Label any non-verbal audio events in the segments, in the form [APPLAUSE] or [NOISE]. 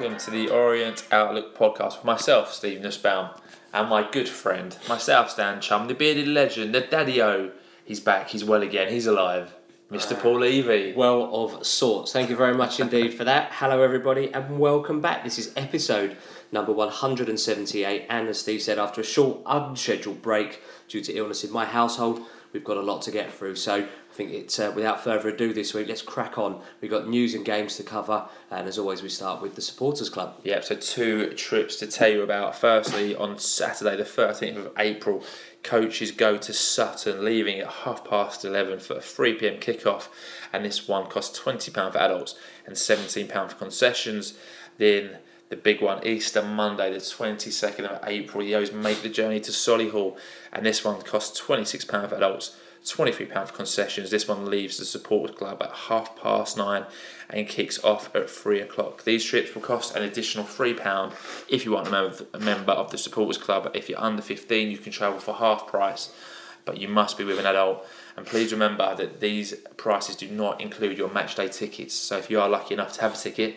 Oi, oi, and welcome to the Orient Outlook podcast with myself, Steve Nussbaum, and my good friend, my South Stand chum, the bearded legend, the Daddy O. He's back, he's well again, he's alive. Mr. Paul Levy. well of sorts. Thank you very much indeed for that. Hello, everybody, and welcome back. This is episode number 178. And as Steve said, after a short, unscheduled break due to illness in my household, we've got a lot to get through. So I think it's uh, without further ado this week, let's crack on. We've got news and games to cover, and as always, we start with the Supporters Club. Yep, so two trips to tell you about. Firstly, on Saturday, the 13th of April, coaches go to Sutton, leaving at half past 11 for a 3 pm kickoff. And this one costs £20 for adults and £17 for concessions. Then the big one, Easter Monday, the 22nd of April, the O's make the journey to Solihull. And this one costs £26 for adults. £23 for concessions. This one leaves the supporters club at half past nine and kicks off at three o'clock. These trips will cost an additional £3 if you member, a member of the supporters club. If you're under 15, you can travel for half price, but you must be with an adult. And please remember that these prices do not include your match day tickets. So if you are lucky enough to have a ticket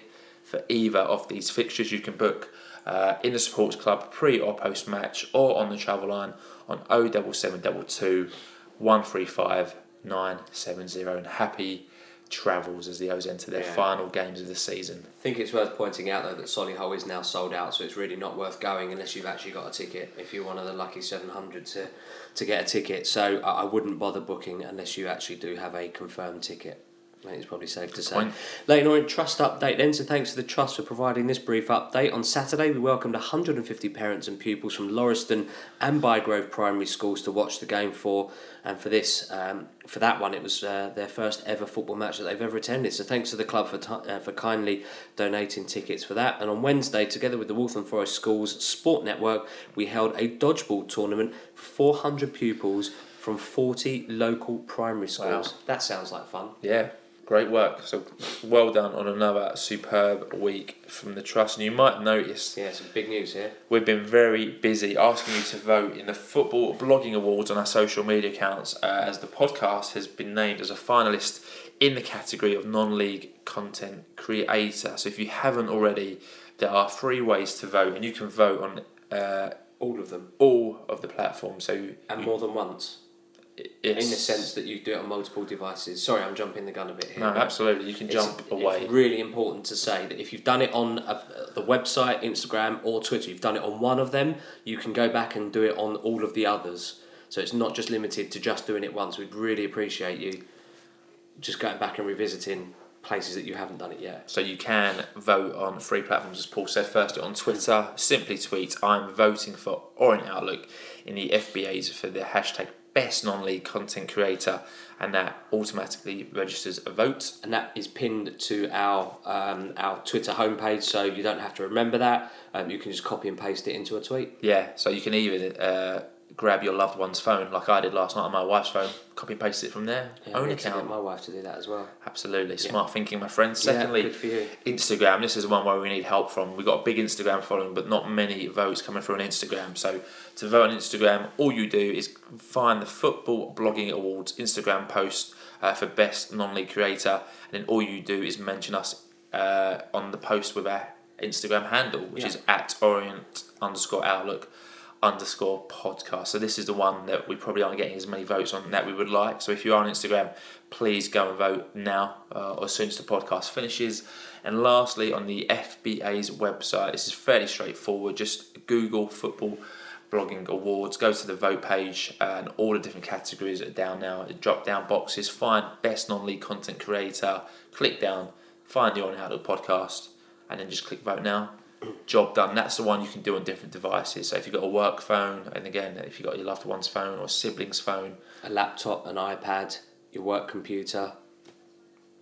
for either of these fixtures, you can book uh, in the supporters club pre or post match or on the travel line on 07722 135 970 and happy travels as the O's enter their Yeah. final games of the season. I think it's worth pointing out though that Solihull is now sold out, so it's really not worth going unless you've actually got a ticket. If you're one of the lucky seven hundred to to get a ticket, so I wouldn't bother booking unless you actually do have a confirmed ticket. I think it's probably safe to say. Leyton Orient Trust update then. So thanks to the Trust for providing this brief update. On Saturday, we welcomed 150 parents and pupils from Lauriston and Bygrove Primary Schools to watch the game for. And for this, um, for that one, it was uh, their first ever football match that they've ever attended. So thanks to the club for ti uh, for kindly donating tickets for that. And on Wednesday, together with the Waltham Forest Schools Sport Network, we held a dodgeball tournament for 400 pupils from 40 local primary schools. That sounds like fun. Yeah, great work. So well done on another superb week from the Trust. And you might notice Yeah, some big news here. We've been very busy asking you to vote in the Football Blogging Awards on our social media accounts uh, as the podcast has been named as a finalist in the category of non league content creator. So if you haven't already, there are three ways to vote, and you can vote on uh, All of them. all of the platforms. So And you- more than once. It's, In the sense that you do it on multiple devices. Sorry, I'm jumping the gun a bit here. no, absolutely, you can jump away. It's really important to say that if you've done it on a, the website, Instagram, or Twitter, you've done it on one of them, you can go back and do it on all of the others. So it's not just limited to just doing it once. We'd really appreciate you just going back and revisiting places that you haven't done it yet. So you can vote on three platforms, as Paul said. First on Twitter, simply tweet "I'm voting for Orient Outlook" in the FBAs for the hashtag Best Non-League Content Creator, and that automatically registers a vote. and that is pinned to our um, our Twitter homepage, so you don't have to remember that. Um, you can just copy and paste it into a tweet. Yeah, so you can even uh, grab your loved one's phone, like I did last night on my wife's phone, copy and paste it from their Yeah, own I to get account. my wife to do that as well. Absolutely smart thinking, my friend. Secondly, yeah, good for you. Instagram. This is one where we need help from. We've got a big Instagram following, but not many votes coming through on Instagram. So to vote on Instagram, all you do is find the Football Blogging Awards Instagram post uh, for Best Non-League Creator, and then all you do is mention us uh, on the post with our Instagram handle, which is at Orient underscore Outlook underscore podcast. So this is the one that we probably aren't getting as many votes on that we would like. So if you are on Instagram, please go and vote now uh, or as soon as the podcast finishes. And lastly, on the FBA's website, this is fairly straightforward. Just Google football blogging awards, go to the vote page, and all the different categories are down now. Drop down boxes, find best non league content creator, click down, find the On Outlook podcast, and then just click vote now job done. That's the one you can do on different devices. So if you've got a work phone, and again, if you've got your loved one's phone or sibling's phone, A laptop, an iPad, your work computer.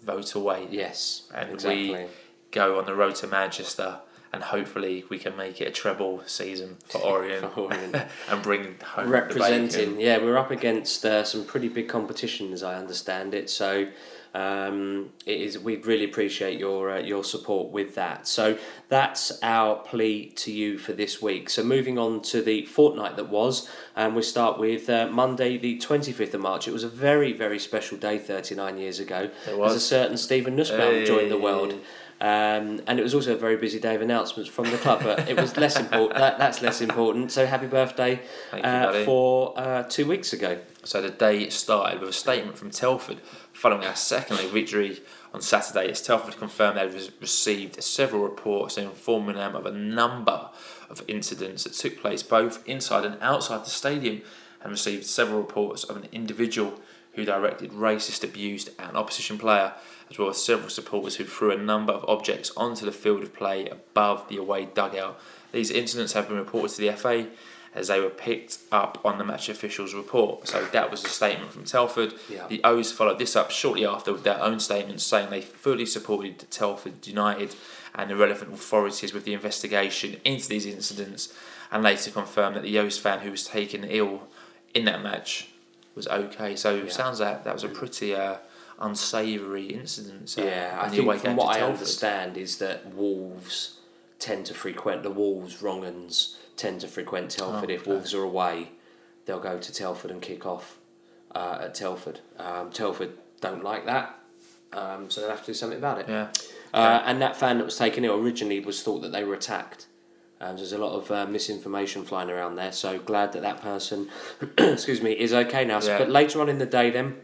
vote away. Yes, And exactly. we go on the road to Manchester, and hopefully we can make it a treble season for [LAUGHS] Orient, For Orient. [LAUGHS] and bring home the representing. Yeah, we're up against uh, some pretty big competition, as I understand it. So um, it is. We'd really appreciate your uh, your support with that. So that's our plea to you for this week. So moving on to the fortnight that was, and we start with uh, Monday, the twenty fifth of March. It was a very very special day, thirty nine years ago. It was. As a certain Stephen Nussbaum joined the world. Um, and it was also a very busy day of announcements from the club, but it was less important. [LAUGHS] That, that's less important. So happy birthday Thank you, uh, for uh, two weeks ago. So the day started with a statement from Telford following our second leg victory on Saturday. As Telford confirmed they've received several reports informing them of a number of incidents that took place both inside and outside the stadium, and received several reports of an individual who directed racist abuse at an opposition player, as well as several supporters who threw a number of objects onto the field of play above the away dugout. These incidents have been reported to the FA as they were picked up on the match officials' report. So that was a statement from Telford. Yeah. The O's followed this up shortly after with their own statements saying they fully supported Telford United and the relevant authorities with the investigation into these incidents and later confirmed that the O's fan who was taken ill in that match was okay. So Yeah. it sounds like that was a pretty uh, unsavoury incident. So Yeah, I think from what I understand is that Wolves tend to frequent the Wolves, Wrongans tend to frequent Telford. Oh, if okay. Wolves are away, they'll go to Telford and kick off uh, at Telford. Um, Telford don't like that, um, so they'll have to do something about it. Yeah. Uh, and that fan that was taken ill originally was thought that they were attacked. Um, there's a lot of uh, misinformation flying around there, so glad that that person, [CLEARS THROAT] excuse me, is okay now. So, Yeah. but later on in the day, then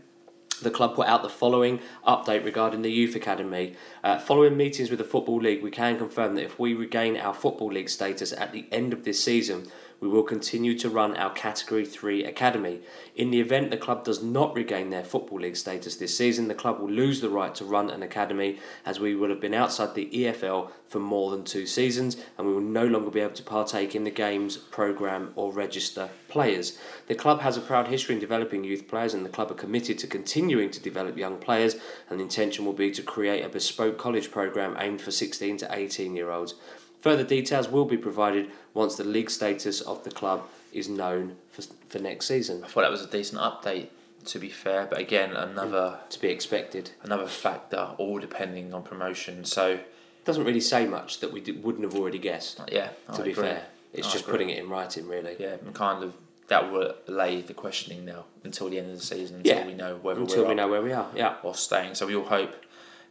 the club put out the following update regarding the youth academy. Uh, following meetings with the football league, we can confirm that if we regain our football league status at the end of this season, we will continue to run our Category 3 academy. In the event the club does not regain their Football League status this season, the club will lose the right to run an academy as we will have been outside the EFL for more than two seasons and we will no longer be able to partake in the games, programme, or register players. The club has a proud history in developing youth players and the club are committed to continuing to develop young players and the intention will be to create a bespoke college programme aimed for 16 to 18 year olds. Further details will be provided once the league status of the club is known for, for next season. I thought that was a decent update, to be fair. But again, another mm, To be expected. another factor, all depending on promotion. So Doesn't really say much that we d- wouldn't have already guessed. yeah, To I be agree. fair, it's I just agree. putting it in writing, really. Yeah, and kind of that will lay the questioning now until the end of the season, until Yeah, we know whether Until we're we up know where we are. Yeah. or staying. So we all hope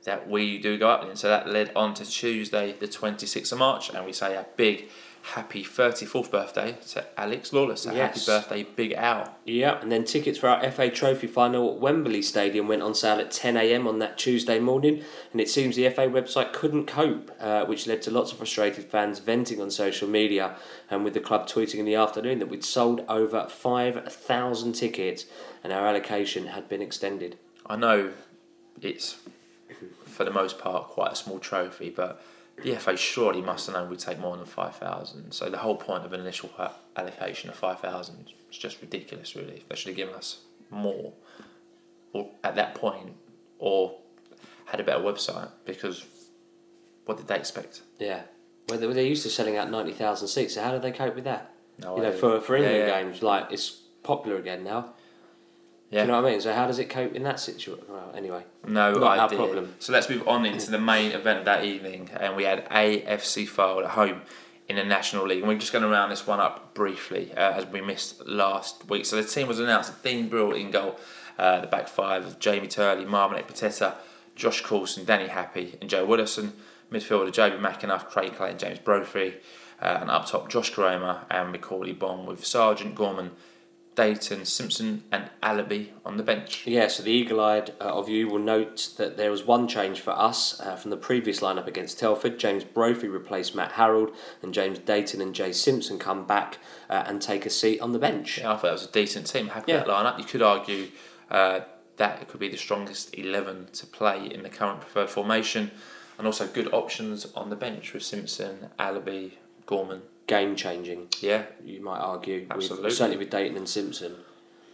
that we do go up then. So that led on to Tuesday, the 26th of March, and we say a big happy 34th birthday to Alex Lawless. A happy birthday, Big Al. Yeah, and then tickets for our FA Trophy final at Wembley Stadium went on sale at 10am on that Tuesday morning, and it seems the FA website couldn't cope, uh, which led to lots of frustrated fans venting on social media, and with the club tweeting in the afternoon that we'd sold over 5,000 tickets and our allocation had been extended. I know it's for the most part quite a small trophy, but the FA surely must have known we'd take more than 5,000. So the whole point of an initial allocation of 5,000 is just ridiculous, really. They should have given us more or at that point or had a better website because what did they expect? Yeah. Well, they- they're used to selling out 90,000 seats, so how do they cope with that? No you know, for, for Yeah, yeah. games, like, it's popular again now. Yeah. Do you know what I mean? So how does it cope in that situation? Well, anyway. No Not our problem. So let's move on into the main event of that evening, and we had AFC Fylde at home in the National League, and we're just going to round this one up briefly uh, as we missed last week. So the team was announced: Dean Brill in goal, uh, the back five of Jamie Turley, Marvin Ekpiteta, Josh Coulson, Danny Happe, and Joe Widdowson. Midfielder Jobi McAnuff, Craig Clay, and James Brophy, uh, and up top Josh Koroma and Macauley Bonne with Sargeant Gorman. Dayton, Simpson, and Alabi on the bench. Yeah, so the eagle eyed uh, of you will note that there was one change for us uh, from the previous lineup against Telford. James Brophy replaced Matt Harrold, and James Dayton and Jay Simpson come back uh, and take a seat on the bench. Yeah, I thought that was a decent team. Happy Yeah. that lineup. You could argue uh, that it could be the strongest eleven to play in the current preferred formation, and also good options on the bench with Simpson, Alabi, Gorman. Game changing, Yeah, you might argue. Absolutely. With, certainly with Dayton and Simpson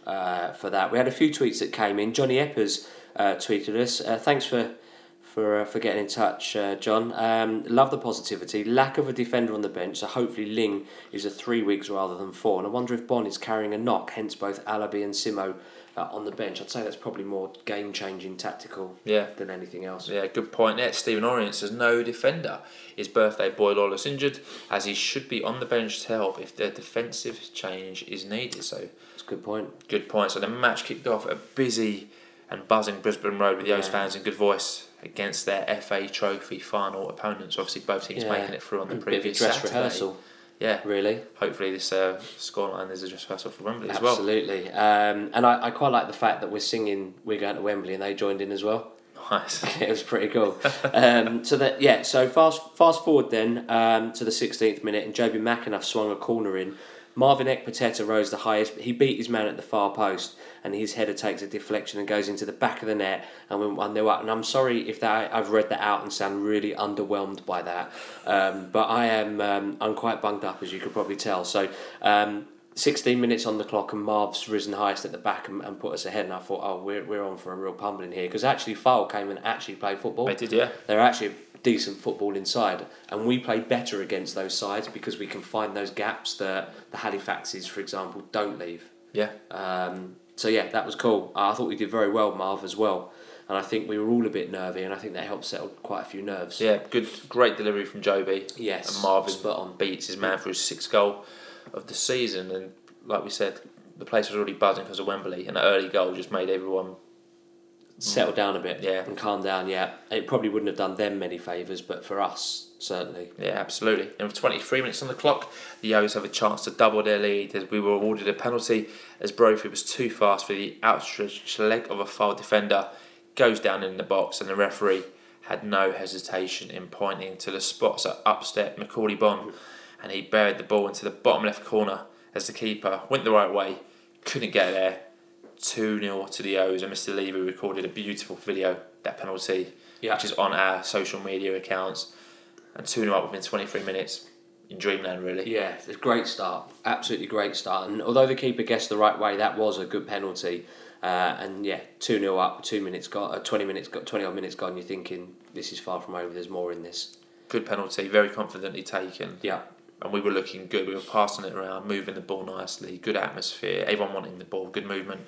uh, for that. We had a few tweets that came in. Johnny Eppers uh, tweeted us. Uh, thanks for. For, uh, for getting in touch, uh, John. Um, love the positivity. Lack of a defender on the bench, so hopefully Ling is a three weeks rather than four. And I wonder if Bonne is carrying a knock, hence both Alabi and Simo uh, on the bench. I'd say that's probably more game changing tactical yeah. than anything else. Yeah, good point there. Stephen Orient says no defender. His birthday boy Lawless injured, as he should be on the bench to help if the defensive change is needed. So That's a good point. good point. So the match kicked off at a busy and buzzing Brisbane Road with the O's fans in good voice against their FA Trophy final opponents. Obviously, both teams Yeah. making it through on the A [CLEARS THROAT] bit of a previous dress Saturday. rehearsal, Yeah, really. hopefully this uh, scoreline is a dress off for Wembley as well. Absolutely. Um, and I, I quite like the fact that we're singing We're Going to Wembley and they joined in as well. Nice. [LAUGHS] it was pretty cool. um, so that yeah, so fast fast forward then um, to the 16th minute, and Jobi McAnuff swung a corner in. Marvin Ekpiteta rose the highest. but He beat his man at the far post, and his header takes a deflection and goes into the back of the net, and went one 0 up. And I'm sorry if that I've read that out and sound really underwhelmed by that, um, but I am um, I'm quite bunged up as you could probably tell. So. Um, 16 minutes on the clock and Marv's risen highest at the back and, and put us ahead and I thought oh we're, we're on for a real pummeling here because actually Fylde came and actually played football They did, yeah. they're actually decent football inside and we play better against those sides because we can find those gaps that the Halifaxes for example don't leave Yeah. um, so yeah that was cool uh, I thought we did very well Marv as well and I think we were all a bit nervy and I think that helped settle quite a few nerves Yeah, good, great delivery from Jobi. Yes, and Marvin spot on. beats his man for his sixth goal of the season. And like we said, the place was already buzzing because of Wembley, and an early goal just made everyone. Settle mm. down a bit Yeah. and calm down yeah it probably wouldn't have done them many favours but for us certainly Yeah, absolutely. And with 23 minutes on the clock, the O's have a chance to double their lead as we were awarded a penalty as Brophy was too fast for the outstretched leg of a Fylde defender. Goes down in the box, and the referee had no hesitation in pointing to the spots at upstep Macauley Bonne, and he buried the ball into the bottom left corner as the keeper went the right way, couldn't get there. 2 0 to the O's, and Mr. Levy recorded a beautiful video, that penalty, Yeah. which is on our social media accounts. And 2 0 up within 23 minutes in Dreamland, really. Yeah, it's a great start. Absolutely great start. And although the keeper guessed the right way, that was a good penalty. Uh, and yeah, 2 0 up, two minutes got, uh, 20 minutes got, 20 odd minutes gone. You're thinking, this is far from over, there's more in this. Good penalty, very confidently taken. Yeah. And we were looking good. We were passing it around, moving the ball nicely, good atmosphere, everyone wanting the ball, good movement.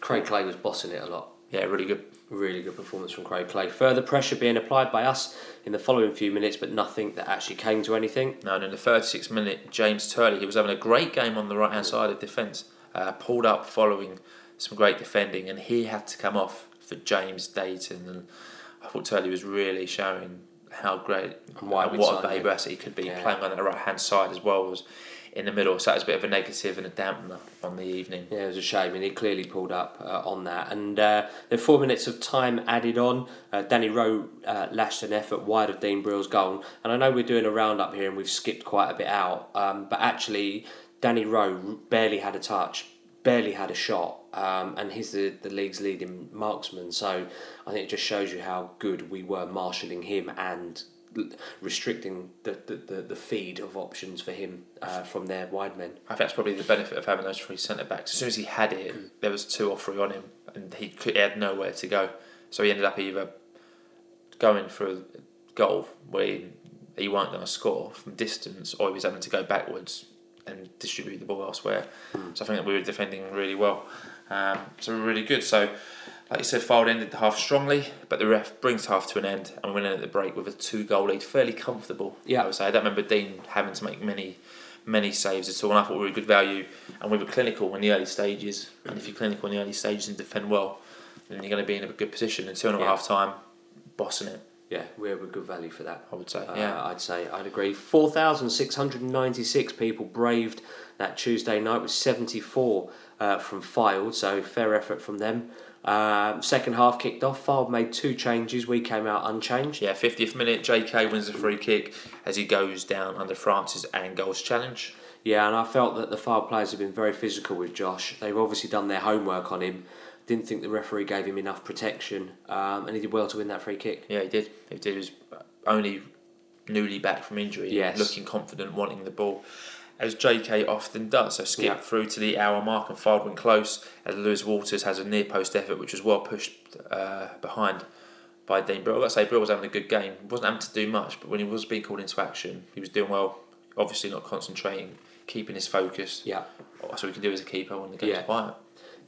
Craig Clay was bossing it a lot. Yeah, really good. Really good performance from Craig Clay. Further pressure being applied by us in the following few minutes, but nothing that actually came to anything. Now, and in the 36th minute, James Turley, he was having a great game on the right hand side of defence, uh, pulled up following some great defending, and he had to come off for James Dayton. And I thought Turley was really showing how great And why and what a signed him. valuable asset he could be Yeah. playing on the right hand side as well as in the middle. So that was a bit of a negative and a dampener on the evening. Yeah, it was a shame, and he clearly pulled up uh, on that. And uh, the four minutes of time added on. Uh, Danny Rowe uh, lashed an effort wide of Dean Brill's goal. And I know we're doing a roundup here, and we've skipped quite a bit out. Um, but actually, Danny Rowe barely had a touch, barely had a shot, um, and he's the, the league's leading marksman. So I think it just shows you how good we were marshalling him and restricting the, the, the, the feed of options for him uh, from their wide men. I think that's probably the benefit of having those three centre backs. As soon as he had it, there was two or three on him, and he could he had nowhere to go. So he ended up either going for a goal where he, he weren't going to score from distance, or he was having to go backwards and distribute the ball elsewhere. So I think that we were defending really well. Um, so we were really good. So, like you said, Fylde ended the half strongly, but the ref brings half to an end, and we went in at the break with a two goal lead, fairly comfortable. Yeah. I would say. I don't remember Dean having to make many many saves at all, and I thought we were good value, and we were clinical in the early stages. And if you're clinical in the early stages and defend well, then you're going to be in a good position. And two and a Yeah. half time, bossing it, Yeah, we're a good value for that. I would say. Uh, yeah. I'd say I'd agree. Four thousand six hundred ninety-six people braved that Tuesday night with seventy-four uh, from Fylde, so fair effort from them. Um, second half kicked off. Fylde made two changes. We came out unchanged. Yeah, 50th minute, JK wins a free kick as he goes down under Francis and goals challenge. Yeah, and I felt that the Fylde players have been very physical with Josh. They've obviously done their homework on him. Didn't think the referee gave him enough protection, um, and he did well to win that free kick. Yeah, he did. He did. He was only newly back from injury, Yes. looking confident, wanting the ball, as JK often does. So skip Yeah. through to the hour mark and Fylde went close as Lewis Waters has a near post effort, which was well pushed uh, behind by Dean Brill. To say, Brill was having a good game. He wasn't having to do much, but when he was being called into action, he was doing well. Obviously, not concentrating, keeping his focus. Yeah. That's what we can do as a keeper when the game's Yeah. quiet.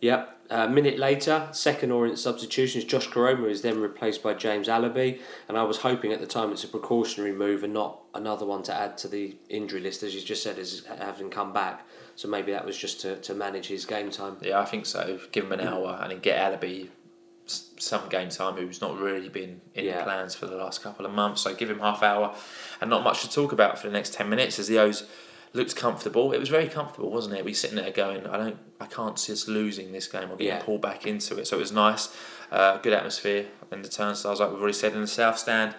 Yep. Uh, a minute later, second Orient substitution is Josh Koroma is then replaced by James Alabi, and I was hoping at the time it's a precautionary move and not another one to add to the injury list, as you just said, as having come back. So maybe that was just to, to manage his game time. Yeah, I think so. Give him an hour and then get Alabi s- some game time who's not really been in Yeah. the plans for the last couple of months. So give him half hour and not much to talk about for the next 10 minutes as the O's looked comfortable. It was very comfortable, wasn't it? We sitting there going, I don't, I can't see us losing this game or getting Yeah. pulled back into it. So it was nice, uh, good atmosphere in the turnstiles, like we've already said in the south stand.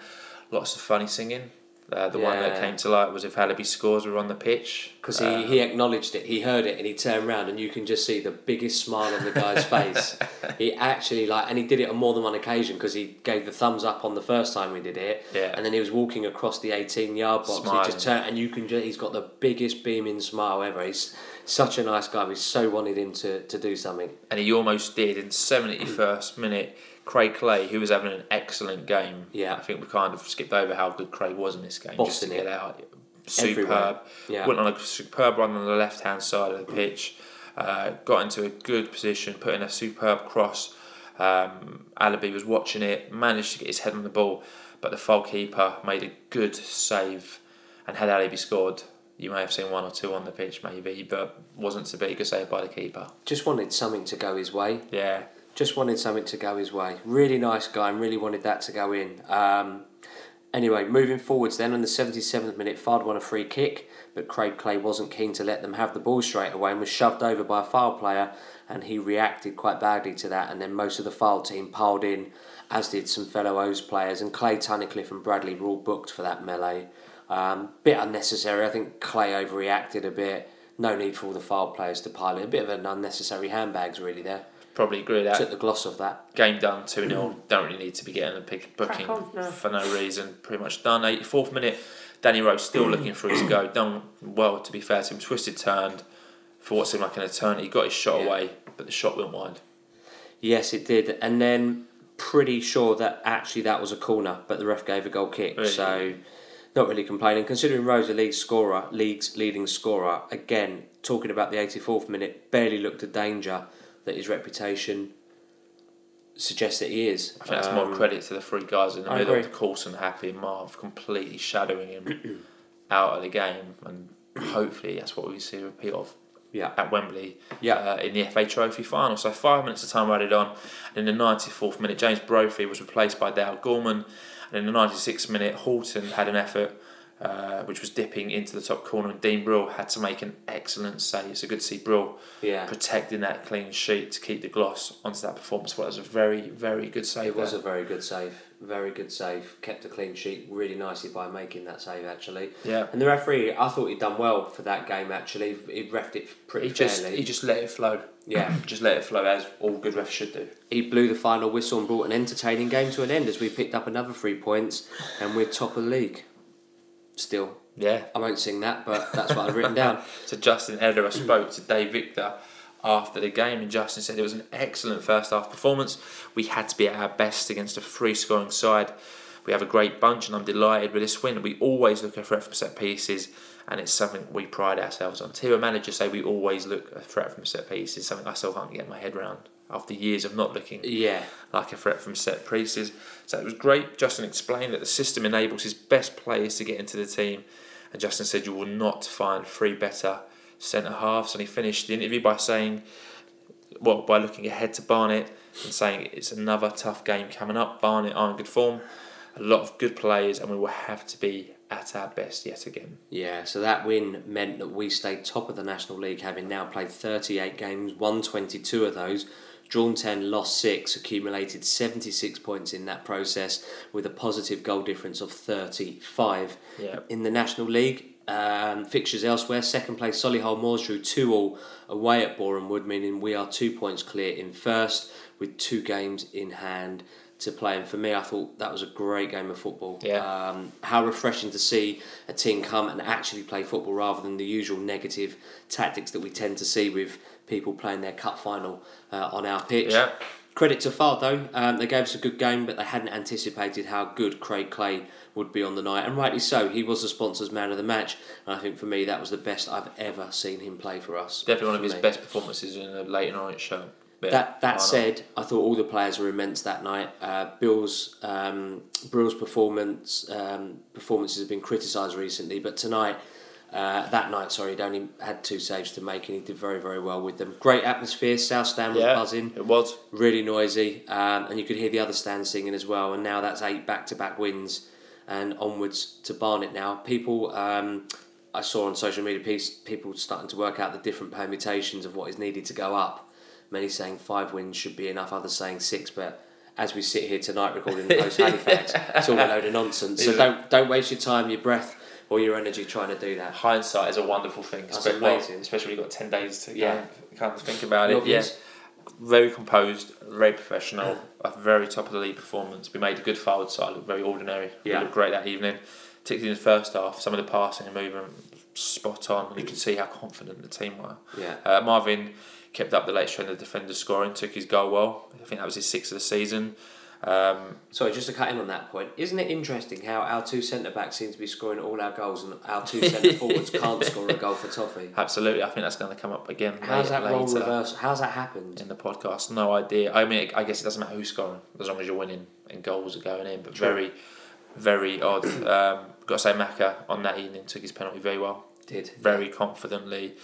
Lots of funny singing. Uh, the one that came to light was if Alabi scores, we were on the pitch. Because he, he acknowledged it, he heard it, and he turned around, and you can just see the biggest smile on the guy's face. [LAUGHS] He actually like, and he did it on more than one occasion because he gave the thumbs up on the first time we did it, Yeah. and then he was walking across the eighteen yard box. Smiling. He just turned, and you can just, he's got the biggest beaming smile ever. He's such a nice guy. We so wanted him to, to do something. and he almost did in 71st minute. Craig Clay, who was having an excellent game. Yeah. I think we kind of skipped over how good Craig was in this game. just to Bossing get it. out. Everywhere. Superb. Yeah. Went on a superb run on the left hand side of the pitch. Uh, got into a good position, put in a superb cross. Um, Alabi was watching it, managed to get his head on the ball, but the Fylde keeper made a good save. And had Alabi scored, you may have seen one or two on the pitch, maybe, but wasn't to be. Good save by the keeper. Just wanted something to go his way. Yeah, just wanted something to go his way. Really nice guy and really wanted that to go in. Um, anyway, moving forwards then, on the 77th minute, Fylde won a free kick, but Craig Clay wasn't keen to let them have the ball straight away and was shoved over by a Fylde player, and he reacted quite badly to that. And then most of the Fylde team piled in, as did some fellow O's players, and Clay, Tunnicliffe, and Bradley were all booked for that melee. Um, bit unnecessary. I think Clay overreacted a bit. No need for all the Fylde players to pile in. A bit of an unnecessary handbags, really, there. Probably agree with Took the gloss off that. Game done 2 0. Don't really need to be getting a pick, booking on, no. for no reason. Pretty much done. 84th minute, Danny Rowe still [CLEARS THROAT] looking for his go. Done well, to be fair to him. Twisted, turned for what seemed like an eternity. Got his shot Yeah. away, but the shot went wide. Yes, it did. And then pretty sure that actually that was a corner, but the ref gave a goal kick. Really? So not really complaining. Considering Rose a league scorer, league's leading scorer, again, talking about the 84th minute, barely looked a danger that his reputation suggests that he is. I think that's more Um, credit to the three guys in the I middle, agree. Coulson, Happe, and Marv, completely shadowing him [CLEARS THROAT] out of the game. And hopefully that's what we see a repeat of Yeah. at Wembley Yeah. uh, in the FA Trophy final. So five minutes of time added on. And in the 94th minute, James Brophy was replaced by Dale Gorman. And in the 96th minute, Haughton had an effort uh, which was dipping into the top corner, and Dean Brill had to make an excellent save. It's a good to see Brill Yeah. protecting that clean sheet to keep the gloss onto that performance. Well, it was a very, very good save. It was there. a very good save. Very good save. Kept a clean sheet really nicely by making that save, actually. yeah. And the referee, I thought he'd done well for that game, actually. He'd refed it pretty He just fairly. he just let it flow. Yeah. [CLEARS THROAT] just let it flow as all good refs should do. he blew the final whistle and brought an entertaining game to an end as we picked up another three points and we're top of the league. Still, Yeah. I won't sing that, but that's what I've written down. [LAUGHS] So Justin Edinburgh spoke to Dave Victor after the game, and Justin said it was an excellent first half performance. We had to be at our best against a free scoring side. We have a great bunch, and I'm delighted with this win. We always look a threat from set pieces, and it's something we pride ourselves on. To hear a manager say we always look a threat from set pieces, something I still can't get my head around after years of not looking Yeah, like a threat from set pieces. So it was great. Justin explained that the system enables his best players to get into the team, and Justin said you will not find three better centre halves. And he finished the interview by saying, well, by looking ahead to Barnet and saying it's another tough game coming up. Barnet are in good form, a lot of good players, and we will have to be at our best yet again. yeah. So that win meant that we stayed top of the National League, having now played 38 games, won 22 of those, drawn 10, lost 6, accumulated 76 points in that process with a positive goal difference of 35. Yeah. in the National League. Um, fixtures elsewhere. Second place, Solihull Moors drew 2 all away at Boreham Wood, meaning we are two points clear in first with two games in hand to play. And for me, I thought that was a great game of football. Yeah. Um, how refreshing to see a team come and actually play football rather than the usual negative tactics that we tend to see with people playing their cup final uh, on our pitch. Yeah. Credit to Fylde though, um, they gave us a good game, but they hadn't anticipated how good Craig Clay would be on the night, and rightly so. He was the sponsors' man of the match, and I think for me that was the best I've ever seen him play for us. Definitely one of his me. best performances in a late night show. Yeah, That that said, I thought all the players were immense that night. Uh, Bill's um, Brill's performance um, performances have been criticised recently, but tonight Uh, that night, sorry, he'd only had two saves to make, and he did very, very well with them. Great atmosphere. South Stand was Yeah, buzzing, it was. really noisy, um, and you could hear the other stand singing as well. And now that's eight back-to-back wins, and onwards to Barnet now. People, um, I saw on social media, piece, people starting to work out the different permutations of what is needed to go up. Many saying five wins should be enough, others saying six, but. As we sit here tonight recording the [LAUGHS] post Halifax, it's all a load of nonsense. So Yeah. don't don't waste your time, your breath, or your energy trying to do that. Hindsight is a wonderful thing. That's espe- well, amazing. especially when you've got 10 days to Yeah. kind of think about it. Yeah. Very composed, very professional, a very top of the league performance. We made a good forward side look very ordinary. Yeah. We looked great that evening, particularly in the first half. Some of the passing and movement spot on, you could see how confident the team were. Yeah. Uh, Marvin kept up the latest trend of defender scoring, took his goal well. I think that was his sixth of the season. Um, Sorry, just to cut in on that point, isn't it interesting how our two centre backs seem to be scoring all our goals and our two centre forwards [LAUGHS] can't score a goal for Toffee? absolutely, I think that's going to come up again How's later, that role reversed? How's that happened? in the podcast. No idea. I mean, I guess it doesn't matter who's scoring as long as you're winning and goals are going in. But True. very, very odd. [CLEARS THROAT] Um, got to say, Maka on that evening took his penalty very well, Did very confidently,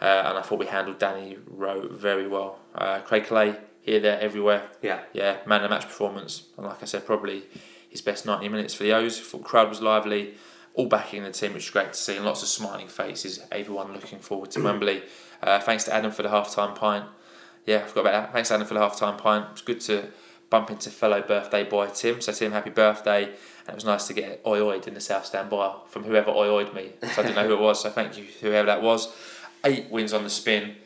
uh, and I thought we handled Danny Rowe very well. Uh, Craig Clay here, there, everywhere. yeah. Yeah, man of the match performance, and like I said, probably his best ninety minutes for the O's. Thought the crowd was lively, all backing the team, which was great to see, and lots of smiling faces. Everyone looking forward to [CLEARS THROAT] Wembley. Uh, thanks to Adam for the half time pint. Yeah, I forgot about that. Thanks Adam for the half time pint. It's good to bump into fellow birthday boy Tim. So Tim, happy birthday! And it was nice to get oi oied in the South Stand bar from whoever oi oied me. So I didn't know who it was. So thank you whoever that was. Eight wins on the spin.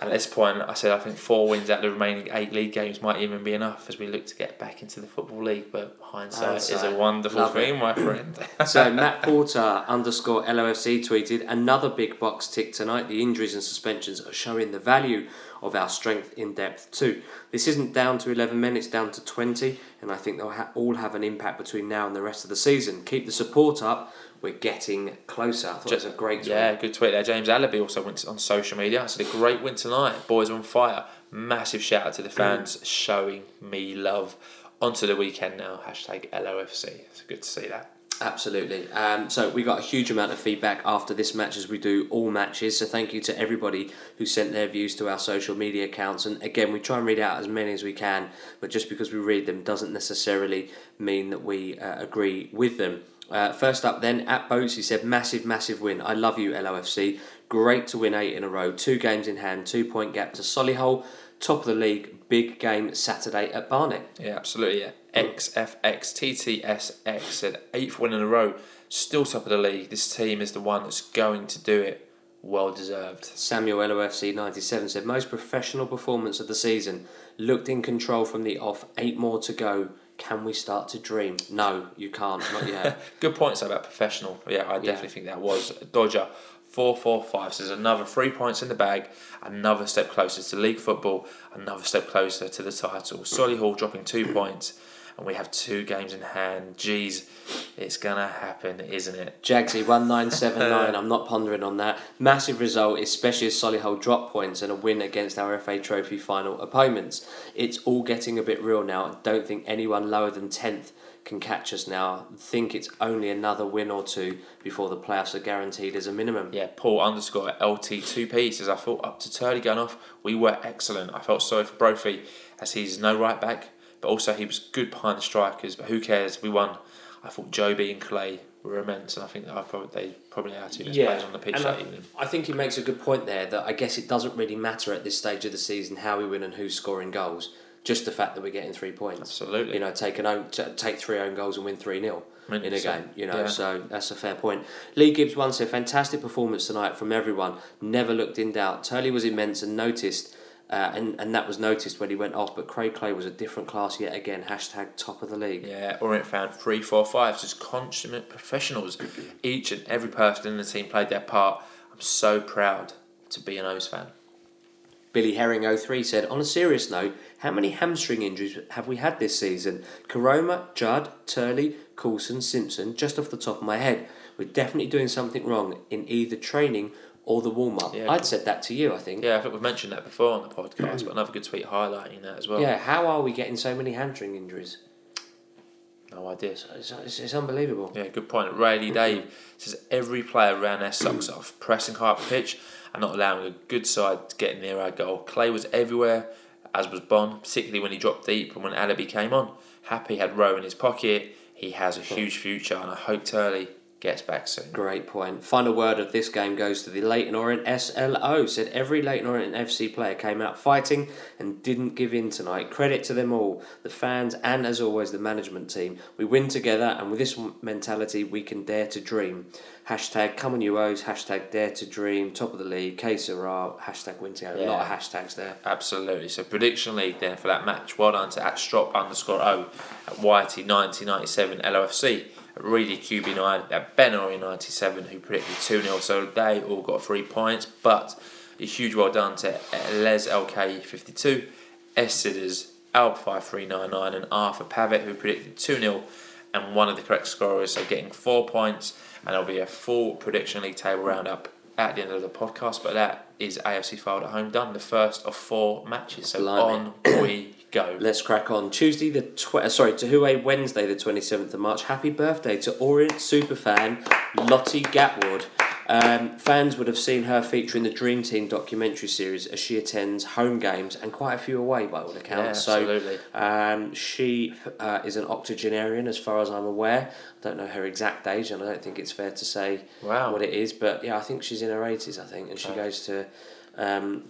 And at this point, I said I think four wins out of the remaining eight league games might even be enough as we look to get back into the football league. But hindsight, is a wonderful Love thing, my friend. [LAUGHS] So Matt Porter underscore LOFC tweeted another big box tick tonight. The injuries and suspensions are showing the value of our strength in depth too. This isn't down to eleven men; it's down to twenty, and I think they'll ha- all have an impact between now and the rest of the season. Keep the support up. We're getting closer. I thought it was a great tweet. yeah, good tweet there. James Alabi also went on social media. I said a great win tonight. Boys on fire. Massive shout out to the fans showing me love. Onto the weekend now. Hashtag LOFC. It's good to see that. Absolutely. Um, so we got a huge amount of feedback after this match, as we do all matches. So thank you to everybody who sent their views to our social media accounts. And again, we try and read out as many as we can, but just because we read them doesn't necessarily mean that we uh, agree with them. Uh, first up, then at Boats, he said, "Massive, massive win. I love you, LOFC. Great to win eight in a row. Two games in hand. Two point gap to Solihull. Top of the league. Big game Saturday at Barnet. Yeah, absolutely. Yeah. XFXTTSX said eighth win in a row, still top of the league. This team is the one that's going to do it. Well deserved. Samuel LOFC 97 said, most professional performance of the season. Looked in control from the off. Eight more to go. Can we start to dream? No, you can't. Not yet. [LAUGHS] Good points about professional. Yeah, I definitely think that was Dodger. Four, four, five. So there's another three points in the bag. Another step closer to league football. Another step closer to the title. Solihull dropping two points, and we have two games in hand. Jeez, it's gonna happen, isn't it? Jagsy 1979. [LAUGHS] I'm not pondering on that. Massive result, especially as Solihull drop points and a win against our FA Trophy final opponents. It's all getting a bit real now. I don't think anyone lower than 10th can catch us now. I think it's only another win or two before the playoffs are guaranteed as a minimum. Yeah, Paul underscore LT2P says, I thought up to Turley going off, we were excellent. I felt sorry for Brophy as he's no right back, but also he was good behind the strikers. But who cares? We won. I thought Jobi and Clay were immense, and I think I probably, they probably are two best players on the pitch and that I, evening. I think he makes a good point there that I guess it doesn't really matter at this stage of the season how we win and who's scoring goals. Just the fact that we're getting three points. Absolutely. You know, take an own, t- take three own goals and win three 0 in a game. You know, yeah. so that's a fair point. Lee Gibbs once said, "Fantastic performance tonight from everyone. Never looked in doubt. Turley was immense and noticed." Uh, and, and that was noticed when he went off, but Craig Clay was a different class yet again. Hashtag top of the league. Yeah, Orient fan three, four, five, just consummate professionals. Each and every person in the team played their part. I'm so proud to be an O's fan. Billy Herring 03 said, on a serious note, how many hamstring injuries have we had this season? Koroma, Judd, Turley, Coulson, Simpson, just off the top of my head. We're definitely doing something wrong in either training or the warm up. Yeah. I'd said that to you, I think. Yeah, I think we've mentioned that before on the podcast, but another good tweet highlighting that as well. Yeah, how are we getting so many hamstring injuries? No idea. It's, it's, it's unbelievable. Yeah, good point. Rayleigh mm-hmm. Dave says every player ran their socks off, pressing hard the pitch and not allowing a good side to get near our goal. Clay was everywhere, as was Bonne, particularly when he dropped deep and when Alabi came on. Happe had Rowe in his pocket. He has a hmm. huge future, and I hope Turley gets back soon. Great point. Final word of this game goes to the Leyton Orient SLO. Said every Leyton Orient FC player came out fighting and didn't give in tonight. Credit to them all, the fans and as always the management team. We win together and with this mentality we can dare to dream. Hashtag come on you O's, hashtag dare to dream, top of the league, K Sarah, hashtag win together. A lot of hashtags there. Absolutely. So prediction league there for that match. Well done to at strop underscore O at YT nineteen ninety seven LOFC. Reedy QB9 at Benori 97 who predicted 2 0 so they all got three points but a huge well done to Les LK 52 S Sidders Alp 5399 and Arthur Pavitt who predicted 2 0 and one of the correct scorers so getting four points and there'll be a full prediction league table roundup at the end of the podcast but that is AFC Fylde at home done the first of four matches so Blimey. on we go Let's crack on. Tuesday the tw- uh, sorry to Huawei Wednesday the twenty seventh of March. Happy birthday to Orient superfan Lottie Gatwood. Um, fans would have seen her feature in the Dream Team documentary series as she attends home games and quite a few away by all accounts. Yeah, absolutely. So um, she uh, is an octogenarian as far as I'm aware. I don't know her exact age and I don't think it's fair to say Wow. what it is, but yeah, I think she's in her eighties. I think, and she Okay. goes to um,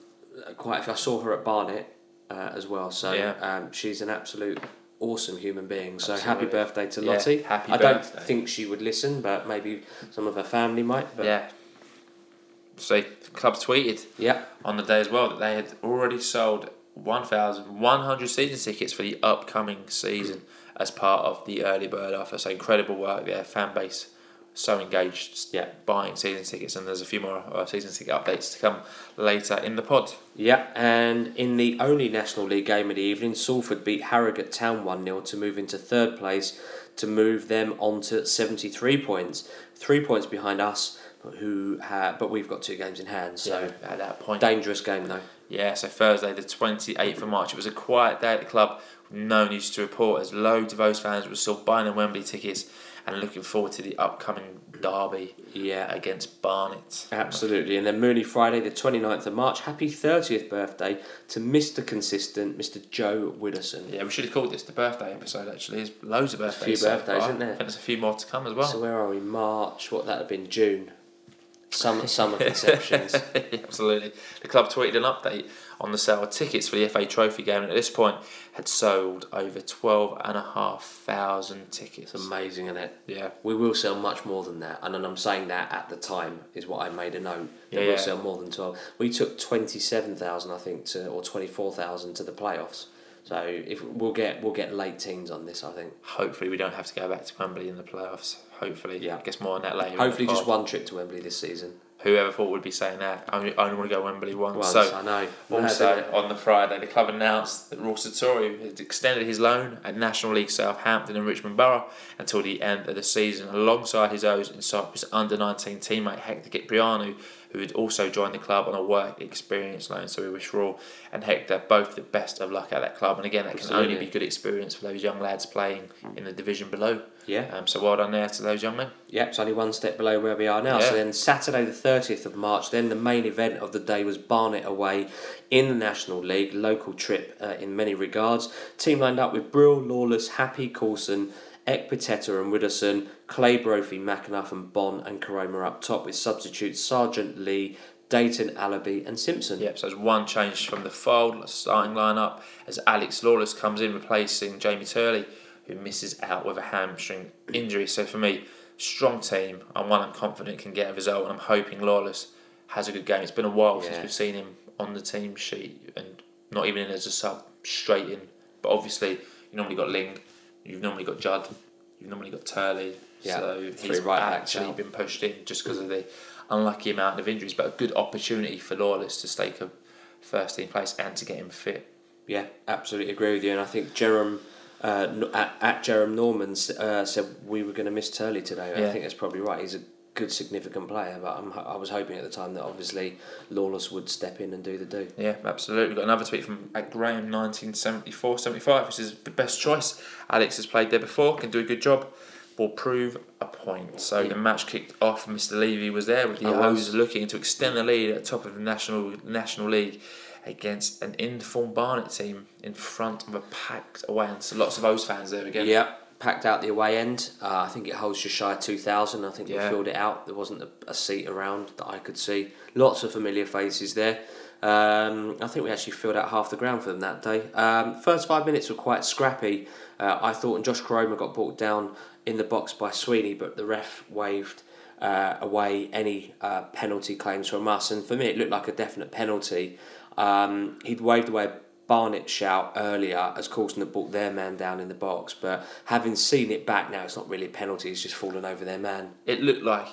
quite. A few, I saw her at Barnet uh, as well. So Yeah. um, she's an absolute awesome human being. So happy birthday to Yeah, Lottie. happy I don't birthday. think she would listen, but maybe some of her family might. But yeah so the club tweeted yeah, on the day as well that they had already sold 1,100 season tickets for the upcoming season as part of the early bird offer. So incredible work there, fan base so engaged, Yeah. buying season tickets, and there's a few more uh, season ticket updates to come later in the pod. yeah. And in the only National League game of the evening, Salford beat Harrogate Town one 0 to move into third place, to move them on to seventy three points, three points behind us. But who? Ha- but we've got two games in hand, so So at that point, dangerous game though. Yeah, so Thursday, the 28th of March. It was a quiet day at the club, no news to report, as loads of those fans were still buying their Wembley tickets and looking forward to the upcoming derby Yeah, against Barnet. Absolutely. And then Mooney Friday, the 29th of March. Happy 30th birthday to Mr. Consistent, Mr. Joe Widdowson. Yeah, we should have called this the birthday episode, actually. There's loads of birthdays. A few so birthdays, far. isn't there? I think there's a few more to come as well. So where are we? March. What that have been? June. Summer, summer [LAUGHS] conceptions. [LAUGHS] Absolutely. The club tweeted an update on the sale of tickets for the FA Trophy game, and at this point had sold over 12,500 tickets. It's amazing, isn't it? Yeah. We will sell much more than that, and I'm saying that at the time is what I made a note. That Yeah, we'll sell more than twelve. We took twenty seven thousand, I think, to or twenty four thousand to the playoffs. So if we'll get we'll get late teens on this, I think. Hopefully, we don't have to go back to Wembley in the playoffs. Hopefully, Yeah. I guess more on that later. Hopefully, just one trip to Wembley this season. Whoever thought would be saying that? I only, I only want to go Wembley once. Once, so I know. Also, Mad, on the Friday, the club announced that Raul Sartori had extended his loan at National League South Hampton and Richmond Borough until the end of the season, alongside his O's in Cyprus under 19 teammate Hector Kyprianou, who had also joined the club on a work experience loan. So we wish Raul and Hector both the best of luck at that club. And again, that can only be good experience for those young lads playing in the division below. Yeah. Um, so well done there to those young men. Yep, it's only one step below where we are now. Yeah. So then Saturday the 30th of March, then the main event of the day was Barnet away in the National League, local trip uh, in many regards. Team lined up with Brill, Lawless, Happe, Coulson, Ekpiteta and Widdowson, Clay, Brophy, McAnuff and Bonne and Koroma up top with substitutes Sargeant Lee, Dayton, Alabi and Simpson. Yep, so there's one change from the Fylde starting lineup as Alex Lawless comes in replacing Jamie Turley, who misses out with a hamstring injury. So for me, strong team and one I'm confident can get a result, and I'm hoping Lawless has a good game. It's been a while since we've seen him on the team sheet and not even in as a sub, straight in. But obviously, you normally got Ling, you've normally got Judd, you've normally got Turley. Yeah, so he's right actually been pushed in just because of the unlucky amount of injuries, but a good opportunity for Lawless to stake a first team place and to get him fit. Yeah, absolutely agree with you. And I think Jerem, uh, at, at Jerem Norman uh, said we were going to miss Turley today. I think that's probably right. He's a good significant player. But I'm, I was hoping at the time that obviously Lawless would step in and do the do. Yeah, absolutely. We've got another tweet from at Graham 1974 75, which is the best choice. Alex has played there before, can do a good job, will prove a point. So Yeah. the match kicked off, Mr. Levy was there with the. O's looking to extend the lead at the top of the National National League against an informed Barnet team in front of a packed away. end. so lots of O's fans there again. Yeah, packed out the away end. Uh, I think it holds just shy of 2,000. I think we Yeah. filled it out. There wasn't a, a seat around that I could see. Lots of familiar faces there. Um, I think we actually filled out half the ground for them that day. Um, first five minutes were quite scrappy. Uh, I thought, and Josh Koroma got brought down in the box by Sweeney, but the ref waved uh, away any uh, penalty claims from us. And for me, it looked like a definite penalty. Um, he'd waved away a Barnet shout earlier as Coulson had brought their man down in the box, but having seen it back now, it's not really a penalty. He's just fallen over their man. It looked like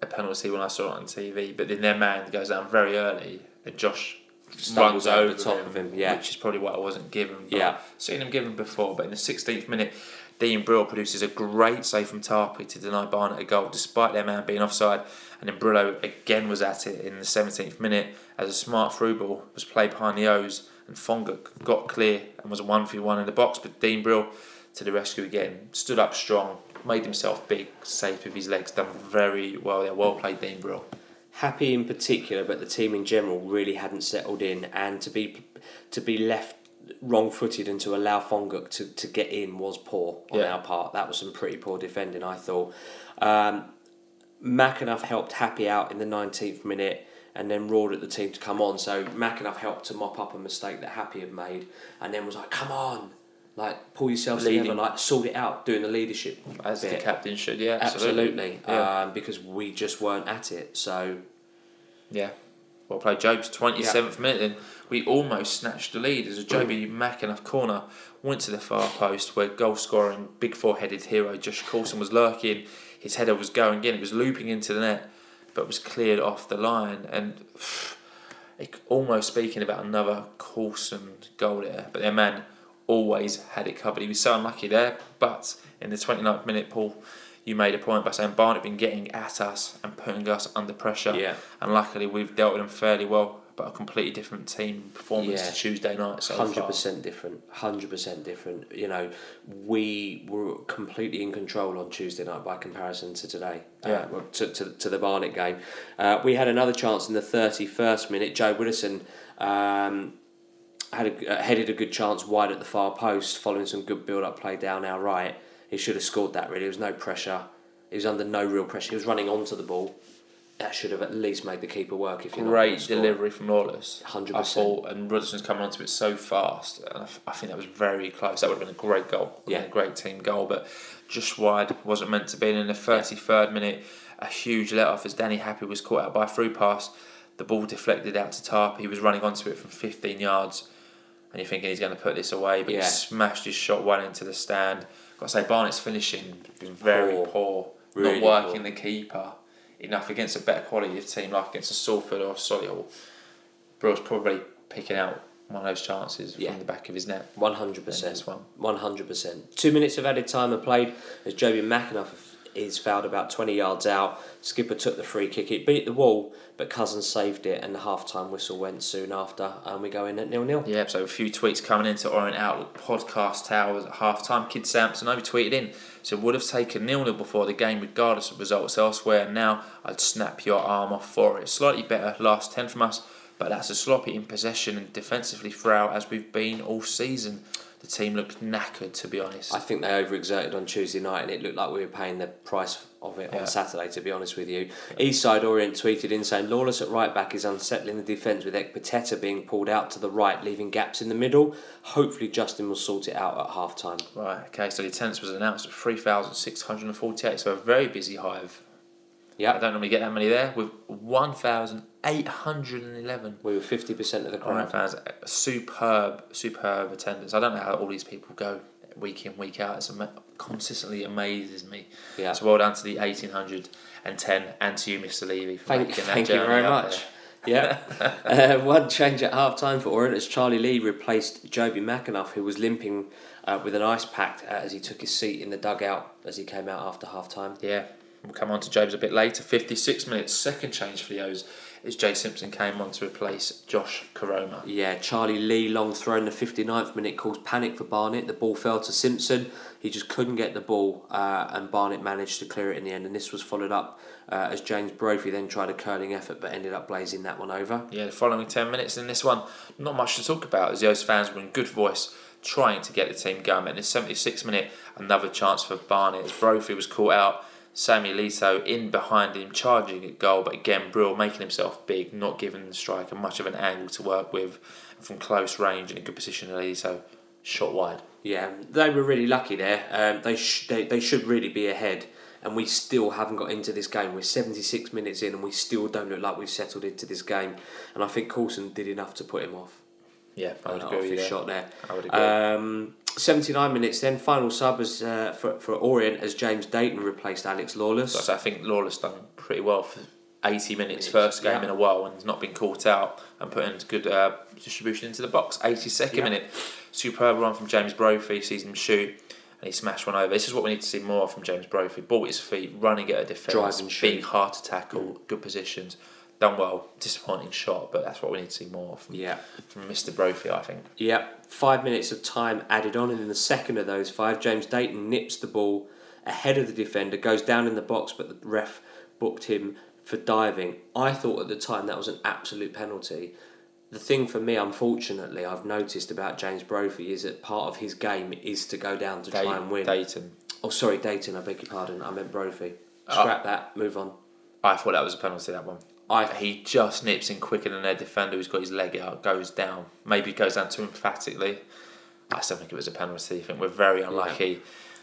a penalty when I saw it on TV, but then their man goes down very early, and Josh Stumbles runs over over the top him, of him, yeah. which is probably what I wasn't given. But Yeah. seen him given before, but in the 16th minute, Dean Brill produces a great save from Tarpey to deny Barnet a goal, despite their man being offside. And then Brillo again was at it in the 17th minute as a smart through ball was played behind the O's, and Fonga got clear and was a one v one in the box. But Dean Brill to the rescue again, stood up strong, made himself big, safe with his legs, done very well there. Well played, Dean Brill. Happe in particular, but the team in general really hadn't settled in, and to be to be left wrong-footed and to allow Fonguck to, to get in was poor on Yeah. our part. That was some pretty poor defending, I thought. Um, helped Happe out in the 19th minute and then roared at the team to come on. So McAnuff helped to mop up a mistake that Happe had made and then was like, come on, like pull yourselves Leading. together, like sort it out, doing the leadership. As the captain should, yeah, absolutely. Absolutely, Yeah. um, because we just weren't at it. So Yeah. Well played, Jobs. 27th minute, then we almost snatched the lead as a Jobi mm. McAnuff corner went to the far post where goal scoring, big four headed hero Josh Coulson was lurking. His header was going in, it was looping into the net, but was cleared off the line. And [SIGHS] it, almost speaking about another Coulson goal there, but their man always had it covered. He was so unlucky there, but in the 29th minute, Paul, you made a point by saying Barnet been getting at us and putting us under pressure. Yeah. And luckily, we've dealt with them fairly well, but a completely different team performance Yeah. to Tuesday night so hundred far. percent different. Hundred percent different. You know, we were completely in control on Tuesday night by comparison to today. uh, Yeah. well, to, to to the Barnet game, uh, we had another chance in the thirty first minute. Joe Widdowson. Um, had a, uh, headed a good chance wide at the far post, following some good build up play down our right. He should have scored that. Really, there was no pressure. He was under no real pressure. He was running onto the ball. That should have at least made the keeper work. If not Great delivery from Lawless. 100%. I thought, and Roderson's coming onto it so fast, and I, I think that was very close. That would have been a great goal, Yeah. a great team goal, but just wide wasn't meant to be. And in the thirty third minute, a huge let off as Danny Happe was caught out by a through pass. The ball deflected out to Tarp. He was running onto it from fifteen yards, and you're thinking he's going to put this away, but Yeah. he smashed his shot one into the stand. Got to say, Barnet's finishing was very Poor. poor, Really not working poor. the keeper enough against a better quality of team like against a Salford or a Solihull. Brill's probably picking out one of those chances Yeah. from the back of his net. One hundred percent. one. Hundred percent. Two minutes of added time are played as Jobi McAnuff is fouled about twenty yards out. Skipper took the free kick. It beat the wall, but Cousins saved it, and the half time whistle went soon after, and we go in at nil nil. Yeah, so a few tweets coming into Orient Outlook podcast towers at half time. Kid Sampson over tweeted in, so would have taken nil nil before the game regardless of results elsewhere. Now I'd snap your arm off for it. Slightly better last 10 from us, but that's a sloppy in possession and defensively frail as we've been all season. The team looked knackered, to be honest. I think they overexerted on Tuesday night, and it looked like we were paying the price of it Yeah. on Saturday. To be honest with you, Eastside Orient tweeted in saying Lawless at right back is unsettling the defence with Ekpiteta being pulled out to the right, leaving gaps in the middle. Hopefully, Justin will sort it out at half time. Right, okay, so the attendance was announced at 3,648, so a very busy hive. I don't normally get that many there, with 1,811 we were fifty percent of the crowd. fans. Superb, superb attendance. I don't know how all these people go week in, week out. It's ama- consistently amazes me. Yeah. So well done to the 1,810 and to you, Mr. Levy, for Thank, making that thank you very much. Yeah. [LAUGHS] uh, one change at half time for Orient as Charlie Lee replaced Jobi McAnuff, who was limping uh, with an ice pack uh, as he took his seat in the dugout as he came out after half time. Yeah. We'll come on to James a bit later. 56 minutes, second change for the O's as Jay Simpson came on to replace Josh Koroma. Yeah, Charlie Lee long throw in the 59th minute caused panic for Barnet. The ball fell to Simpson. He just couldn't get the ball, uh, and Barnet managed to clear it in the end. And this was followed up uh, as James Brophy then tried a curling effort but ended up blazing that one over. Yeah, the following 10 minutes in this one, not much to talk about as the O's fans were in good voice trying to get the team going. in the 76th minute, another chance for Barnet as Brophy was caught out Sammy Lito in behind him, charging at goal, but again, Brill making himself big, not giving the striker much of an angle to work with from close range and in a good position. Lito shot wide. Yeah, they were really lucky there. Um, they, sh- they they should really be ahead, and we still haven't got into this game. We're seventy six minutes in, and we still don't look like we've settled into this game. And I think Coulson did enough to put him off. Yeah, I would uh, agree with his shot there. I would agree. Um, 79 minutes then, final sub as, uh, for, for Orient as James Dayton replaced Alex Lawless. So I think Lawless done pretty well for 80 minutes, Minutes, first game yeah. in a while, and has not been caught out and put in good uh, distribution into the box. 82nd Yeah. minute, superb run from James Brophy, sees him shoot, and he smashed one over. This is what we need to see more from James Brophy. Ball at his feet, running at a defence, Drive and shoot. being hard to tackle, good positions. Done well, disappointing shot, but that's what we need to see more from, Yeah. from Mr. Brophy, I think. Yeah. five minutes of time added on, and in the second of those five, James Dayton nips the ball ahead of the defender, goes down in the box, but the ref booked him for diving. I thought at the time that was an absolute penalty. The thing for me, unfortunately, I've noticed about James Brophy is that part of his game is to go down to Day- try and win. Dayton. Oh, sorry, Dayton, I beg your pardon. I meant Brophy. Oh. Scrap that, move on. I thought that was a penalty, that one. I He just nips in quicker than their defender who's got his leg out, goes down. Maybe goes down too emphatically. I still think it was a penalty. I think we're very unlucky.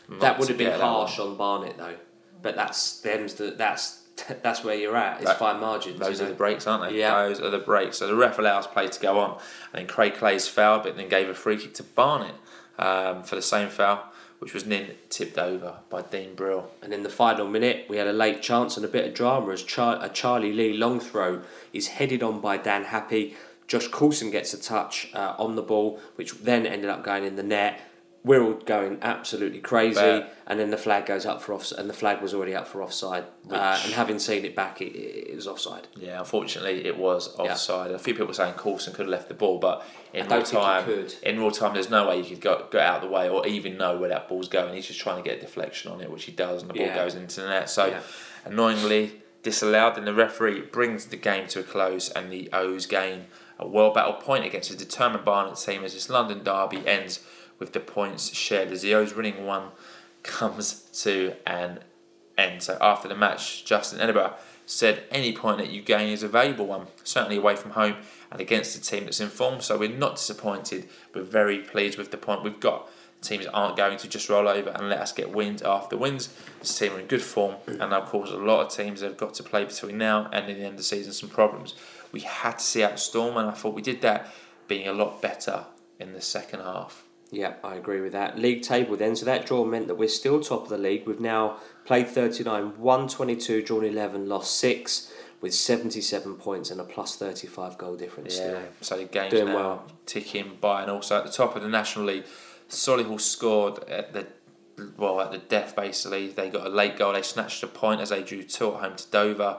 not that would have been harsh on Barnet though. But that's them's the that's that's where you're at. It's That- fine margins. Those are know? the breaks, aren't they? Yeah. Those are the breaks. So the ref allows play to go on. And then Craig Clay's foul, but then gave a free kick to Barnet um, for the same foul, which was then tipped over by Dean Brill. And in the final minute, we had a late chance and a bit of drama as Char- a Charlie Lee long throw is headed on by Dan Happe. Josh Coulson gets a touch uh, on the ball, which then ended up going in the net. We're all going absolutely crazy, Bet. and then the flag goes up for off, and the flag was already up for offside. Uh, and having seen it back, it, it was offside. Yeah, unfortunately, it was Yeah. offside. A few people were saying Coulson could have left the ball, but in real time, in real time, there's no way you could go, get out of the way or even know where that ball's going. He's just trying to get a deflection on it, which he does, and the ball Yeah. goes into the net. So, Yeah. annoyingly disallowed, and the referee brings the game to a close, and the O's game a world battle point against a determined Barnet team as this London derby ends with the points shared as the O's winning one comes to an end. So after the match, Justin Edinburgh said any point that you gain is a valuable one, certainly away from home and against a team that's in form. So we're not disappointed. We're very pleased with the point we've got. Teams aren't going to just roll over and let us get wins after wins. This team are in good form, and of course, a lot of teams have got to play between now and the end of the season some problems. We had to see out Storm, and I thought we did that, being a lot better in the second half. Yeah, I agree with that. League table then, so that draw meant that we're still top of the league. We've now played 39, won 22, drawn 11, lost 6, with 77 points and a plus 35 goal difference Yeah, still. so the game's Doing now well. ticking by, and also at the top of the National League, Solihull scored at the well at the death. Basically, they got a late goal. They snatched a point as they drew two at home to Dover,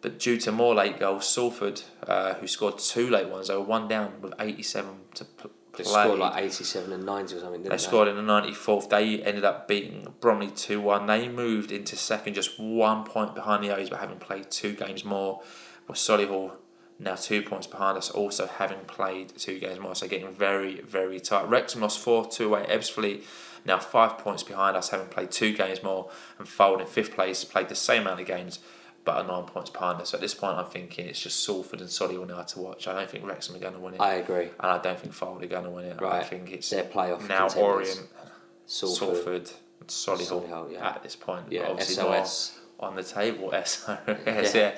but due to more late goals, Salford, uh, who scored two late ones, they were one down with eighty-seven to p- They play. scored like 87 and 90 or something, didn't They they? scored in the 94th. They ended up beating Bromley 2 1. They moved into second, just one point behind the O's, but having played two games more. With Solihull now two points behind us, also having played two games more. So getting very, very tight. Wrexham lost 4 2 away. Ebbsfleet now five points behind us, having played two games more. And Fylde in fifth place, played the same amount of games, but a nine points partner. So at this point, I'm thinking it's just Salford and Solihull now to watch. I don't think Wrexham are going to win it. I agree. and I don't think Fylde are going to win it. Right. I think it's Their playoff now contenders. Orient, Salford. Salford, and Solihull, Solihull, yeah. at this point. Yeah, obviously SOS. on the table. [LAUGHS] SOS, Yeah. yeah.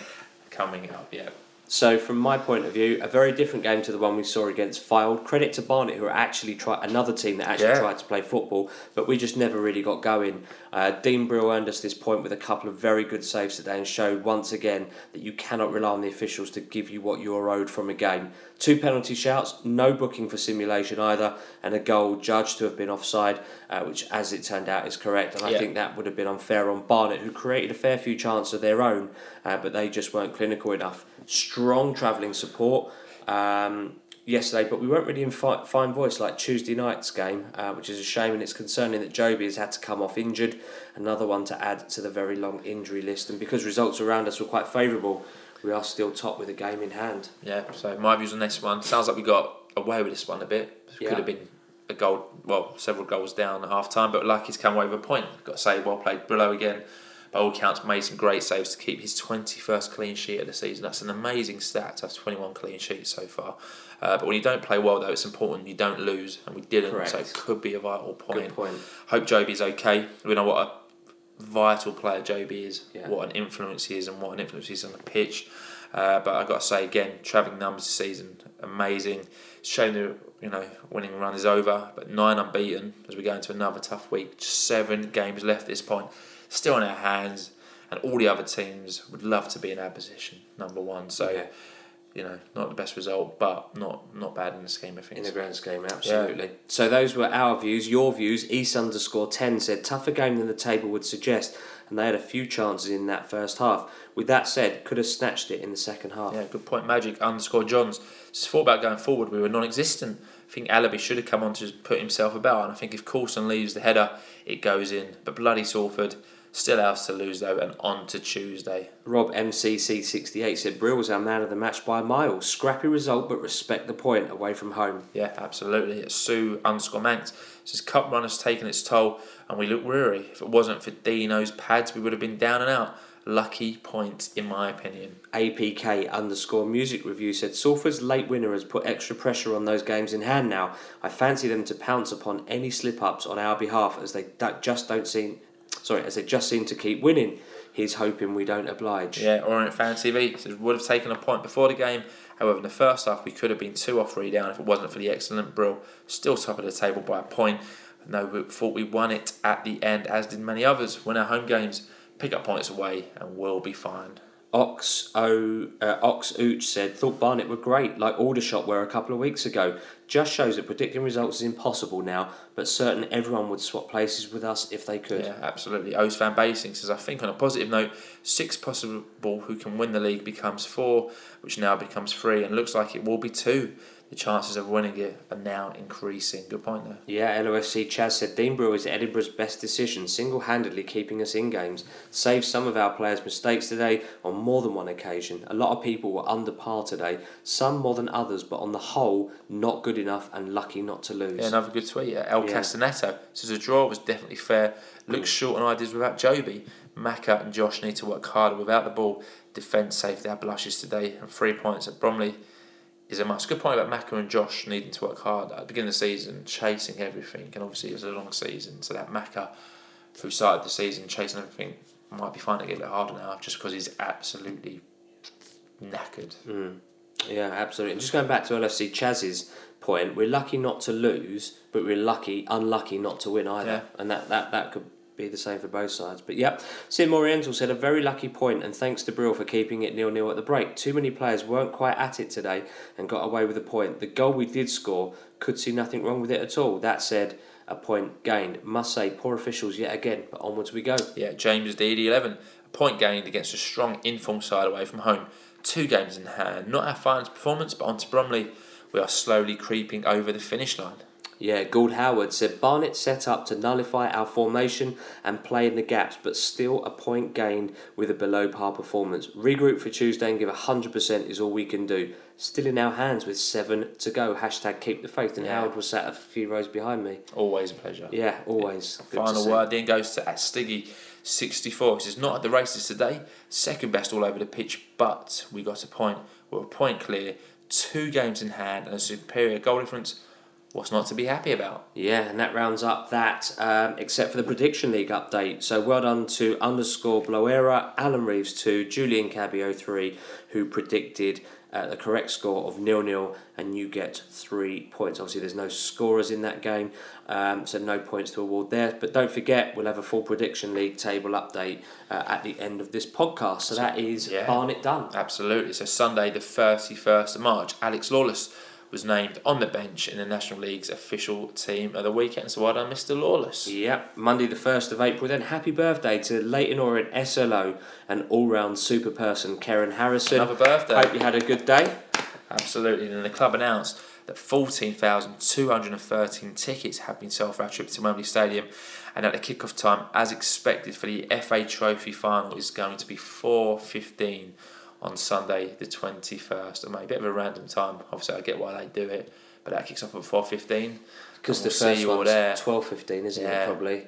coming up. Yeah, So, from my point of view, a very different game to the one we saw against Fylde. Credit to Barnet, who are actually try another team that actually Yeah. tried to play football, but we just never really got going. Uh, Dean Brill earned us this point with a couple of very good saves today and showed once again that you cannot rely on the officials to give you what you are owed from a game. Two penalty shouts, no booking for simulation either, and a goal judged to have been offside, uh, which, as it turned out, is correct. And I Yeah. think that would have been unfair on Barnet, who created a fair few chances of their own, uh, but they just weren't clinical enough. Strong travelling support. Um, yesterday, but we weren't really in fi- fine voice like Tuesday night's game, uh, which is a shame, and it's concerning that Jobi has had to come off injured. Another one to add to the very long injury list, and because results around us were quite favourable, we are still top with a game in hand. Yeah, so my views on this one sounds like we got away with this one a bit. Yeah. Could have been a goal, well, several goals down at half time, but Lucky's come away with a point. Got to say, well played. Brillo again, by all counts, made some great saves to keep his 21st clean sheet of the season. That's an amazing stat to have 21 clean sheets so far. Uh, but when you don't play well, though, it's important you don't lose, and we didn't, Correct. so it could be a vital point. Good point. Hope Jobi's okay. We know what a vital player Jobi is, Yeah. what an influence he is, and what an influence he is on the pitch. Uh, but I've got to say again, travelling numbers this season, amazing. Shame the you know winning run is over, but nine unbeaten as we go into another tough week. Just seven games left at this point, still in our hands, and all the other teams would love to be in our position, number one. So. Yeah. You know, not the best result, but not not bad in the scheme of things. In the grand scheme, absolutely. So those were our views. Your views. East underscore ten said tougher game than the table would suggest, and they had a few chances in that first half. With that said, could have snatched it in the second half. Yeah, good point. Magic underscore Johns. Just thought about going forward. We were non-existent. I think Alabi should have come on to put himself about, and I think if Coulson leaves the header, it goes in. But bloody Salford, still ours to lose though, and on to Tuesday. Rob MCC68 said Brill was our man of the match by a mile. Scrappy result, but respect the point away from home. Yeah, absolutely. It's Sue underscore Manx says cup run has taken its toll, and we look weary. If it wasn't for Dino's pads, we would have been down and out. Lucky point, in my opinion. APK underscore music review said Salford's late winner has put extra pressure on those games in hand now. I fancy them to pounce upon any slip ups on our behalf as they just don't seem sorry, as they just seem to keep winning. He's hoping we don't oblige. Yeah, Orient Fan TV says would have taken a point before the game. However, in the first half, we could have been two or three down if it wasn't for the excellent Brill. Still top of the table by a point. No, we thought we won it at the end, as did many others. Win our home games, pick up points away, and we'll be fine. Ox O uh, Ox Ooch said thought Barnet were great, like Aldershot were a couple of weeks ago. Just shows that predicting results is impossible now, but certain everyone would swap places with us if they could. Yeah, absolutely. O's Van Basing says, I think on a positive note, six possible who can win the league becomes four, which now becomes three, and looks like it will be two. The chances of winning it are now increasing. Good point there. Yeah, LOFC Chaz said Dean Brewer is Edinburgh's best decision, single handedly keeping us in games. Saved some of our players' mistakes today on more than one occasion. A lot of people were under par today, some more than others, but on the whole, not good enough and lucky not to lose. Yeah, another good tweet. Uh, El Yeah. Castaneto says a draw was definitely fair. Looks short on ideas without Jobi. Maka and Josh need to work harder without the ball. Defence saved our blushes today, and three points at Bromley is a must. Good point about Maka and Josh needing to work hard at the beginning of the season, chasing everything, and obviously it was a long season, so that Maka, who started the season chasing everything, might be finding it a bit harder now, just because he's absolutely knackered. Mm. Yeah, absolutely. And just going back to LFC Chaz's point, we're lucky not to lose, but we're lucky, unlucky not to win either. Yeah. And that, that, that could be the same for both sides. But yep, Sim Oriental said a very lucky point, and thanks to Brill for keeping it nil nil at the break. Too many players weren't quite at it today and got away with a point. The goal we did score could see nothing wrong with it at all. That said, a point gained. Must say, poor officials yet again, but onwards we go. Yeah, James DD11. A point gained against a strong informed side away from home. Two games in hand. Not our finest performance, but on to Bromley. We are slowly creeping over the finish line. Yeah, Gould Howard said Barnet set up to nullify our formation and play in the gaps, but still a point gained with a below par performance. Regroup for Tuesday and give 100% is all we can do. Still in our hands with seven to go. Hashtag keep the faith. And Yeah. Howard was sat a few rows behind me. Always a pleasure. Yeah, always. Good Final word then goes to Stiggy 64. He says, Not at the races today, second best all over the pitch, but we got a point. We're a point clear, two games in hand, and a superior goal difference. What's not to be happy about? Yeah, and that rounds up that, um, except for the Prediction League update. So well done to underscore Bloera, Alan Reeves 2, Julian Cabio 3, who predicted uh, the correct score of nil nil, and you get three points. Obviously, there's no scorers in that game, um, so no points to award there. But don't forget, we'll have a full prediction league table update uh, at the end of this podcast. So that is Yeah. Barnet done. Absolutely. So Sunday, the thirty first of March, Alex Lawless was named on the bench in the National League's official team of the weekend. So well done, Mr. Lawless. Yep, Monday the 1st of April. Then happy birthday to Leyton Orient SLO and all round super person Karen Harrison. Another birthday. Hope you had a good day. Absolutely. And the club announced that 14,213 tickets have been sold for our trip to Wembley Stadium. And at the kick-off time, as expected for the FA Trophy final, is going to be 4.15 on Sunday, the 21st of May. Bit of a random time. Obviously, I get why they do it. But that kicks off at 4.15. Because And the we'll see first you all there. twelve fifteen, isn't Yeah. it? Probably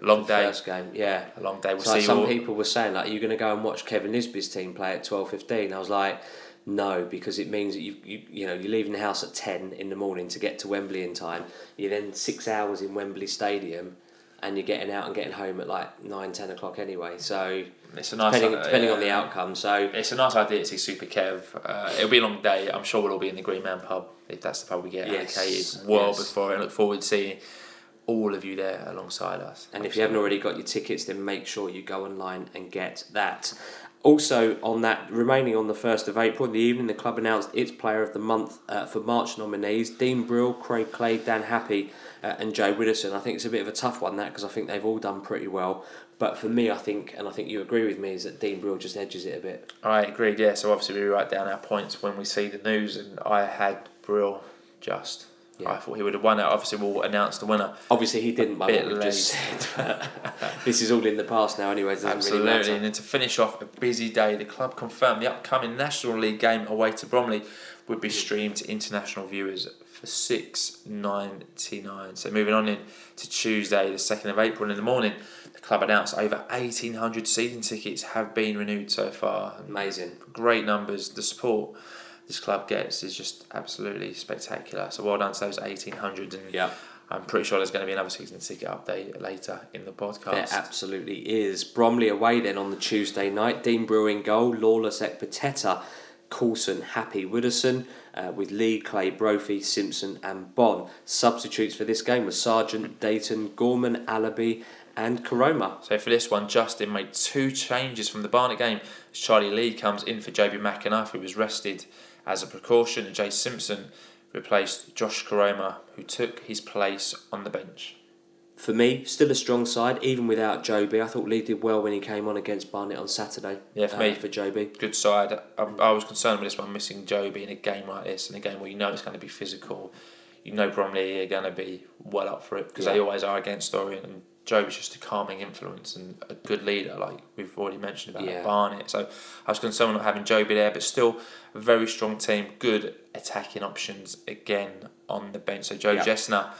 A long the day. first game. Yeah. A long day. We'll So like you some all. people were saying like, "You're going to go and watch Kevin Nisby's team play at twelve 15 I was like, "No," because it means that you you you know you're leaving the house at ten in the morning to get to Wembley in time. You're then six hours in Wembley Stadium, and you're getting out and getting home at like nine ten o'clock anyway. So It's a nice depending uh, depending on the outcome. So It's a nice idea to see Super Kev. Uh, it'll be a long day. I'm sure we'll all be in the Green Man pub if that's the pub we get Yes, allocated well yes. before. I look forward to seeing all of you there alongside us. And if you haven't already got your tickets, then make sure you go online and get that. Also, on that, remaining on the 1st of April, in the evening, the club announced its Player of the Month uh, for March nominees Dean Brill, Craig Clay, Dan Happe, uh, and Jay Widdowson. I think it's a bit of a tough one, that, because I think they've all done pretty well. But for me, I think, and I think you agree with me, is that Dean Brill just edges it a bit. I agreed, yeah. So obviously we write down our points when we see the news, and I had Brill just. Yeah. I thought he would have won it. Obviously, we'll announce the winner. Obviously, he didn't, by bit just said. [LAUGHS] But [LAUGHS] this is all in the past now, anyway. Absolutely. really and then to finish off a busy day, the club confirmed the upcoming National League game away to Bromley would be streamed to international viewers for six ninety nine. So moving on in to Tuesday, the second of April in the morning, the club announced over eighteen hundred season tickets have been renewed so far. Amazing. Great numbers. The support this club gets is just absolutely spectacular. So well done to those eighteen hundred and Yeah. I'm pretty sure there's going to be another season ticket update later in the podcast. There absolutely is. Bromley away then on the Tuesday night. Dean Brewing goal, Lawless Ekpiteta, Coulson, Happe, Widdowson, uh, with Lee, Clay, Brophy, Simpson, and Bonne. Substitutes for this game were Sargeant, Dayton, Gorman, Alabi, and Koroma. So for this one, Justin made two changes from the Barnet game. Charlie Lee comes in for Jobi McAnuff, who was rested as a precaution, and Jay Simpson replaced Josh Koroma, who took his place on the bench. For me, still a strong side, even without Jobi. I thought Lee did well when he came on against Barnet on Saturday. Yeah, for uh, me. For Jobi. Good side. I, I was concerned with this one missing Jobi in a game like this, in a game where you know it's going to be physical. You know Bromley are going to be well up for it because they always are against Orient. And Jobi's just a calming influence and a good leader, like we've already mentioned about Yeah. Barnet. So I was concerned with not having Jobi there, but still a very strong team, good attacking options again on the bench. So Joe Yeah. Jessner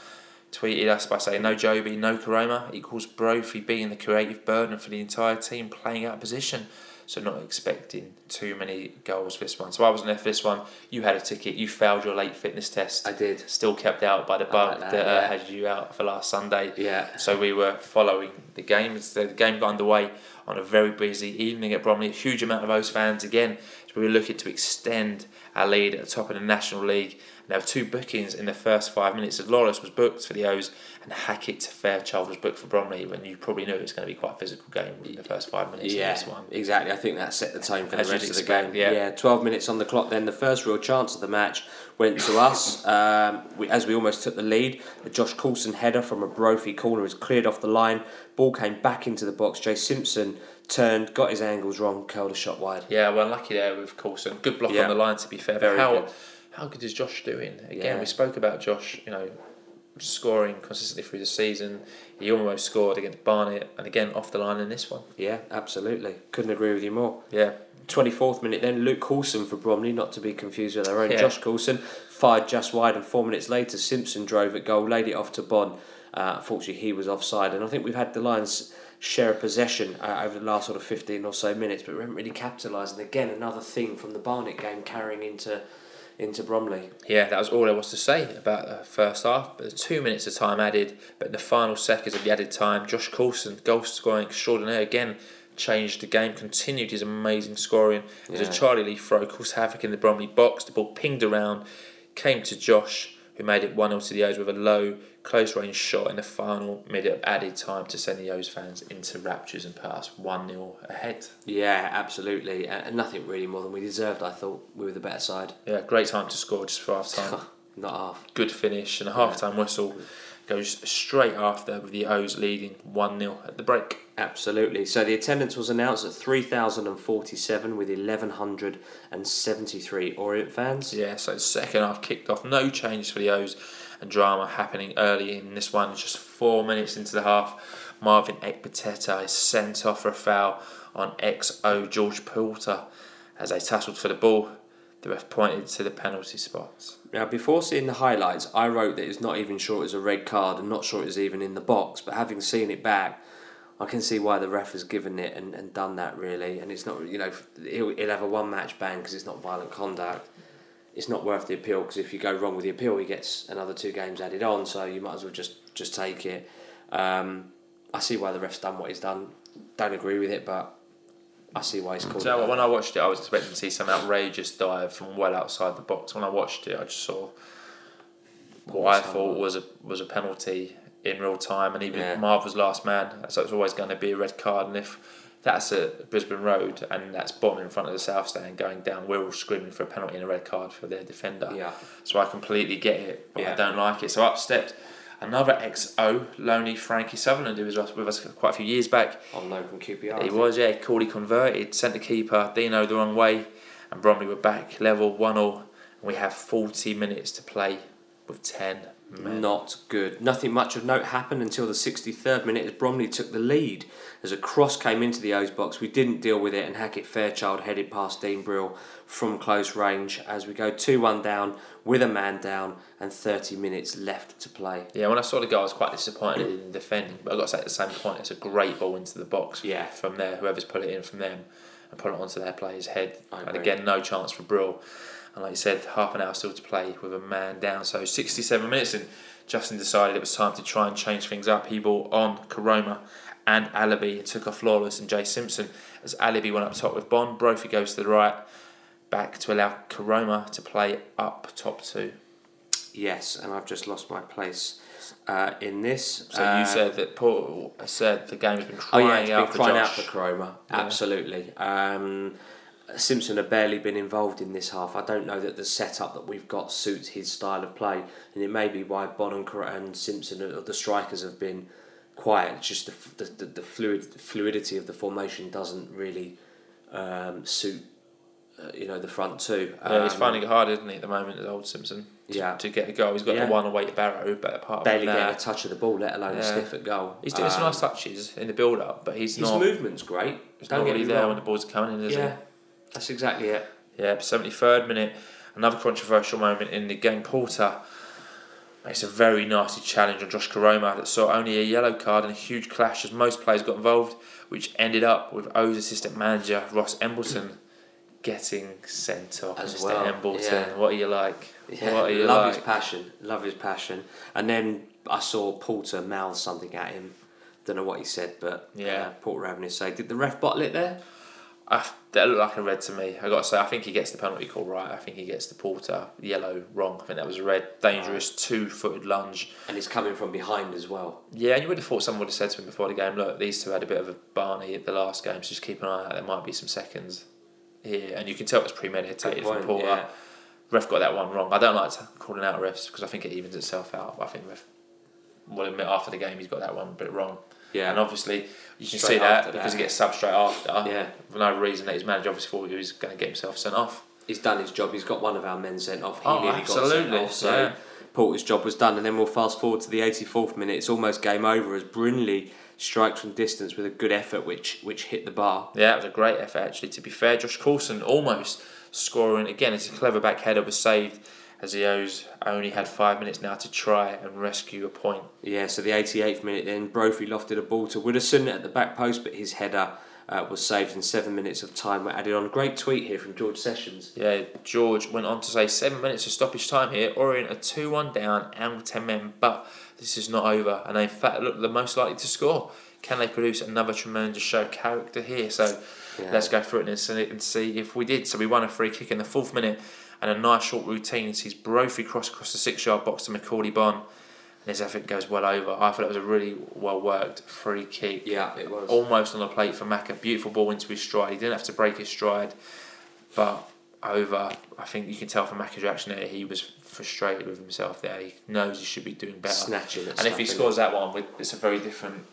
tweeted us by saying no Jobi, no Koroma equals Brophy being the creative burden for the entire team playing out of position. So not expecting too many goals for this one. So I wasn't there for this one. You had a ticket. You failed your late fitness test. I did. Still kept out by the bug like that, that, uh, yeah. had you out for last Sunday. Yeah. So we were following the game. The game got underway on a very busy evening at Bromley. A huge amount of those fans again. So we were looking to extend our lead at the top of the National League. There were two bookings in the first five minutes. As Lawless was booked for the O's and Hackett to Fairchild was booked for Bromley. When you probably knew it was going to be quite a physical game in the first five minutes Yeah, of this one. exactly. I think that set the tone for As the rest of the game. yeah. 12 minutes on the clock. Then the first real chance of the match went to us um, we, as we almost took the lead. A Josh Coulson header from a Brophy corner was cleared off the line. Ball came back into the box. Jay Simpson turned, got his angles wrong, curled a shot wide. Yeah, well, lucky there with Coulson. Good block Yeah. on the line, to be fair. Very but how, good. How good is Josh doing? Again, Yeah. we spoke about Josh, you know, scoring consistently through the season. He almost scored against Barnet, and again off the line in this one. Yeah, absolutely. Couldn't agree with you more. Yeah, 24th minute then, Luke Coulson for Bromley, not to be confused with our own Yeah. Josh Coulson, fired just wide, and four minutes later, Simpson drove at goal, laid it off to Bonne. Uh, unfortunately, he was offside, and I think we've had the Lions share a possession uh, over the last sort of 15 or so minutes, but we haven't really capitalised. And again, another thing from the Barnet game carrying into into Bromley. yeah, that was all there was to say about the first half. But the two minutes of time added, but in the final seconds of the added time, Josh Coulson, goal scoring extraordinaire again, changed the game, continued his amazing scoring. It was Yeah. a Charlie Lee throw, caused havoc in the Bromley box. The ball pinged around, came to Josh, who made it 1 0 to the O's with a low, close range shot in the final minute of added time to send the O's fans into raptures and put us 1 0 ahead. Yeah, absolutely. And nothing really more than we deserved, I thought. We were the better side. Yeah, great time to score just for half time. [LAUGHS] Not half. Good finish, and a half time whistle goes straight after with the O's leading 1 0 at the break. Absolutely. So the attendance was announced at 3,047 with 1,173 Orient fans. Yeah, so second half kicked off, no changes for the O's, and drama happening early in this one. Just four minutes into the half, Marvin Ekpiteta is sent off for a foul on XO George Porter as they tussled for the ball. The ref pointed to the penalty spots. Now, before seeing the highlights, I wrote that it's not even sure it was a red card and not sure it was even in the box. But having seen it back, I can see why the ref has given it and, and done that really. And it's not, you know, he'll, he'll have a one match ban because it's not violent conduct. It's not worth the appeal because if you go wrong with the appeal, he gets another two games added on. So you might as well just just take it. Um, I see why the ref's done what he's done. Don't agree with it, but I see why he's called. So it. when I watched it, I was expecting to see some outrageous dive from well outside the box. When I watched it, I just saw what I thought was a was a penalty in real time, and even Yeah. Marv was last man, so it's always going to be a red card. And if that's at Brisbane Road and that's Bond in front of the south stand going down, we're all screaming for a penalty and a red card for their defender. Yeah. So I completely get it, but Yeah. I don't like it. So up stepped another XO, Loney Frankie Sutherland, who was with us quite a few years back. on loan from QPR. He was, yeah. Coolly converted, sent the keeper, Dino the wrong way, and Bromley were back level 1 0. And we have 40 minutes to play with 10 men. Not good. Nothing much of note happened until the 63rd minute as Bromley took the lead. As a cross came into the O's box, we didn't deal with it, and Hackett Fairchild headed past Dean Brill from close range as we go 2 1 down with a man down and 30 minutes left to play. Yeah, when I saw the goal, I was quite disappointed in defending, but i got to say at the same point, it's a great ball into the box Yeah. from there, whoever's put it in from them, and put it onto their player's head. And again, no chance for Brill. And like you said, half an hour still to play with a man down. So 67 minutes in, Justin decided it was time to try and change things up. He brought on Koroma and Alabi and took off Lawless and Jay Simpson as Alabi went up top with Bond. Brophy goes to the right, back to allow Koroma to play up top two. Yes, and I've just lost my place uh, in this. So Uh, you said that Paul said the game's been Oh crying yeah, it's been out for crying Josh. out for Koroma. Yeah. Absolutely. Um, Simpson have barely been involved in this half. I don't know that the setup that we've got suits his style of play, and it may be why Bonne and, Simpson, uh, the strikers, have been quiet. It's just the the, the, the fluid fluidity of the formation doesn't really um, suit. Uh, you know the front two. Yeah, he's Um, finding it hard, isn't he, at the moment, as old Simpson? To, Yeah. To get a goal. He's got Yeah. the one away to Barrow, but apart barely from getting a touch of the ball, let alone a Yeah. sniff at goal. he's doing some Um, nice touches in the build up, but he's His not, movement's great. he's Don't not get really there wrong. when the ball's coming in, is Yeah, that's exactly it. Yeah, 73rd minute. Another controversial moment in the game. Porter makes a very nasty challenge on Josh Koroma that saw only a yellow card and a huge clash as most players got involved, which ended up with O's assistant manager Ross Embleton getting sent off. As Mr. well, Embleton, yeah. what are you like? Yeah, what are you love like? his passion. Love his passion. And then I saw Porter mouth something at him. Don't know what he said, but Yeah. uh, Porter having his say. Did the ref bottle it there? I, that looked like a red to me. I got to say, I think he gets the penalty call right. I think he gets the Porter yellow wrong. I think that was a red, dangerous two-footed lunge. And he's coming from behind as well. Yeah, and you would have thought someone would have said to him before the game, look, these two had a bit of a Barney at the last game, so just keep an eye out. There might be some seconds here, and you can tell it's premeditated Good from point, Porter. yeah. Ref got that one wrong. I don't like calling out refs because I think it evens itself out. I think ref will admit after the game he's got that one bit wrong. Yeah. And obviously you can Straight see that because that. he gets subbed straight after. Yeah. For no reason that his manager obviously thought he was going to get himself sent off. He's done his job. He's got one of our men sent off. He Oh, nearly got sent absolutely, off. So yeah. Porter's job was done. And then we'll fast forward to the 84th minute. It's almost game over as Brinley strikes from distance with a good effort, which which hit the bar. Yeah, it was a great effort actually. To be fair, Josh Coulson almost scoring again. It's a clever back header was saved as O's only had five minutes now to try and rescue a point. Yeah, so the 88th minute then, Brophy lofted a ball to Widdowson at the back post, but his header uh, was saved in seven minutes of time were added on. Great tweet here from George Sessions. Yeah, George went on to say seven minutes of stoppage time here. Orient are two one down and with ten men, but this is not over, and they in fact look the most likely to score. Can they produce another tremendous show character here? So Yeah. let's go through it and see if we did. So we won a free kick in the fourth minute and a nice short routine sees Brophy cross across the six yard box to Macauley Bonne. And his effort goes well over. I thought it was a really well worked free kick. Yeah, it was. Almost on the plate for Macca. Beautiful ball into his stride. He didn't have to break his stride, but over. I think you can tell from Macca's reaction there, he was frustrated with himself there. He knows he should be doing better. Snatching at And if he scores that one, it's a very different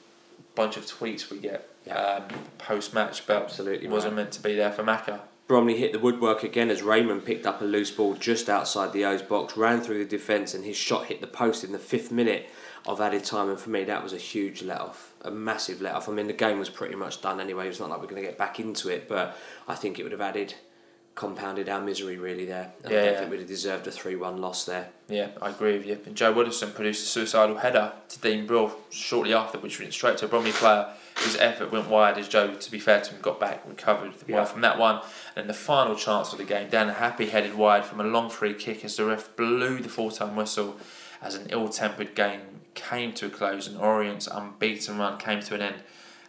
bunch of tweets we get Yeah. um, post match, but Absolutely wasn't right. meant to be there for Macca. Bromley hit the woodwork again as Raymond picked up a loose ball just outside the O's box, ran through the defence, and his shot hit the post in the fifth minute of added time. And for me, that was a huge let off, a massive let off. I mean, the game was pretty much done anyway. It's not like we're going to get back into it, but I think it would have added, compounded our misery really there. I Yeah, don't think we'd have deserved a 3 1 loss there. Yeah, I agree with you. And Joe Widdowson produced a suicidal header to Dean Brill shortly after, which went straight to a Bromley player. His effort went wide as Joe, to be fair to him, got back, recovered Yeah. well from that one. And the final chance of the game, Dan Happe headed wide from a long free kick as the ref blew the full time whistle as an ill tempered game came to a close and Orient's unbeaten run came to an end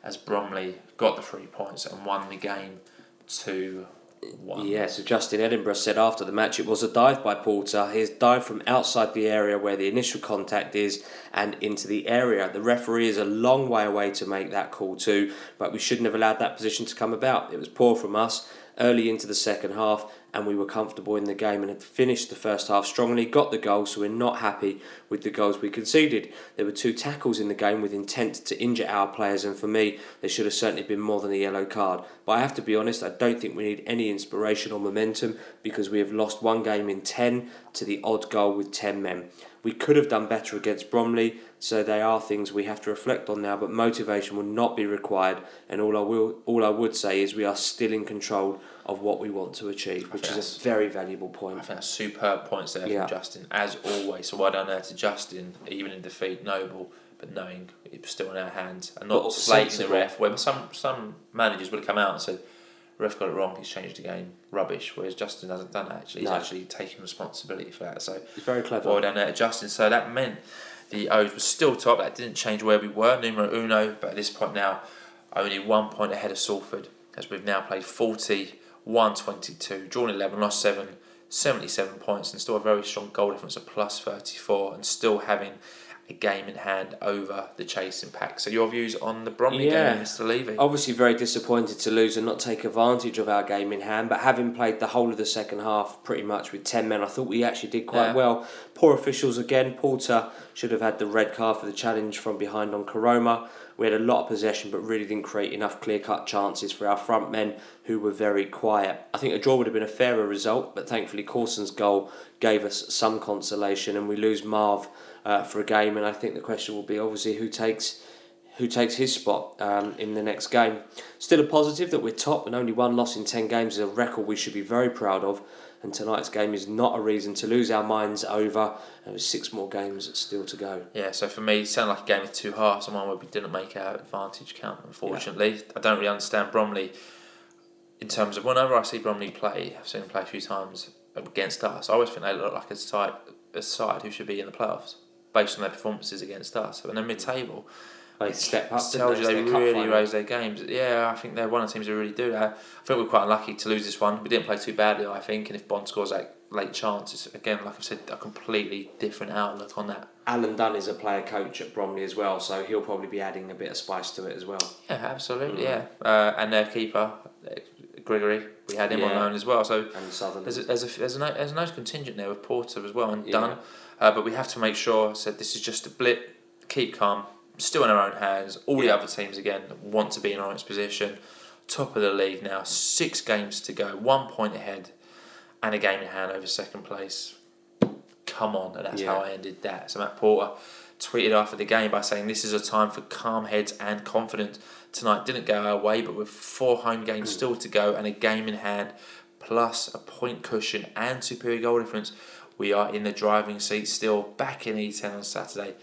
as Bromley got the three points and won the game 2 1. Yeah, so Justin Edinburgh said after the match it was a dive by Porter. His dive from outside the area where the initial contact is and into the area. The referee is a long way away to make that call too, but we shouldn't have allowed that position to come about. It was poor from us early into the second half and we were comfortable in the game and had finished the first half strongly, got the goal, so we're not happy with the goals we conceded. There were two tackles in the game with intent to injure our players, and for me, there should have certainly been more than a yellow card. But I have to be honest, I don't think we need any inspiration or momentum because we have lost one game in 10 to the odd goal with 10 men. We could have done better against Bromley, so they are things we have to reflect on now. But motivation will not be required, and all I will, all I would say is we are still in control of what we want to achieve, which is a very valuable point. I think that's superb points there Yeah. from Justin, as always. So well done there to Justin, even in defeat, noble, but knowing it's still in our hands and But not slating the ref. Where some some managers would have come out and said, "Ref got it wrong. He's changed the game. Rubbish." Whereas Justin hasn't done that. Actually, he's No. actually taken responsibility for that. So It's very clever. well done there, to Justin. So that meant the O's were still top. That didn't change where we were, numero uno. But at this point now, only one point ahead of Salford, as we've now played 40, 122, drawn 11, lost 7, 77 points, and still a very strong goal difference of plus 34, and still having a game in hand over the chasing pack. So your views on the Bromley Yeah. game, Mr. Levy? Obviously, very disappointed to lose and not take advantage of our game in hand. But having played the whole of the second half pretty much with 10 men, I thought we actually did quite Yeah. well. Poor officials again. Porter should have had the red card for the challenge from behind on Koroma. We had a lot of possession, but really didn't create enough clear cut chances for our front men who were very quiet. I think a draw would have been a fairer result, but thankfully, Coulson's goal gave us some consolation, and we lose Marv. Uh, for a game, and I think the question will be obviously who takes who takes his spot um, in the next game. Still a positive that we're top and only one loss in 10 games is a record we should be very proud of. And tonight's game is not a reason to lose our minds over. There's six more games still to go. Yeah, so for me, it sounded like a game of two halves, and one where we didn't make our advantage count, unfortunately. I don't really understand Bromley in terms of whenever I see Bromley play, I've seen them play a few times against us, I always think they look like a side, a side who should be in the playoffs based on their performances against us. When they're mid table, mm. They step up. you they their really raise their games. Yeah, I think they're one of the teams who really do that. I think we're quite unlucky to lose this one. We didn't play too badly, I think, and if Bond scores that late chance, it's again, like I've said, a completely different outlook on that. Alan Dunn is a player coach at Bromley as well, so he'll probably be adding a bit of spice to it as well. Yeah, absolutely. Yeah, uh, and their keeper, Gregory, we had him on loan as well. So And Southern. there's a, there's a there's a, nice, there's a nice contingent there with Porter as well and Yeah. Dunn. Uh, but we have to make sure. Said this is just a blip. Keep calm. Still in our own hands. All the other teams again want to be in Orient's position. Top of the league now. Six games to go. One point ahead, and a game in hand over second place. Come on, and that's Yeah. how I ended that. So Matt Porter tweeted after the game by saying, "This is a time for calm heads and confidence. Tonight didn't go our way, but with four home games mm. still to go and a game in hand, plus a point cushion and superior goal difference, we are in the driving seat still. Back in E10 on Saturday.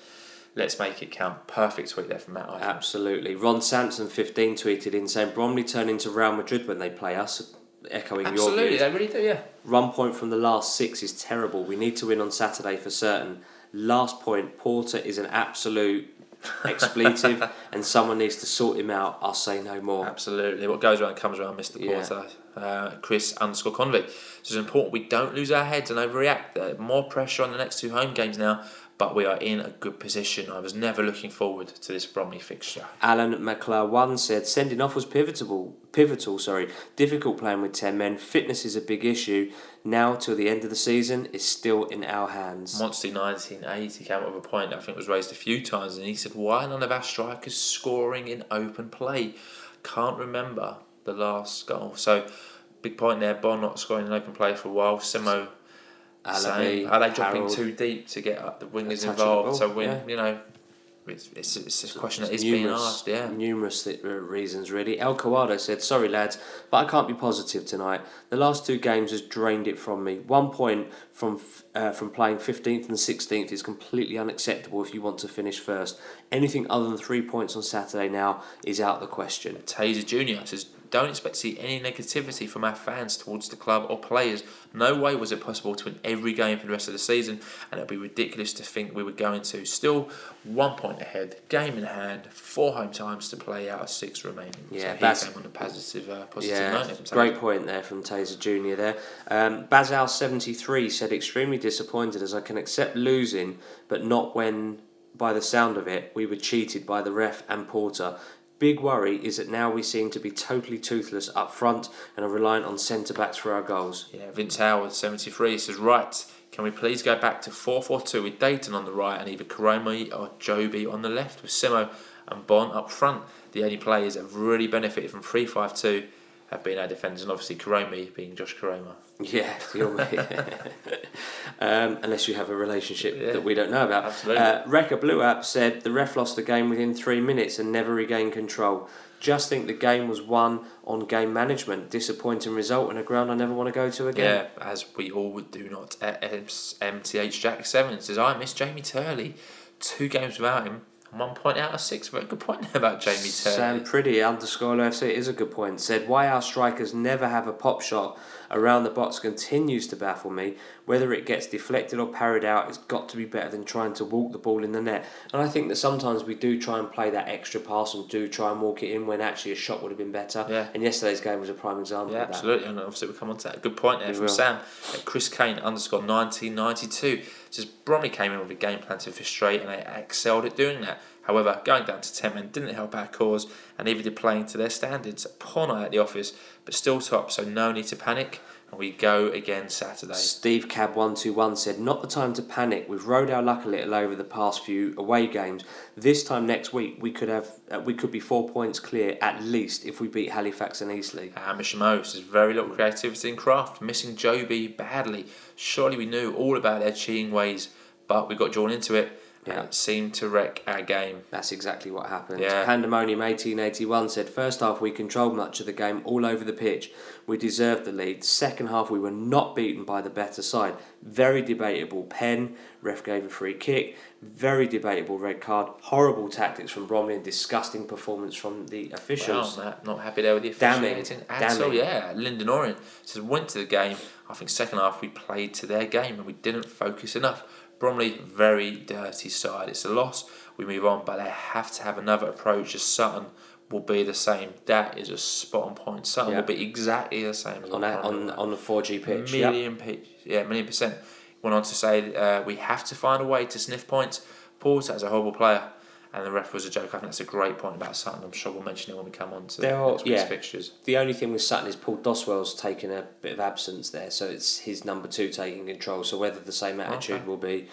Let's make it count." Perfect tweet there from Matt. I. Absolutely. Ron Sampson, 15, tweeted in saying Bromley turn into Real Madrid when they play us, echoing your Absolutely, they really do. Yeah. Run point from the last six is terrible. We need to win on Saturday for certain. Last point, Porter is an absolute [LAUGHS] expletive, and someone needs to sort him out. I'll say no more. Absolutely. What goes around comes around, Mr. Yeah. Porter. Uh, Chris underscore Convict. So it's important we don't lose our heads and overreact. There more pressure on the next two home games now, but we are in a good position. I was never looking forward to this Bromley fixture. Alan McClure one said sending off was pivotal. Pivotal, sorry. Difficult playing with ten men. Fitness is a big issue. Now till the end of the season is still in our hands. Monty 1980 came up with a point that I think was raised a few times, and he said, Why none of our strikers scoring in open play? Can't remember the last goal. So, big point there. Bonne not scoring in open play for a while. Simo, Alabi. Are they dropping Harrold. too deep to get the wingers the involved? ball, So, when, yeah. you know, it's, it's, it's a question that is Numerous- being asked, yeah. Numerous th- uh, reasons, really. El Kawado said, Sorry, lads, but I can't be positive tonight. The last two games has drained it from me. One point from f- uh, from playing 15th and 16th is completely unacceptable if you want to finish first. Anything other than three points on Saturday now is out the question. Taser Jr. says, Don't expect to see any negativity from our fans towards the club or players. No way was it possible to win every game for the rest of the season, and it would be ridiculous to think we were going to. Still, one point ahead, game in hand, four home times to play out of six remaining. Yeah, so on a positive, uh, positive Yeah, note. great point there from Taser Jr. there. Um, Bazal73 said, extremely disappointed as I can accept losing, but not when, by the sound of it, we were cheated by the ref and Porter. Big worry is that now we seem to be totally toothless up front and are reliant on centre backs for our goals. Yeah, Vince Howard, 73, says, Right, can we please go back to 4 4 2 with Dayton on the right and either Karomi or Jobi on the left with Simo and Bonne up front? The only players that have really benefited from 3 5 2 have been our defenders, and obviously Karomi being Josh Koroma. Yeah, [LAUGHS] you're [LAUGHS] um, unless you have a relationship Yeah. that we don't know about. Absolutely. Uh, Blue App said the ref lost the game within three minutes and never regained control. Just think the game was won on game management. Disappointing result and a ground I never want to go to again. Yeah, as we all would do not. MTH Jack 7 says, I miss Jamie Turley. Two games without him, one point out of six. Very good point there [LAUGHS] about Jamie Turley. Sam Pretty underscore FC is a good point. Said why our strikers never have a pop shot around the box continues to baffle me. Whether it gets deflected or parried out, it's got to be better than trying to walk the ball in the net. And I think that sometimes we do try and play that extra pass and do try and walk it in when actually a shot would have been better. Yeah. And yesterday's game was a prime example Yeah, of that. absolutely, and obviously we'll come on to that. Good point there We from will. Sam. Chris Kane underscore 1992 says Bromley came in with a game plan to frustrate and they excelled at doing that. However, going down to 10 men didn't help our cause and neither did playing to their standards. Poor night at the office, but still top, so no need to panic. And we go again Saturday. Steve Cab one two one said, "Not the time to panic. We've rode our luck a little over the past few away games. This time next week, we could have uh, we could be four points clear at least if we beat Halifax and Eastleigh." Uh, Mishimo says very little creativity and craft, missing Jobi badly. Surely we knew all about their cheating ways, but we got drawn into it and Yeah. it seemed to wreck our game. That's exactly what happened. Yeah. Pandemonium 1881 said, First half we controlled much of the game all over the pitch. We deserved the lead. Second half we were not beaten by the better side. Very debatable pen. Ref gave a free kick. Very debatable red card. Horrible tactics from Bromley and disgusting performance from the officials. Wow, Matt, not happy there with the Damning. officiating at all. Damning. Yeah, Lyndon Orient says went to the game. I think second half we played to their game and we didn't focus enough. Bromley very dirty side. It's a loss. We move on, but they have to have another approach. As Sutton will be the same. That is a spot on point. Sutton Yeah. will be exactly the same on, a, on, on the 4G pitch. Yep. million pitch. Yeah, million percent. Went on to say uh, we have to find a way to sniff points. Porter is a horrible player. And the ref was a joke. I think that's a great point about Sutton. I'm sure we'll mention it when we come on to There are- next yeah. fixtures. The only thing with Sutton is Paul Doswell's taken a bit of absence there, so it's his number two taking control. So whether the same attitude Okay. will be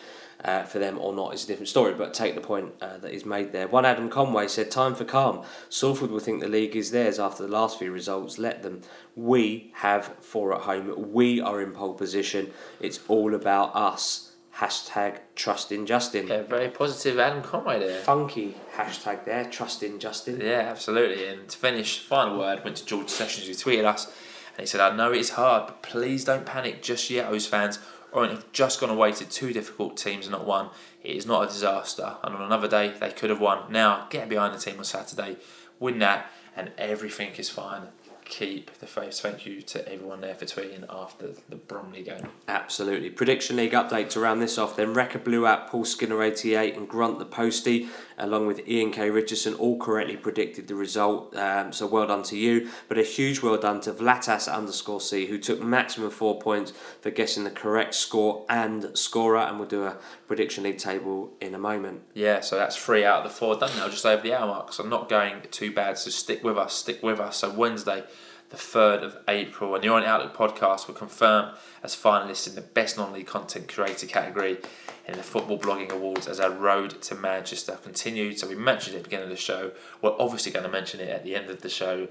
uh, for them or not is a different story. But take the point uh, that is made there. One Adam Conway said, "Time for calm. Salford will think the league is theirs after the last few results. Let them. We have four at home. We are in pole position. It's all about us." Hashtag trust in Justin. Yeah, very positive Adam Conway there. Funky hashtag there. Trust in Justin. Yeah, absolutely. And to finish, final word went to George Sessions who tweeted us and he said, I know it's hard, but please don't panic just yet, O's fans. Orient have just gone away to two difficult teams and not one. It is not a disaster. And on another day, they could have won. Now, get behind the team on Saturday, win that, and everything is fine. Keep the faith. Thank you to everyone there for tweeting after the Bromley game. Absolutely. Prediction League update to round this off then. Rekka Blue App, Paul Skinner 88 and Grunt the Postie, along with Ian K. Richardson, all correctly predicted the result. Um, so well done to you. But a huge well done to Vlatas underscore C, who took maximum four points for guessing the correct score and scorer. And we'll do a Prediction League table in a moment. Yeah, so that's three out of the four done now, just over the hour mark. So I'm not going too bad. So stick with us, stick with us. So Wednesday, the 3rd of April, and the Orient Outlook podcast will confirm as finalists in the Best Non League Content Creator category in the Football Blogging Awards as our road to Manchester continued. So we mentioned it at the beginning of the show. We're obviously going to mention it at the end of the show.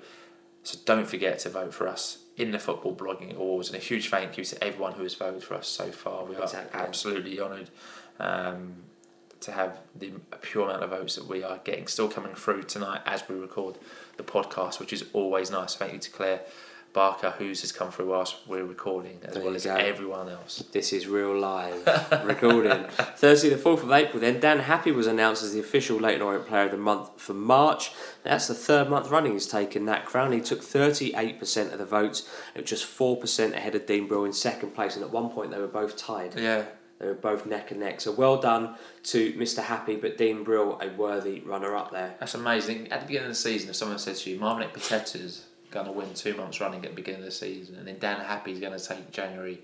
So don't forget to vote for us in the Football Blogging Awards. And a huge thank you to everyone who has voted for us so far. We are Exactly. absolutely honoured um, to have the pure amount of votes that we are getting still coming through tonight as we record the podcast, which is always nice. Thank you to Claire Barker, who's has come through whilst we're recording, as There well as go. everyone else. This is real live [LAUGHS] recording. Thursday, the 4th of April, then Dan Happe was announced as the official Leyton Orient Player of the Month for March. That's the third month running he's taken that crown. He took 38% of the votes, just 4% ahead of Dean Brill in second place, and at one point they were both tied. Yeah, They were both neck and neck. So well done to Mr. Happe, but Dean Brill, a worthy runner up there. that's amazing. At the beginning of the season, if someone says to you, Marvin Ekpiteta's going to win two months running at the beginning of the season, and then Dan Happe's going to take January,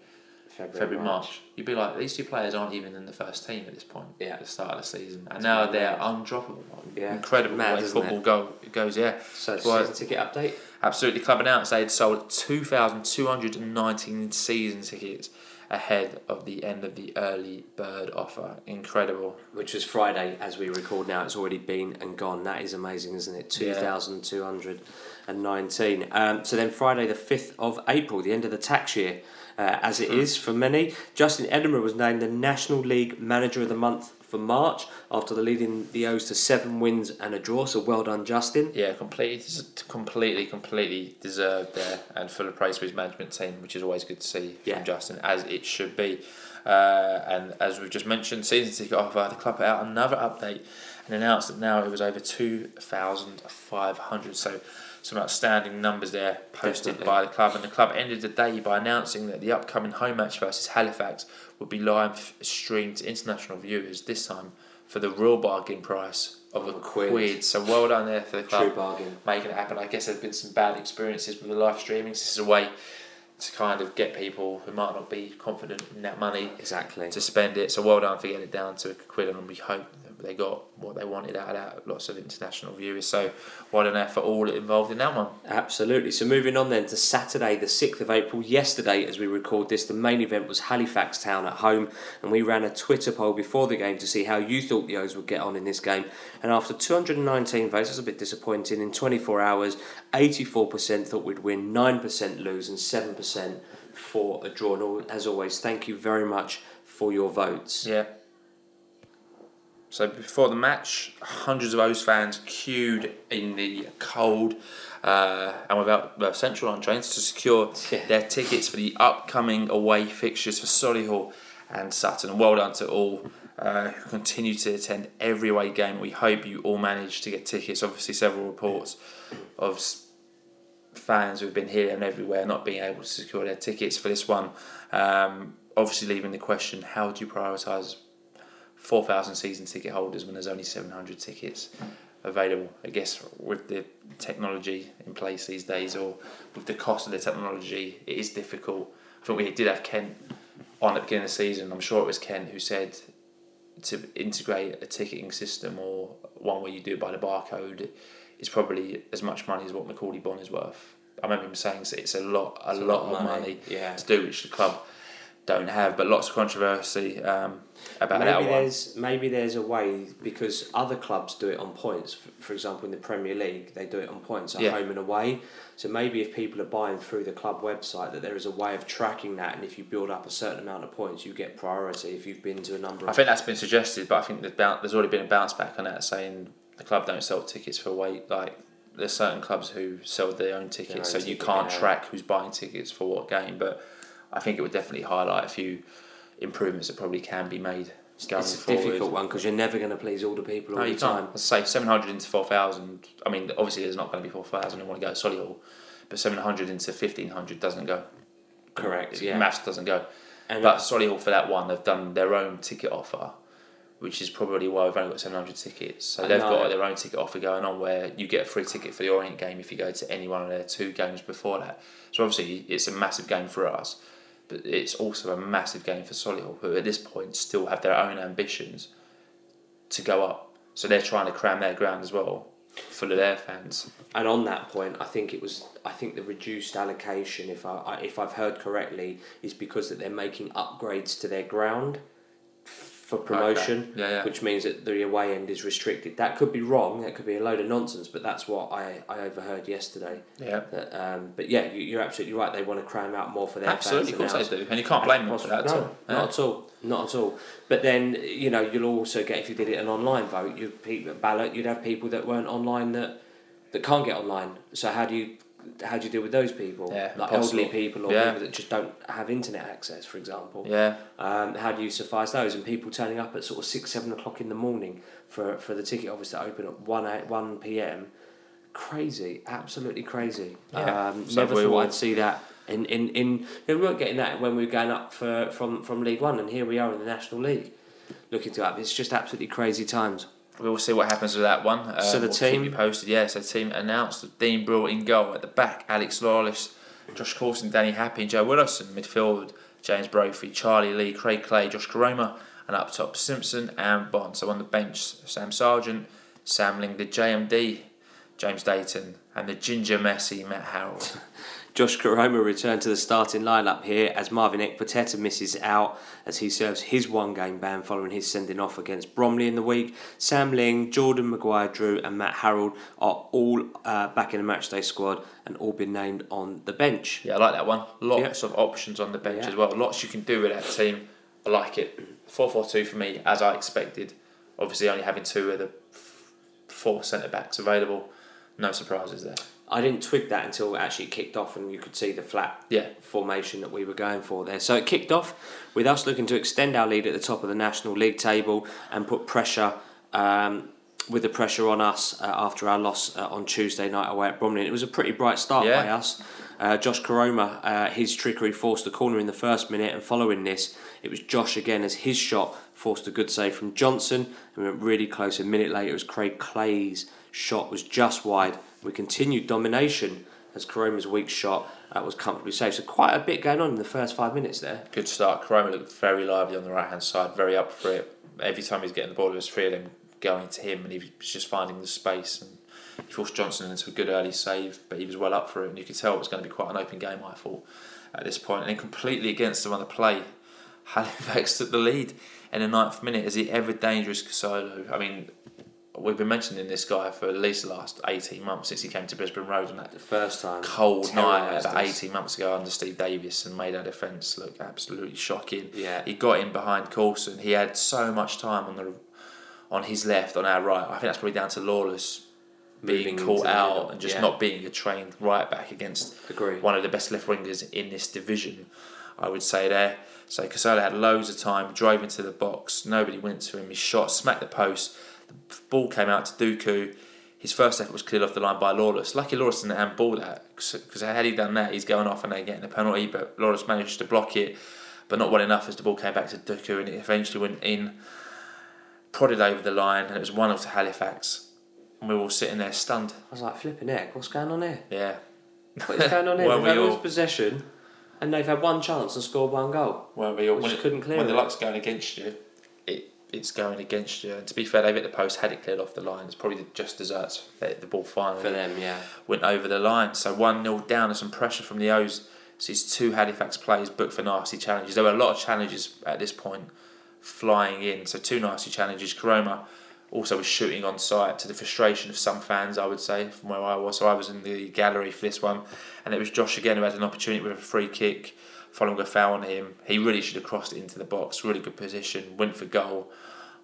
February, March, you'd be like, these two players aren't even in the first team at this point Yeah. at the start of the season. And now they're undroppable. Yeah. Incredible Mad, way football go, goes, yeah. So, Well, season ticket update. Absolutely. Club announced they had sold 2,219 season tickets ahead of the end of the early bird offer. Incredible. which was Friday as we record now. It's already been and gone. That is amazing, isn't it? Yeah. 2,219. Um, so then Friday, the 5th of April, the end of the tax year, uh, as it is for many. Justin Edinburgh was named the National League Manager of the Month for March after the leading the O's to seven wins and a draw. So well done, Justin. Yeah, completely, completely, completely deserved there, and full of praise for his management team, which is always good to see Yeah. from Justin, as it should be. Uh, and as we've just mentioned, season ticket offer, the club put out another update and announced that now it was over two thousand five hundred. So some outstanding numbers there posted Definitely. by the club, and the club ended the day by announcing that the upcoming home match versus Halifax would be live streamed to international viewers this time for the real bargain price of a quid. quid. So well done there for the club True bargain. making it happen. I guess there's been some bad experiences with the live streaming. This is a way to kind of get people who might not be confident in that money Exactly. to spend it. So well done for getting it down to a quid, and we hope they got what they wanted out of that. Lots of international viewers. So well done there for all involved in that one. Absolutely. So moving on then to Saturday, the 6th of April. Yesterday, as we record this, the main event was Halifax Town at home, and we ran a Twitter poll before the game to see how you thought the O's would get on in this game. And after 219 votes, that's a bit disappointing. In 24 hours, 84% thought we'd win, 9% lose, and 7% for a draw. And all- as always, thank you very much for your votes. Yeah. So before the match, hundreds of O's fans queued in the cold uh, and without well, central on trains to secure Yeah. their tickets for the upcoming away fixtures for Solihull and Sutton. And well done to all uh, who continue to attend every away game. We hope you all managed to get tickets. Obviously, several reports of fans who've been here and everywhere not being able to secure their tickets for this one. Um, obviously, leaving the question: How do you prioritise four thousand season ticket holders when there's only seven hundred tickets available? I guess with the technology in place these days, or with the cost of the technology, it is difficult. I think we did have Kent on at the beginning of the season. I'm sure it was Kent who said to integrate a ticketing system or one where you do it by the barcode is probably as much money as what Macauley Bonne is worth. I remember him saying it's a lot, a It's a lot, lot of of money, money, yeah. to do, which the club don't have. But lots of controversy um, about that maybe one. there's maybe there's a way because other clubs do it on points. For, example, in the Premier League, they do it on points at Yeah. home and away. So maybe if people are buying through the club website, that there is a way of tracking that, and if you build up a certain amount of points, you get priority. If you've been to a number I think that's been suggested, but I think there's, there's already been a bounce back on that, saying the club don't sell tickets for away. Like there's certain clubs who sell their own tickets, own so you can't yeah. track who's buying tickets for what game. But I think it would definitely highlight a few improvements that probably can be made going it's a forward. difficult one because you're never going to please all the people all No, the time. Let's say 700 into 4,000. I mean, obviously, there's not going to be 4,000 who want to go to Solihull. but 700 into 1500 doesn't go. Correct. Yeah. Maths doesn't go. And But Solihull for that one, they've done their own ticket offer, which is probably why we've only got 700 tickets. So they've got their own ticket offer going on where you get a free ticket for the Orient game if you go to any one of their two games before that. So obviously it's a massive game for us, but it's also a massive game for Solihull, who at this point still have their own ambitions to go up. So they're trying to cram their ground as well, full of their fans. And on that point, I think it was. I think the reduced allocation, if I if I've heard correctly, is because that they're making upgrades to their ground for promotion, Yeah, yeah. which means that the away end is restricted. That could be wrong. That could be a load of nonsense, but that's what I, I overheard yesterday. Yeah. That, um, but yeah, you, you're absolutely right. They want to cram out more for their Absolutely, of course they do. And you can't blame them for that at no, all. not at all, not at all. But then you know you'll also get if you did it an online vote, you ballot, you'd have people that weren't online that that can't get online. So how do you how do you deal with those people? Yeah, like impossible. elderly people or Yeah. people that just don't have internet access, for example. Yeah. Um, how do you suffice those? And people turning up at sort of six, seven o'clock in the morning for, for the ticket office to open at one one p.m. Crazy, absolutely crazy. Yeah. Um, So never thought I'd see that. In, in, in we weren't getting that when we were going up for, from, from League One, and here we are in the National League, looking to up. It's just absolutely crazy times. We will see what happens with that one. Um, So the we'll team- posted. Yeah, so the team announced that Dean Brill in goal at the back, Alex Lawless, Josh Coulson, Danny Happe, and Joe Widdowson midfield, James Brophy, Charlie Lee, Craig Clay, Josh Koroma, and up top Simpson and Bonne. So on the bench, Sam Sargeant, Sam Ling, the JMD, James Dayton, and the Ginger Messi, Matt Harrold. [LAUGHS] Josh Koroma returned to the starting lineup here as Marvin Ekpiteta misses out as he serves his one game ban following his sending off against Bromley in the week. Sam Ling, Jordan Maguire Drew, and Matt Harrold are all uh, back in the matchday squad and all been named on the bench. Yeah, I like that one. Lots of options on the bench Yeah. as well. Lots you can do with that team. I like it. 4 4 2 for me, as I expected. Obviously, only having two of the four centre backs available. No surprises there. I didn't twig that until it actually kicked off and you could see the flat Yeah. formation that we were going for there. So it kicked off with us looking to extend our lead at the top of the National League table and put pressure. Um, with the pressure on us uh, after our loss uh, on Tuesday night away at Bromley, And it was a pretty bright start Yeah. by us. Uh, Josh Koroma, uh, his trickery forced the corner in the first minute, and following this, it was Josh again as his shot forced a good save from Johnson. And we went really close. A minute later, it was Craig Clay's shot was just wide. We continued domination as Koroma's weak shot uh, was comfortably saved. So quite a bit going on in the first five minutes there. Good start. Koroma looked very lively on the right hand side, very up for it. Every time he's getting the ball, there was three of them going to him, and he was just finding the space. And he forced Johnson into a good early save, but he was well up for it, and you could tell it was going to be quite an open game. I thought at this point, and then completely against the play, [LAUGHS] Halifax took the lead in the ninth minute. Is he ever dangerous, Kosylo? I mean, we've been mentioning this guy for at least the last eighteen months since he came to Brisbane Road on that The first time. cold night about us. 18 months ago under Steve Davis and made our defence look absolutely shocking. Yeah. He got in behind Coulson. He had so much time on the on his left, on our right. I think that's probably down to Lawless being Moving caught out and just yeah. not being a trained right back against Agree. one of the best left wingers in this division, I would say there. So Kosylo had loads of time, drove into the box, nobody went to him, he shot, smacked the post, ball came out to Duku. His first effort was cleared off the line by Lawless. Lucky Lawless didn't handball that because had he done that, he's going off and they're getting a penalty. But Lawless managed to block it, but not well enough as the ball came back to Duku and it eventually went in, prodded over the line, and it was one of to Halifax. And we were all sitting there stunned. I was like, flipping heck, what's going on here? Yeah, What is going on [LAUGHS] here? Weren't They've we had all? possession and they've had one chance and scored one goal. Well, we all, We when, it- couldn't clear when the luck's going against you, it it's going against you. And to be fair, they've hit the post, had it cleared off the line. It's probably just desserts that the ball finally For them, yeah. went over the line. So 1 0 down and some pressure from the O's. Sees two Halifax players booked for nasty challenges. There were a lot of challenges at this point flying in. So two nasty challenges. Koroma also was shooting on site to the frustration of some fans, I would say, from where I was. So I was in the gallery for this one. And it was Josh again who had an opportunity with a free kick following a foul on him. He really should have crossed it into the box. Really good position. Went for goal.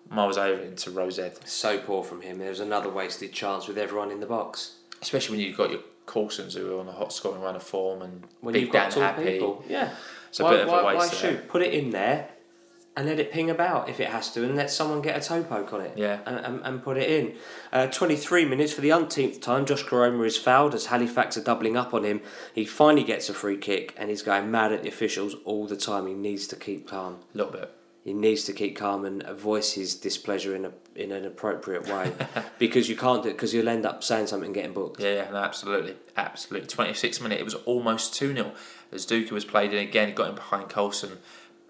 Miles over into Rosette. So poor from him. There was another wasted chance with everyone in the box. Especially when you've got your Coulsons who are on a hot scoring run of form and When Big you've got Dan Happe. people. Yeah. It's a why, bit of a why, waste why shoot? Put it in there. And let it ping about if it has to, and let someone get a toe poke on it. Yeah. And, and, and put it in. Uh, 23 minutes for the umpteenth time. Josh Koroma is fouled as Halifax are doubling up on him. He finally gets a free kick, and he's going mad at the officials all the time. He needs to keep calm. A little bit. He needs to keep calm and voice his displeasure in a in an appropriate way, [LAUGHS] because you can't do it because you'll end up saying something and getting booked. Yeah, yeah, no, absolutely, absolutely. Twenty six minute, it was almost two 0 as Duku was played in again. Got in behind Coulson,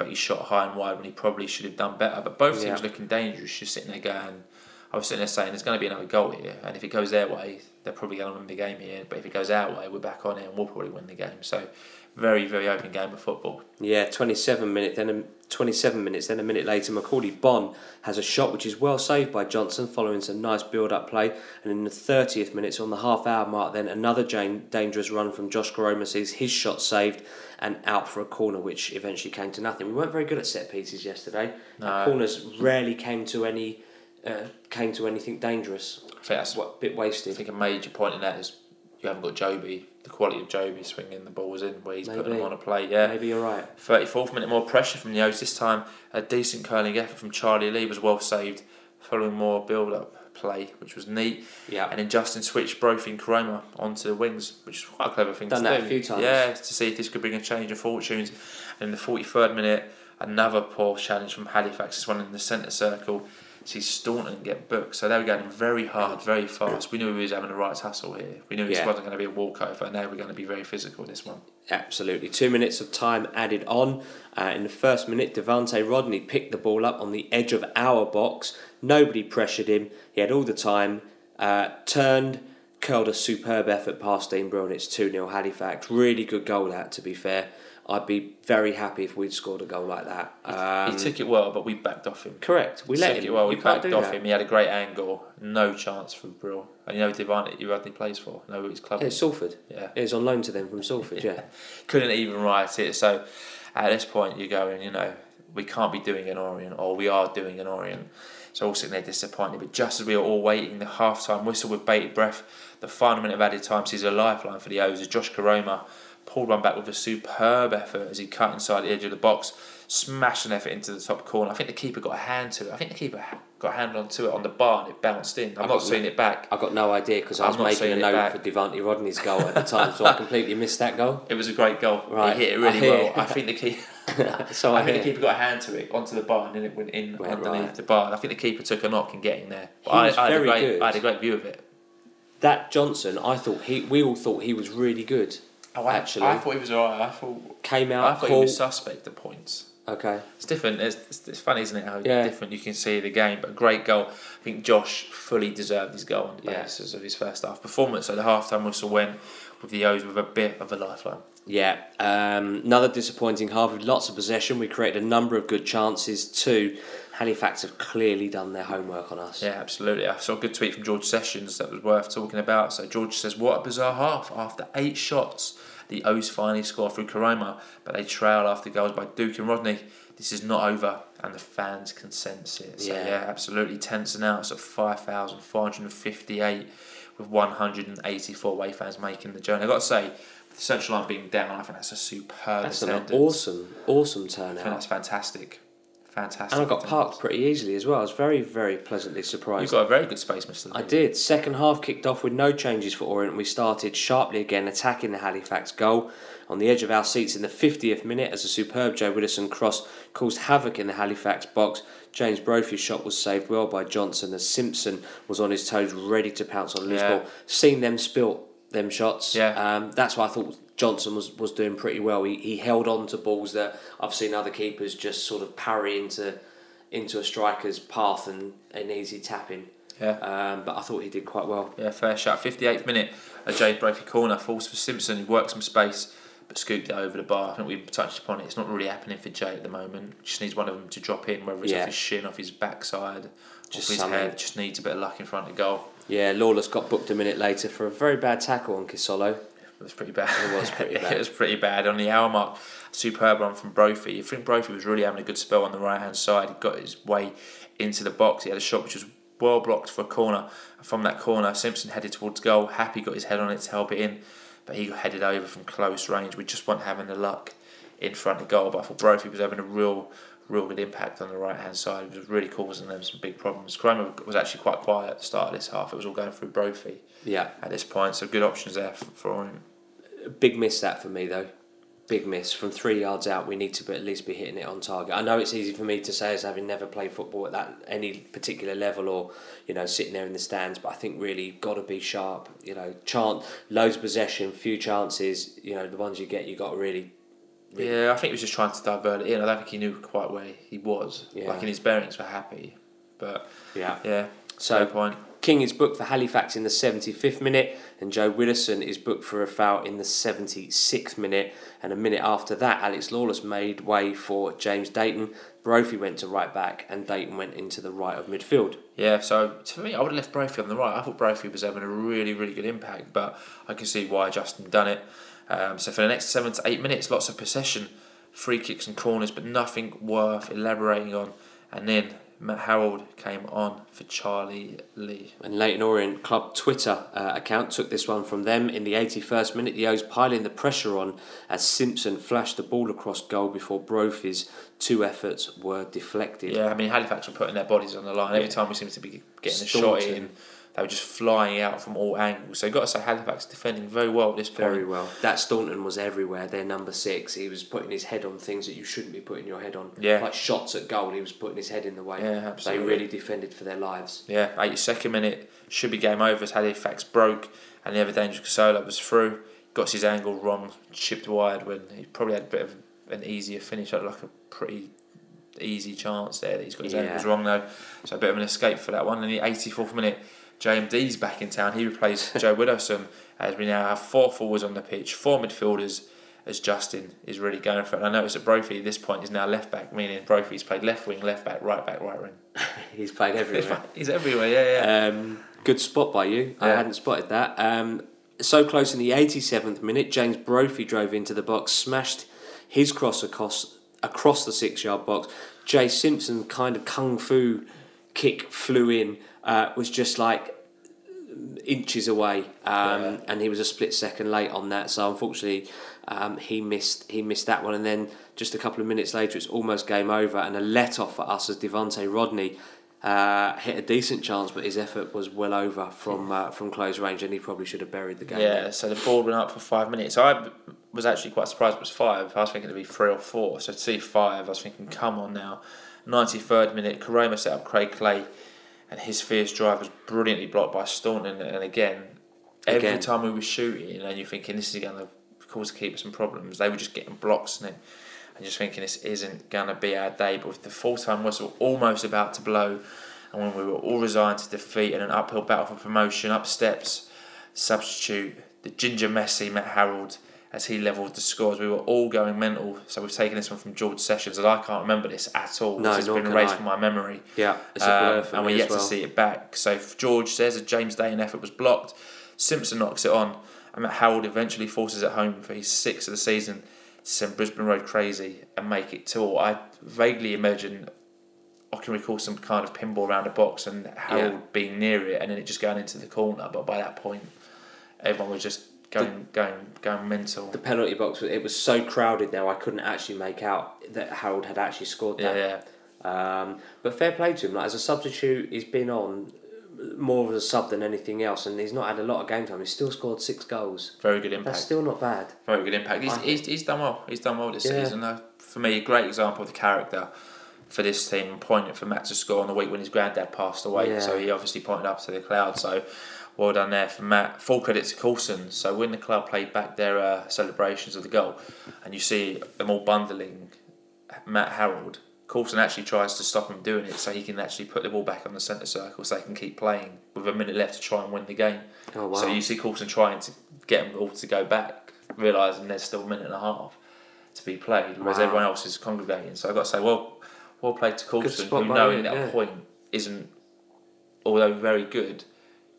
but he shot high and wide when he probably should have done better. But both teams looking dangerous. Just sitting there going, I was sitting there saying, there's going to be another goal here, and if it goes their way, they're probably going to win the game here. But if it goes our way, we're back on it, and we'll probably win the game. So, very, very open game of football. Yeah, 27 minutes. Then a, 27 minutes. Then a minute later, Macauley Bonne has a shot which is well saved by Johnson, following some nice build-up play. And in the 30th minute, so on the half-hour mark, then another dangerous run from Josh Koroma sees his shot saved and out for a corner, which eventually came to nothing. We weren't very good at set pieces yesterday. Our No. corners rarely came to any. Uh, came to anything dangerous. I think that's What bit wasted. I think a major point in that is you haven't got Jobi. The quality of Jobi swinging the balls in where he's putting them on a plate. Yeah. Maybe you're right. 34th minute, more pressure from the O's. This time, a decent curling effort from Charlie Lee was well saved, following more build up play, which was neat. Yeah. And then Justin switched Brophy and Koroma onto the wings, which is quite a clever thing Done to that a few times. Yeah, to see if this could bring a change of fortunes. And in the 43rd minute, another poor challenge from Halifax. This one in the centre circle. See Staunton get booked. So they were going very hard, very fast. We knew we was having a right tussle here. We knew this wasn't going to be a walkover. And now we're going to be very physical in this one. Absolutely. Two minutes of time added on. Uh, in the first minute, Devante Rodney picked the ball up on the edge of our box. Nobody pressured him. He had all the time. Uh, turned, curled a superb effort past Dean Brill, and it's 2 0 Halifax. Really good goal, that, to be fair. I'd be very happy if we'd scored a goal like that. Um, he took it well, but we backed off him. correct. We let took him. it well. We You backed off that. him. He had a great angle. No chance for Brill. And you know who Devante Rodney plays for. Know who his club Yeah, is. Salford. Yeah. It was on loan to them from Salford, yeah. [LAUGHS] Couldn't even write it. So at this point, you're going, you know, we can't be doing an Orient, or we are doing an Orient. So all sitting there disappointed. But just as we were all waiting, the half time whistle with bated breath, the final minute of added time sees a lifeline for the O's as Josh Koroma pulled one back with a superb effort as he cut inside the edge of the box, smashed an effort into the top corner. I think the keeper got a hand to it. I think the keeper got a hand onto it on the bar and it bounced in. I've I not seen no- it back. I've got no idea because I was making a note back. for Devante Rodney's goal at the time, so I [LAUGHS] completely missed that goal. It was a great goal. Right, He hit it really hear. well. I think the keeper. So [LAUGHS] I I think hear. the keeper got a hand to it onto the bar and then it went in Went underneath right. the bar. I think the keeper took a knock in getting there. But I, I, had great, good. I had a great view of it. That Johnson, I thought he, we all thought he was really good. Oh, I, Actually. I thought he was alright. I thought Came out. I thought he was suspect at points. Okay, It's different. It's, it's, it's funny, isn't it? How Yeah. different you can see the game. But great goal. I think Josh fully deserved his goal on the Yeah. basis of his first half performance. So the halftime whistle went with the O's with a bit of a lifeline. yeah. Um, another disappointing half with lots of possession. We created a number of good chances too. Halifax have clearly done their homework on us. Yeah, absolutely. I saw a good tweet from George Sessions that was worth talking about. So George says, "What a bizarre half! After eight shots, the O's finally score through Koroma, but they trail after goals by Duku and Rodney. This is not over, and the fans can sense it. So Yeah. yeah, absolutely tense and out. So five thousand four hundred fifty-eight, with one hundred and eighty-four away fans making the journey. I got to say, the central line being down, I think that's a superb That's an awesome, awesome I think turnout. that's fantastic, fantastic. And I got parked pretty easily as well. I was very, very pleasantly surprised. You've got a very good space, Mister. I did. Second half kicked off with no changes for Orient. We started sharply again, attacking the Halifax goal on the edge of our seats in the 50th minute as a superb Joe Widdowson cross caused havoc in the Halifax box. James Brophy's shot was saved well by Johnson as Simpson was on his toes, ready to pounce on Yeah. Lisbon. Seen them spilt them shots. Yeah. Um, that's why I thought Johnson was, was doing pretty well. He, he held on to balls that I've seen other keepers just sort of parry into into a striker's path and an easy tapping. Yeah. Um, but I thought he did quite well. Yeah, fair shot. 58th minute, a Jade Brophy corner falls for Simpson. Works some space, but scooped it over the bar. I think we've touched upon it. It's not really happening for Jay at the moment. Just needs one of them to drop in, whether it's Yeah. off his shin, off his backside, Just off his something. head. Just needs a bit of luck in front of goal. Yeah, Lawless got booked a minute later for a very bad tackle on Kosylo. It was pretty bad. It was [LAUGHS] pretty bad. it was pretty bad. On the hour mark, superb one from Brophy. I think Brophy was really having a good spell on the right hand side. He got his way into the box. He had a shot which was well blocked for a corner. From that corner, Simpson headed towards goal. Happe got his head on it to help it in, but he got headed over from close range. We just weren't having the luck in front of goal. But I thought Brophy was having a real, real good impact on the right hand side. It was really causing them some big problems. Koroma was actually quite quiet at the start of this half. It was all going through Brophy Yeah, at this point, so good options there for, for him. Big miss that for me though. Big miss from three yards out. We need to at least be hitting it on target. I know it's easy for me to say as having never played football at that any particular level or you know sitting there in the stands, but I think really you've got to be sharp. You know, chant loads of possession, few chances. You know, the ones you get, you got to really Really? Yeah, I think he was just trying to divert it in. I don't think he knew quite where he was. Yeah. Like in his bearings were happy, but yeah. yeah. So no point. King is booked for Halifax in the 75th minute, and Joe Widdowson is booked for a foul in the 76th minute. And a minute after that, Alex Lawless made way for James Dayton. Brophy went to right back, and Dayton went into the right of midfield. Yeah, so to me, I would have left Brophy on the right. I thought Brophy was having a really, really good impact, but I can see why Justin done it. Um, so for the next seven to eight minutes, lots of possession, free kicks and corners, but nothing worth elaborating on. And then Matt Harrold came on for Charlie Lee. And Leyton Orient Club Twitter uh, account took this one from them. In the 81st minute, the O's piling the pressure on as Simpson flashed the ball across goal before Brophy's two efforts were deflected. Yeah, I mean Halifax were putting their bodies on the line every Yeah. time we seemed to be getting a shot in. They were just flying out from all angles. So you've got to say Halifax defending very well at this point. Very well. That Staunton was everywhere. They're number six. He was putting his head on things that you shouldn't be putting your head on. Yeah. Like shots at goal, he was putting his head in the way. Yeah, absolutely. They really defended for their lives. Yeah, 82nd minute should be game over as Halifax broke and the ever dangerous Kosylo was through. Got his angle wrong, chipped wide when he probably had a bit of an easier finish. Had like a pretty easy chance there that he's got his Yeah. angles wrong though. So a bit of an escape for that one. In the 84th minute, JMD's back in town. He replaced [LAUGHS] Joe Widdowson as we now have four forwards on the pitch, four midfielders as Justin is really going for it. And I noticed that Brophy at this point is now left back, meaning Brophy's played left wing, left back, right back, right wing. [LAUGHS] He's played everywhere. He's everywhere, yeah, yeah. Um, good spot by you. I hadn't spotted that. Um, so close in the 87th minute, James Brophy drove into the box, smashed his cross across across the six yard box. Jay Simpson kind of kung fu kick flew in, uh, was just like inches away, um, Yeah. and he was a split second late on that. So unfortunately, um, he missed he missed that one. And then just a couple of minutes later, it's almost game over, and a let off for us as Devante Rodney uh, hit a decent chance, but his effort was well over from uh, from close range, and he probably should have buried the game. Yeah, so the ball went up for five minutes. I was actually quite surprised it was five. I was thinking it'd be three or four. So to see five, I was thinking, come on now. 93rd minute, Koroma set up Craig Clay, and his fierce drive was brilliantly blocked by Staunton. And again, every Again. time we were shooting, and you're thinking, this is going to cause the keeper some problems, they were just getting blocks in it. And just thinking, this isn't going to be our day. But with the full time whistle almost about to blow, and when we were all resigned to defeat and an uphill battle for promotion, up steps substitute, the ginger Messi Matt Harrold as he levelled the scores. We were all going mental. So we've taken this one from George Sessions, and I can't remember this at all. No, nor been erased I. from my memory. yeah, it's Um, and we're yet well. to see it back. So George says a James Dane effort was blocked, Simpson knocks it on, and Matt Harrold eventually forces it home for his sixth of the season to send Brisbane Road crazy and make it two. I vaguely imagine. I can recall some kind of pinball around a box and Harrold Yeah. being near it and then it just going into the corner. But by that point, everyone was just going going going mental. The penalty box, it was so crowded now, I couldn't actually make out that Harrold had actually scored that. yeah. Um, but fair play to him. Like as a substitute, he's been on more of a sub than anything else, and he's not had a lot of game time. He's still scored six goals. Very good impact. That's still not bad. Very good impact. He's, he's, he's done well. He's done well this Yeah. season. Uh, for me, a great example of the character for this team. Poignant for Matt to score on the week when his granddad passed away. Yeah. So he obviously pointed up to the cloud. So well done there for Matt. Full credit to Coulson. So when the club played back their uh, celebrations of the goal, and you see them all bundling Matt Harrold. Coulson actually tries to stop him doing it so he can actually put the ball back on the centre circle so they can keep playing with a minute left to try and win the game. Oh wow! So you see Coulson trying to get them all to go back, realising there's still a minute and a half to be played, whereas Wow. everyone else is congregating. So I've got to say, well, well played to Coulson, who knowing you, that yeah. point isn't, although very good,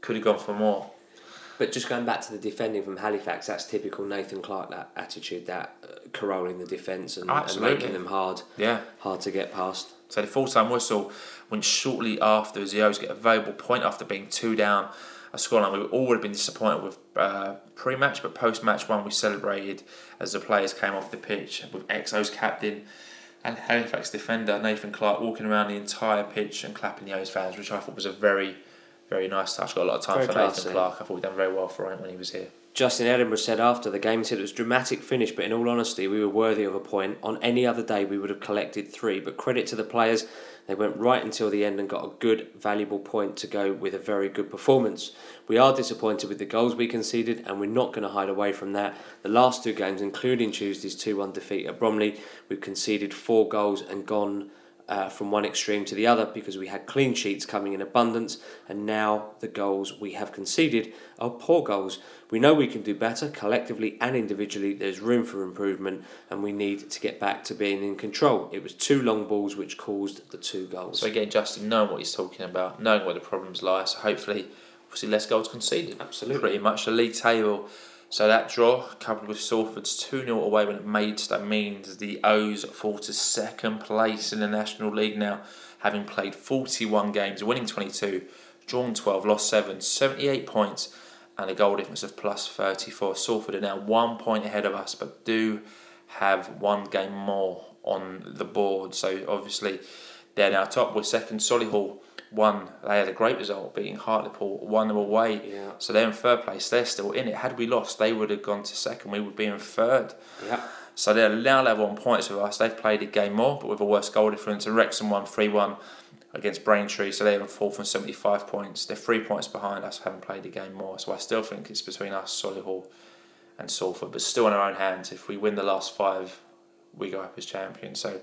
could have gone for more. But just going back to the defending from Halifax, that's typical Nathan Clarke. That attitude, that uh, corralling the defence and, and making them hard, Yeah. hard to get past. So the full time whistle went shortly after as the O's get a valuable point after being two down a scoreline. We all would have been disappointed with uh, pre match, but post match one we celebrated as the players came off the pitch with XO's captain and Halifax defender Nathan Clarke walking around the entire pitch and clapping the O's fans, which I thought was a very, very nice touch. Got a lot of time Very for classy. Nathan Clarke. I thought he done very well for him when he was here. Justin Edinburgh said after the game, he said it was a dramatic finish, but in all honesty, we were worthy of a point. On any other day, we would have collected three, but credit to the players, they went right until the end and got a good, valuable point to go with a very good performance. We are disappointed with the goals we conceded, and we're not going to hide away from that. The last two games, including Tuesday's 2 1 defeat at Bromley, we've conceded four goals and gone uh, from one extreme to the other because we had clean sheets coming in abundance, and now the goals we have conceded are poor goals. We know we can do better collectively and individually. There's room for improvement, and we need to get back to being in control. It was two long balls which caused the two goals. So again, Justin knowing what he's talking about, knowing where the problems lie, so hopefully we'll see less goals conceded. Absolutely. Pretty much the league table. So that draw, coupled with Salford's 2 0 away when it Maidstone, means the O's fall to second place in the National League now, having played 41 games, winning 22, drawn 12, lost 7, 78 points, and a goal difference of plus 34. Salford are now one point ahead of us, but do have one game more on the board. So obviously they're now top. We're second. Solihull won. They had a great result, beating Hartlepool one them away. Yeah. So they're in third place. They're still in it. Had we lost, they would have gone to second. We would be in third. yeah. So they're now level on points with us. They've played a game more, but with a worse goal difference. And Wrexham won 3 1 against Braintree, so they're in fourth and 75 points. They're three points behind us, haven't played a game more. So I still think it's between us, Solihull, and Salford, but still in our own hands. If we win the last five, we go up as champions. So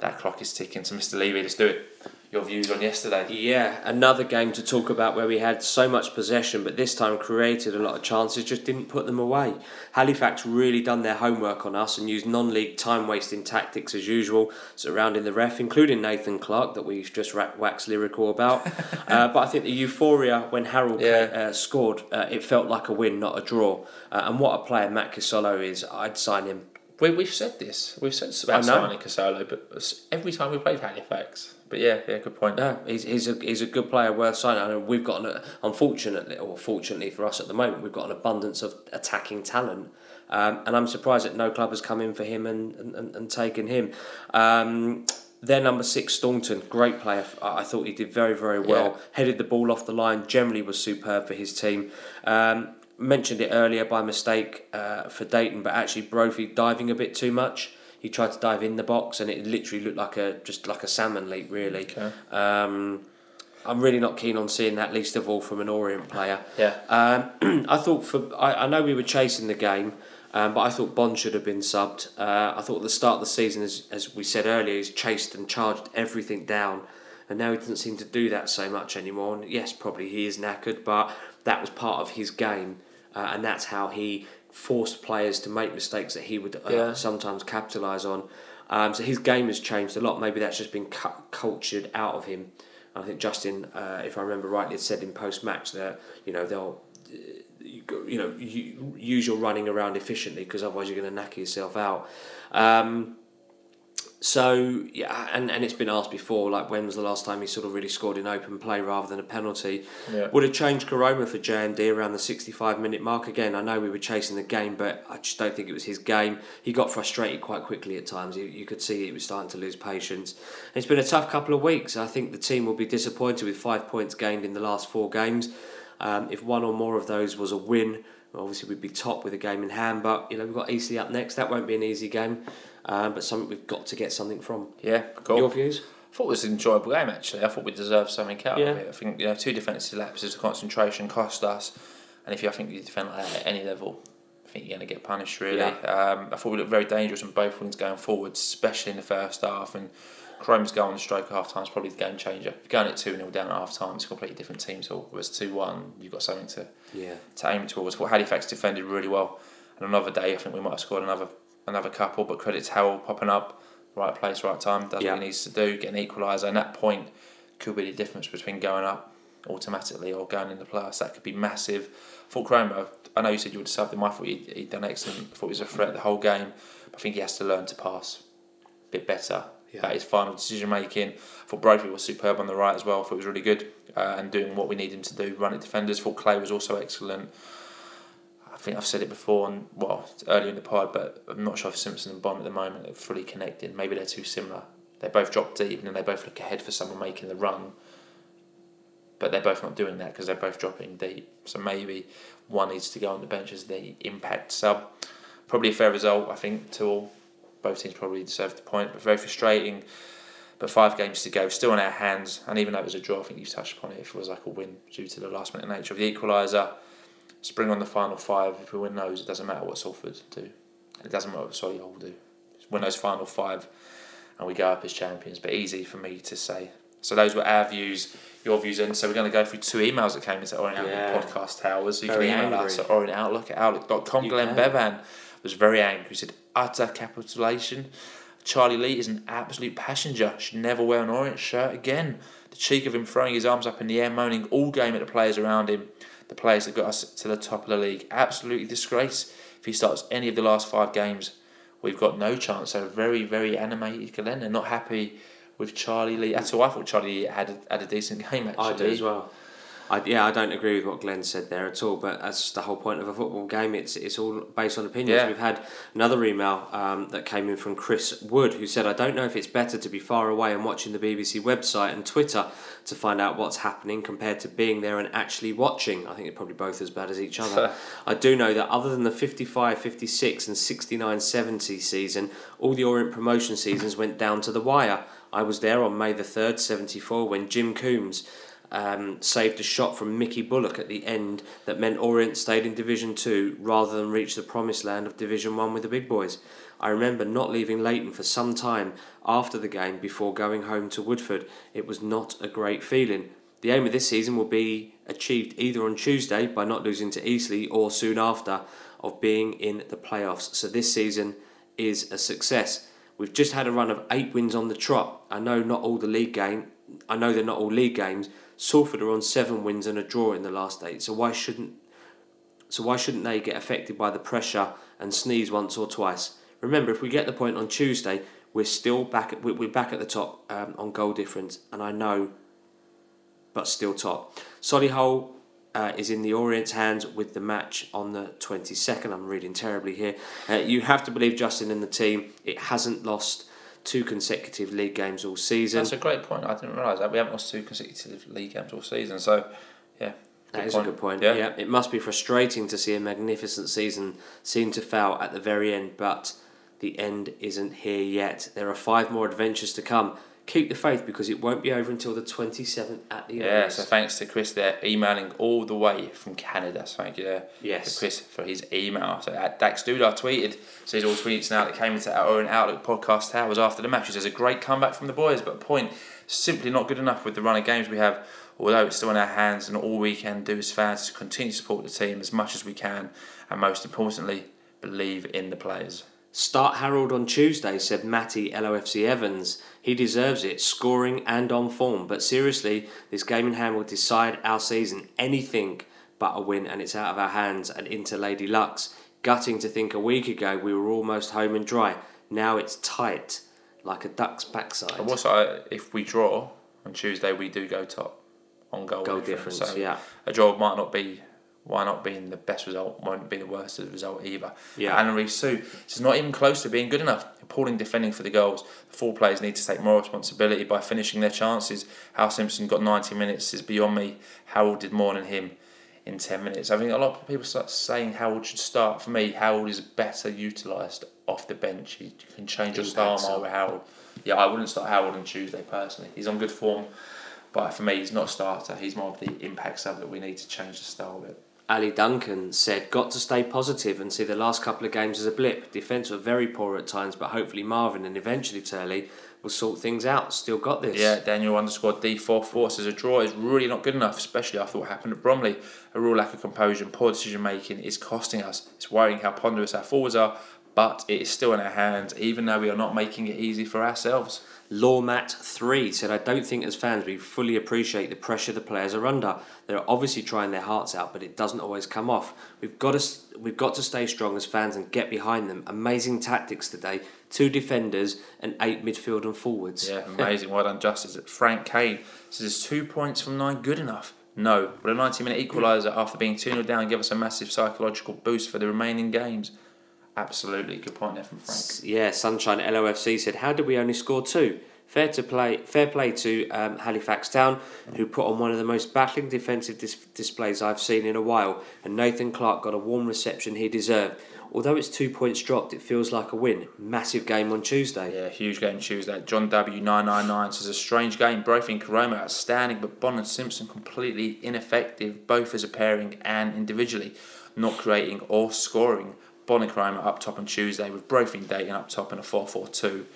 that clock is ticking. So, Mr. Levy, let's do it. Your views on yesterday? Yeah, another game to talk about where we had so much possession, but this time created a lot of chances, just didn't put them away. Halifax really done their homework on us and used non-league time-wasting tactics as usual, surrounding the ref, including Nathan Clarke that we've just waxed lyrical about. [LAUGHS] uh, but I think the euphoria when Harrold Yeah. uh, scored, uh, it felt like a win, not a draw. Uh, and what a player Matt Kosylo is, I'd sign him. We, we've said this. We've said this about signing Kosylo, but every time we played Halifax. But yeah, yeah, good point. No, he's, he's a he's a good player, worth signing. I know we've got an unfortunately, or fortunately for us at the moment, we've got an abundance of attacking talent, um, and I'm surprised that no club has come in for him and and, and, and taken him. Um, their number six, Staunton, great player. I I thought he did very very well. Yeah. Headed the ball off the line. Generally was superb for his team. Um, mentioned it earlier by mistake uh, for Dayton, but actually Brophy diving a bit too much. He tried to dive in the box, and it literally looked like a just like a salmon leap, really. Okay. Um, I'm really not keen on seeing that, least of all from an Orient player. Yeah. Um, [CLEARS THROAT] I thought for I, I know we were chasing the game, um, but I thought Bonne should have been subbed. Uh, I thought at the start of the season, as as we said earlier, he's chased and charged everything down, and now he doesn't seem to do that so much anymore. And yes, probably he is knackered, but that was part of his game, uh, and that's how he forced players to make mistakes that he would uh, Yeah. sometimes capitalise on. Um, so his game has changed a lot. Maybe that's just been cu- cultured out of him. I think Justin, uh, if I remember rightly, had said in post match that you know they'll uh, you, know you, use your running around efficiently because otherwise you're going to knacker yourself out. Um, so yeah, and, and it's been asked before, like when was the last time he sort of really scored in open play rather than a penalty? Yeah. Would have changed Koroma for J and D around the sixty-five minute mark. Again, I know we were chasing the game, but I just don't think it was his game. He got frustrated quite quickly at times. You, you could see he was starting to lose patience. And it's been a tough couple of weeks. I think the team will be disappointed with five points gained in the last four games. Um, if one or more of those was a win, obviously we'd be top with a game in hand. But you know we've got EC up next. That won't be an easy game, um, but something we've got to get something from. Yeah, cool. Your views? I thought it was an enjoyable game actually. I thought we deserved something out Yeah. of it. I think you know two defensive lapses of concentration cost us, and if you I think you defend like that at any level, I think you're going to get punished really. Um, I thought we looked very dangerous on both wings going forward, especially in the first half. And Koroma's goal on the stroke half time is probably the game changer. If you're going at two 0 down at half time, it's a completely different team talk. Whereas two one, you've got something to Yeah. to aim towards. What Halifax defended really well. And another day, I think we might have scored another another couple. But credit to Howell popping up, right place, right time, does Yeah. what he needs to do, get an equaliser. And that point could be the difference between going up automatically or going in the playoffs. That could be massive. For Koroma, I know you said you would sub him. I thought he'd, he'd done excellent. I thought he was a threat the whole game. I think he has to learn to pass a bit better. Yeah. About his final decision making. I thought Brophy was superb on the right as well. I thought it was really good uh, and doing what we need him to do. Running defenders. I thought Clay was also excellent. Think I've said it before, and well, earlier in the pod, but I'm not sure if Simpson and Bonne at the moment are fully connected. Maybe they're too similar. They both drop deep, and they both look ahead for someone making the run. But they're both not doing that because they're both dropping deep. So maybe one needs to go on the bench as the impact sub. Probably a fair result, I think, to all. Both teams probably deserve the point, but very frustrating. But five games to go, still in our hands. And even though it was a draw, I think you touched upon it. If it was like a win due to the last minute nature of the equaliser, spring on the final five. If we win those, it doesn't matter what Salford do. It doesn't matter what Solihull do. Just win those final five, and we go up as champions. But easy for me to say. So those were our views, your views, and so we're going to go through two emails that came into Orient Yeah. Outlook podcast towers. You Very can email angry. us at orientoutlook at outlook.com. You Glenn can. Bevan was very angry. He said, utter capitulation. Charlie Lee is an absolute passenger. Should never wear an Orient shirt again. The cheek of him throwing his arms up in the air, moaning all game at the players around him. The players that got us to the top of the league. Absolutely disgrace. If he starts any of the last five games, we've got no chance. So very, very animated Glenn. They're not happy with Charlie Lee at all. I thought Charlie Lee had a, had a decent game actually. I do as well. I, yeah, I don't agree with what Glenn said there at all, but that's the whole point of a football game. It's it's all based on opinions. Yeah. We've had another email um, that came in from Chris Wood, who said, "I don't know if it's better to be far away and watching the BBC website and Twitter to find out what's happening compared to being there and actually watching. I think it's probably both as bad as each other. [LAUGHS] I do know that other than the 55, 56 and 69, 70 season, all the Orient promotion seasons went down to the wire. I was there on May the 3rd, 74, when Jim Coombs um, saved a shot from Mickey Bullock at the end that meant Orient stayed in Division 2 rather than reach the promised land of Division 1 with the big boys. I remember not leaving Leyton for some time after the game before going home to Woodford. It was not a great feeling. The aim of this season will be achieved either on Tuesday by not losing to Eastleigh or soon after of being in the playoffs. So this season is a success. We've just had a run of eight wins on the trot. I know not all the league game. I know they're not all league games. Salford are on seven wins and a draw in the last eight. So why shouldn't so why shouldn't they get affected by the pressure and sneeze once or twice? Remember, if we get the point on Tuesday, we're still back. At, we're back at the top um, on goal difference, and I know, but still top. Solihull uh, is in the Orient's hands with the match on the twenty second. I'm reading terribly here. Uh, you have to believe Justin and the team. It hasn't lost two consecutive league games all season. That's a great point. I didn't realise that. We haven't lost two consecutive league games all season. So, yeah. That is a good point. Yeah. Yeah. it must be frustrating to see a magnificent season seem to fail at the very end, but the end isn't here yet. There are five more adventures to come. Keep the faith because it won't be over until the 27th at the end. Yeah, earliest. so thanks to Chris there, emailing all the way from Canada. So thank you there Yes. to Chris for his email. So at Dax Dudar tweeted, he's all tweets now that came into our own Outlook podcast towers after the match. He says a great comeback from the boys, but a point simply not good enough with the run of games we have. Although it's still in our hands, and all we can do as fans is continue to support the team as much as we can, and most importantly, believe in the players. Start Harrold on Tuesday, said Matty LOFC Evans. He deserves it, scoring and on form. But seriously, this game in hand will decide our season. Anything but a win, and it's out of our hands and into Lady Luck's. Gutting to think a week ago we were almost home and dry. Now it's tight, like a duck's backside. And also, if we draw on Tuesday, we do go top on goal, Goal difference, So yeah. a draw might not be, why not being the best result, won't be the worst result either. Yeah. And Reece Sue, is not even close to being good enough. Appalling defending for the goals. The four players need to take more responsibility by finishing their chances. Hal Simpson got 90 minutes is beyond me. Harrold did more than him in 10 minutes. I think a lot of people start saying Harrold should start. For me, Harrold is better utilised off the bench. He can change your style more with Harrold. Yeah, I wouldn't start Harrold on Tuesday personally. He's on good form, but for me, he's not a starter. He's more of the impact sub that we need to change the style a bit. Ali Duncan said, Got to stay positive and see the last couple of games as a blip. Defence were very poor at times, but hopefully Marvin and eventually Turley will sort things out. Still got this. Yeah, Daniel underscore D44 says a draw is really not good enough, especially after what happened at Bromley. A real lack of composure and poor decision making is costing us. It's worrying how ponderous our forwards are, but it is still in our hands, even though we are not making it easy for ourselves. Lawmat3 said, I don't think as fans we fully appreciate the pressure the players are under. They're obviously trying their hearts out, but it doesn't always come off. We've got to, we've got to stay strong as fans and get behind them. Amazing tactics today. Two defenders and eight midfield and forwards. Yeah, amazing. well done, Justice. Frank Kane says, is two points from nine good enough? No. Will a 90 minute equaliser after being 2 0 down give us a massive psychological boost for the remaining games? Absolutely. Good point there from Frank. Yeah, Sunshine LOFC said, "How did we only score two? Fair to play, fair play to um, Halifax Town, who put on one of the most battling defensive dis- displays I've seen in a while, and Nathan Clarke got a warm reception he deserved. Although it's two points dropped, it feels like a win. Massive game on Tuesday. Yeah, huge game Tuesday. John W999 says a strange game. Brophy and Koroma outstanding, but Bonne and Simpson completely ineffective, both as a pairing and individually, not creating or scoring. And up top on Tuesday, with Brophy and Dayton up top in a 4 4 2.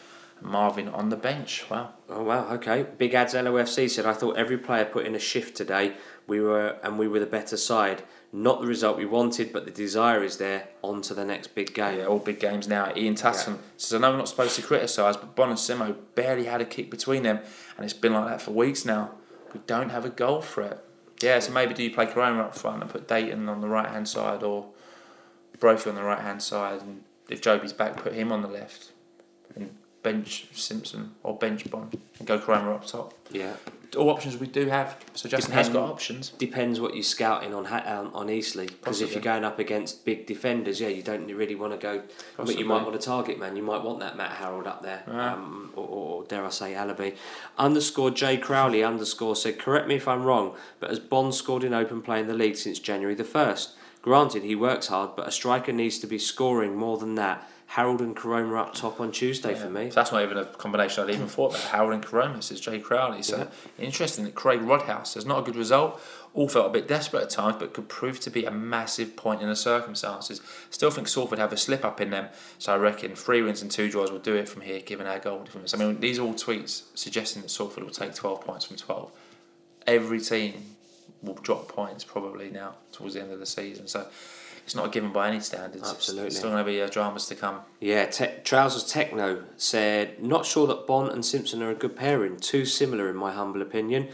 Marvin on the bench. Wow. Oh wow, okay. Big Ads LOFC said I thought every player put in a shift today. We were and we were the better side. Not the result we wanted, but the desire is there. On to the next big game. Yeah, all big games now. Ian Tasson yeah. says, I know we're not supposed to criticise, but Bonne and Simo barely had a kick between them, and it's been like that for weeks now. We don't have a goal threat. Yeah, so maybe do you play Koroma up front and put Dayton on the right hand side, or Brophy on the right hand side, and if Jobi's back, put him on the left, and bench Simpson or bench Bonne and go Koroma up top. Yeah. All options we do have. So Justin Depend, has got options. Depends what you're scouting on um, on Eastleigh. Because if you're going up against big defenders, yeah, you don't really want to go. Possibly. But you might want to target man. You might want that Matt Harrold up there, yeah. um, or, or, dare I say Alabi. Underscore Jay Crowley underscore said, correct me if I'm wrong, but has Bonne scored in open play in the league since January the first? Granted, he works hard, but a striker needs to be scoring more than that Harrold and Koroma up top on Tuesday yeah. for me. So that's not even a combination I'd even [LAUGHS] thought about. Harrold and Koroma says Jay Crowley. So yeah. interesting that Craig Rodhouse has not a good result. All felt a bit desperate at times, but could prove to be a massive point in the circumstances. Still think Salford have a slip up in them, so I reckon three wins and two draws will do it from here, given our goal difference. I mean, these are all tweets suggesting that Salford will take 12 points from 12. Every team will drop points probably now towards the end of the season. So it's not given by any standards. Absolutely. It's still going to be uh, dramas to come. Yeah, te- Trousers Techno said, Not sure that Bonne and Simpson are a good pairing, too similar in my humble opinion.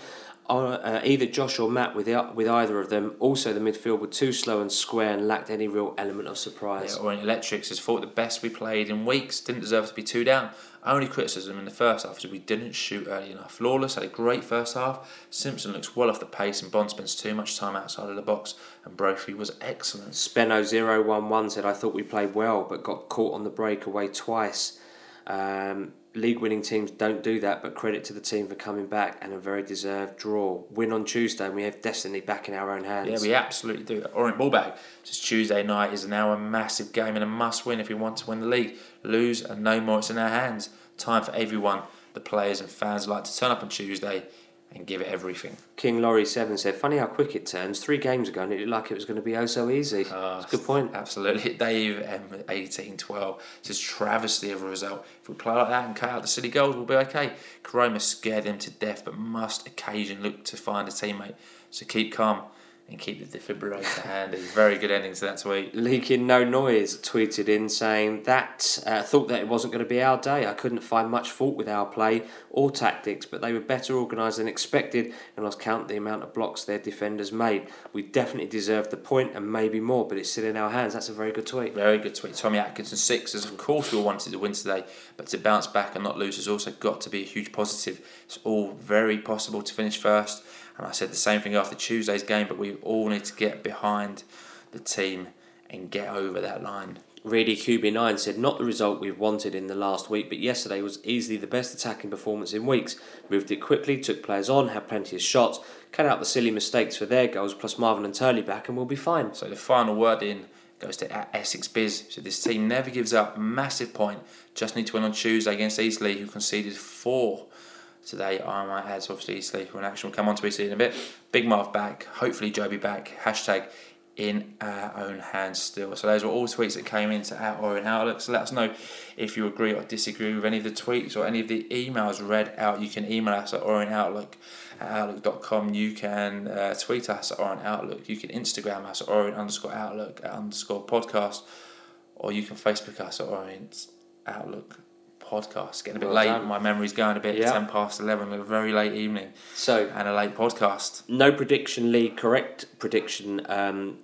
Uh, either Josh or Matt with the, with either of them. Also, the midfield were too slow and square and lacked any real element of surprise. Yeah, or in Electrics has thought the best we played in weeks. Didn't deserve to be two down. Only criticism in the first half is we didn't shoot early enough. Lawless had a great first half. Simpson looks well off the pace, and Bonne spends too much time outside of the box. And Brophy was excellent. Spenno011 said, I thought we played well, but got caught on the breakaway twice. Um, league winning teams don't do that, but credit to the team for coming back and a very deserved draw. Win on Tuesday, and we have destiny back in our own hands. Yeah, we absolutely do. Orient Ballbag says Tuesday night is now a massive game and a must win if we want to win the league. Lose and no more, it's in our hands. Time for everyone, the players and fans, like to turn up on Tuesday and give it everything. King Laurie Seven said, "Funny how quick it turns. Three games ago, and it looked like it was going to be oh so easy." Uh, That's a good point. Absolutely, [LAUGHS] Dave M eighteen twelve says travesty of a result. If we play like that and cut out the silly goals, we'll be okay. Koroma scared them to death, but must occasionally look to find a teammate. So keep calm and keep the defibrillator handy. Very good ending to that tweet. Leaking No Noise tweeted in saying that uh, thought that it wasn't going to be our day. I couldn't find much fault with our play or tactics, but they were better organised than expected, and I was counting the amount of blocks their defenders made. We definitely deserved the point and maybe more, but it's still in our hands. That's a very good tweet. Very good tweet. Tommy Atkinson six says, of course we all wanted to win today, but to bounce back and not lose has also got to be a huge positive. It's all very possible to finish first and I said the same thing after Tuesday's game, but we all need to get behind the team and get over that line. Reedy QB9 said, Not the result we've wanted in the last week, but yesterday was easily the best attacking performance in weeks. Moved it quickly, took players on, had plenty of shots, cut out the silly mistakes for their goals, plus Marvin and Turley back, and we'll be fine. So the final word in goes to uh, Essex Biz. So this team never gives up. Massive point. Just need to win on Tuesday against Eastleigh, who conceded four today. I might add obviously sleeper in action. We'll come on to Eastleigh in a bit. Big Marv back. Hopefully Jobi back. Hashtag in our own hands still. So those were all tweets that came into our Orient Outlook. So let us know if you agree or disagree with any of the tweets or any of the emails read out. You can email us at Orient Outlook at outlook.com. You can uh, tweet us at Orient Outlook. You can Instagram us at Orient underscore Outlook at underscore podcast. Or you can Facebook us at Orient Outlook podcast. Getting a bit well late. Done. My memory's going a bit. Yeah. Ten past eleven. A very late evening. So and a late podcast. No prediction league. Correct prediction. Um,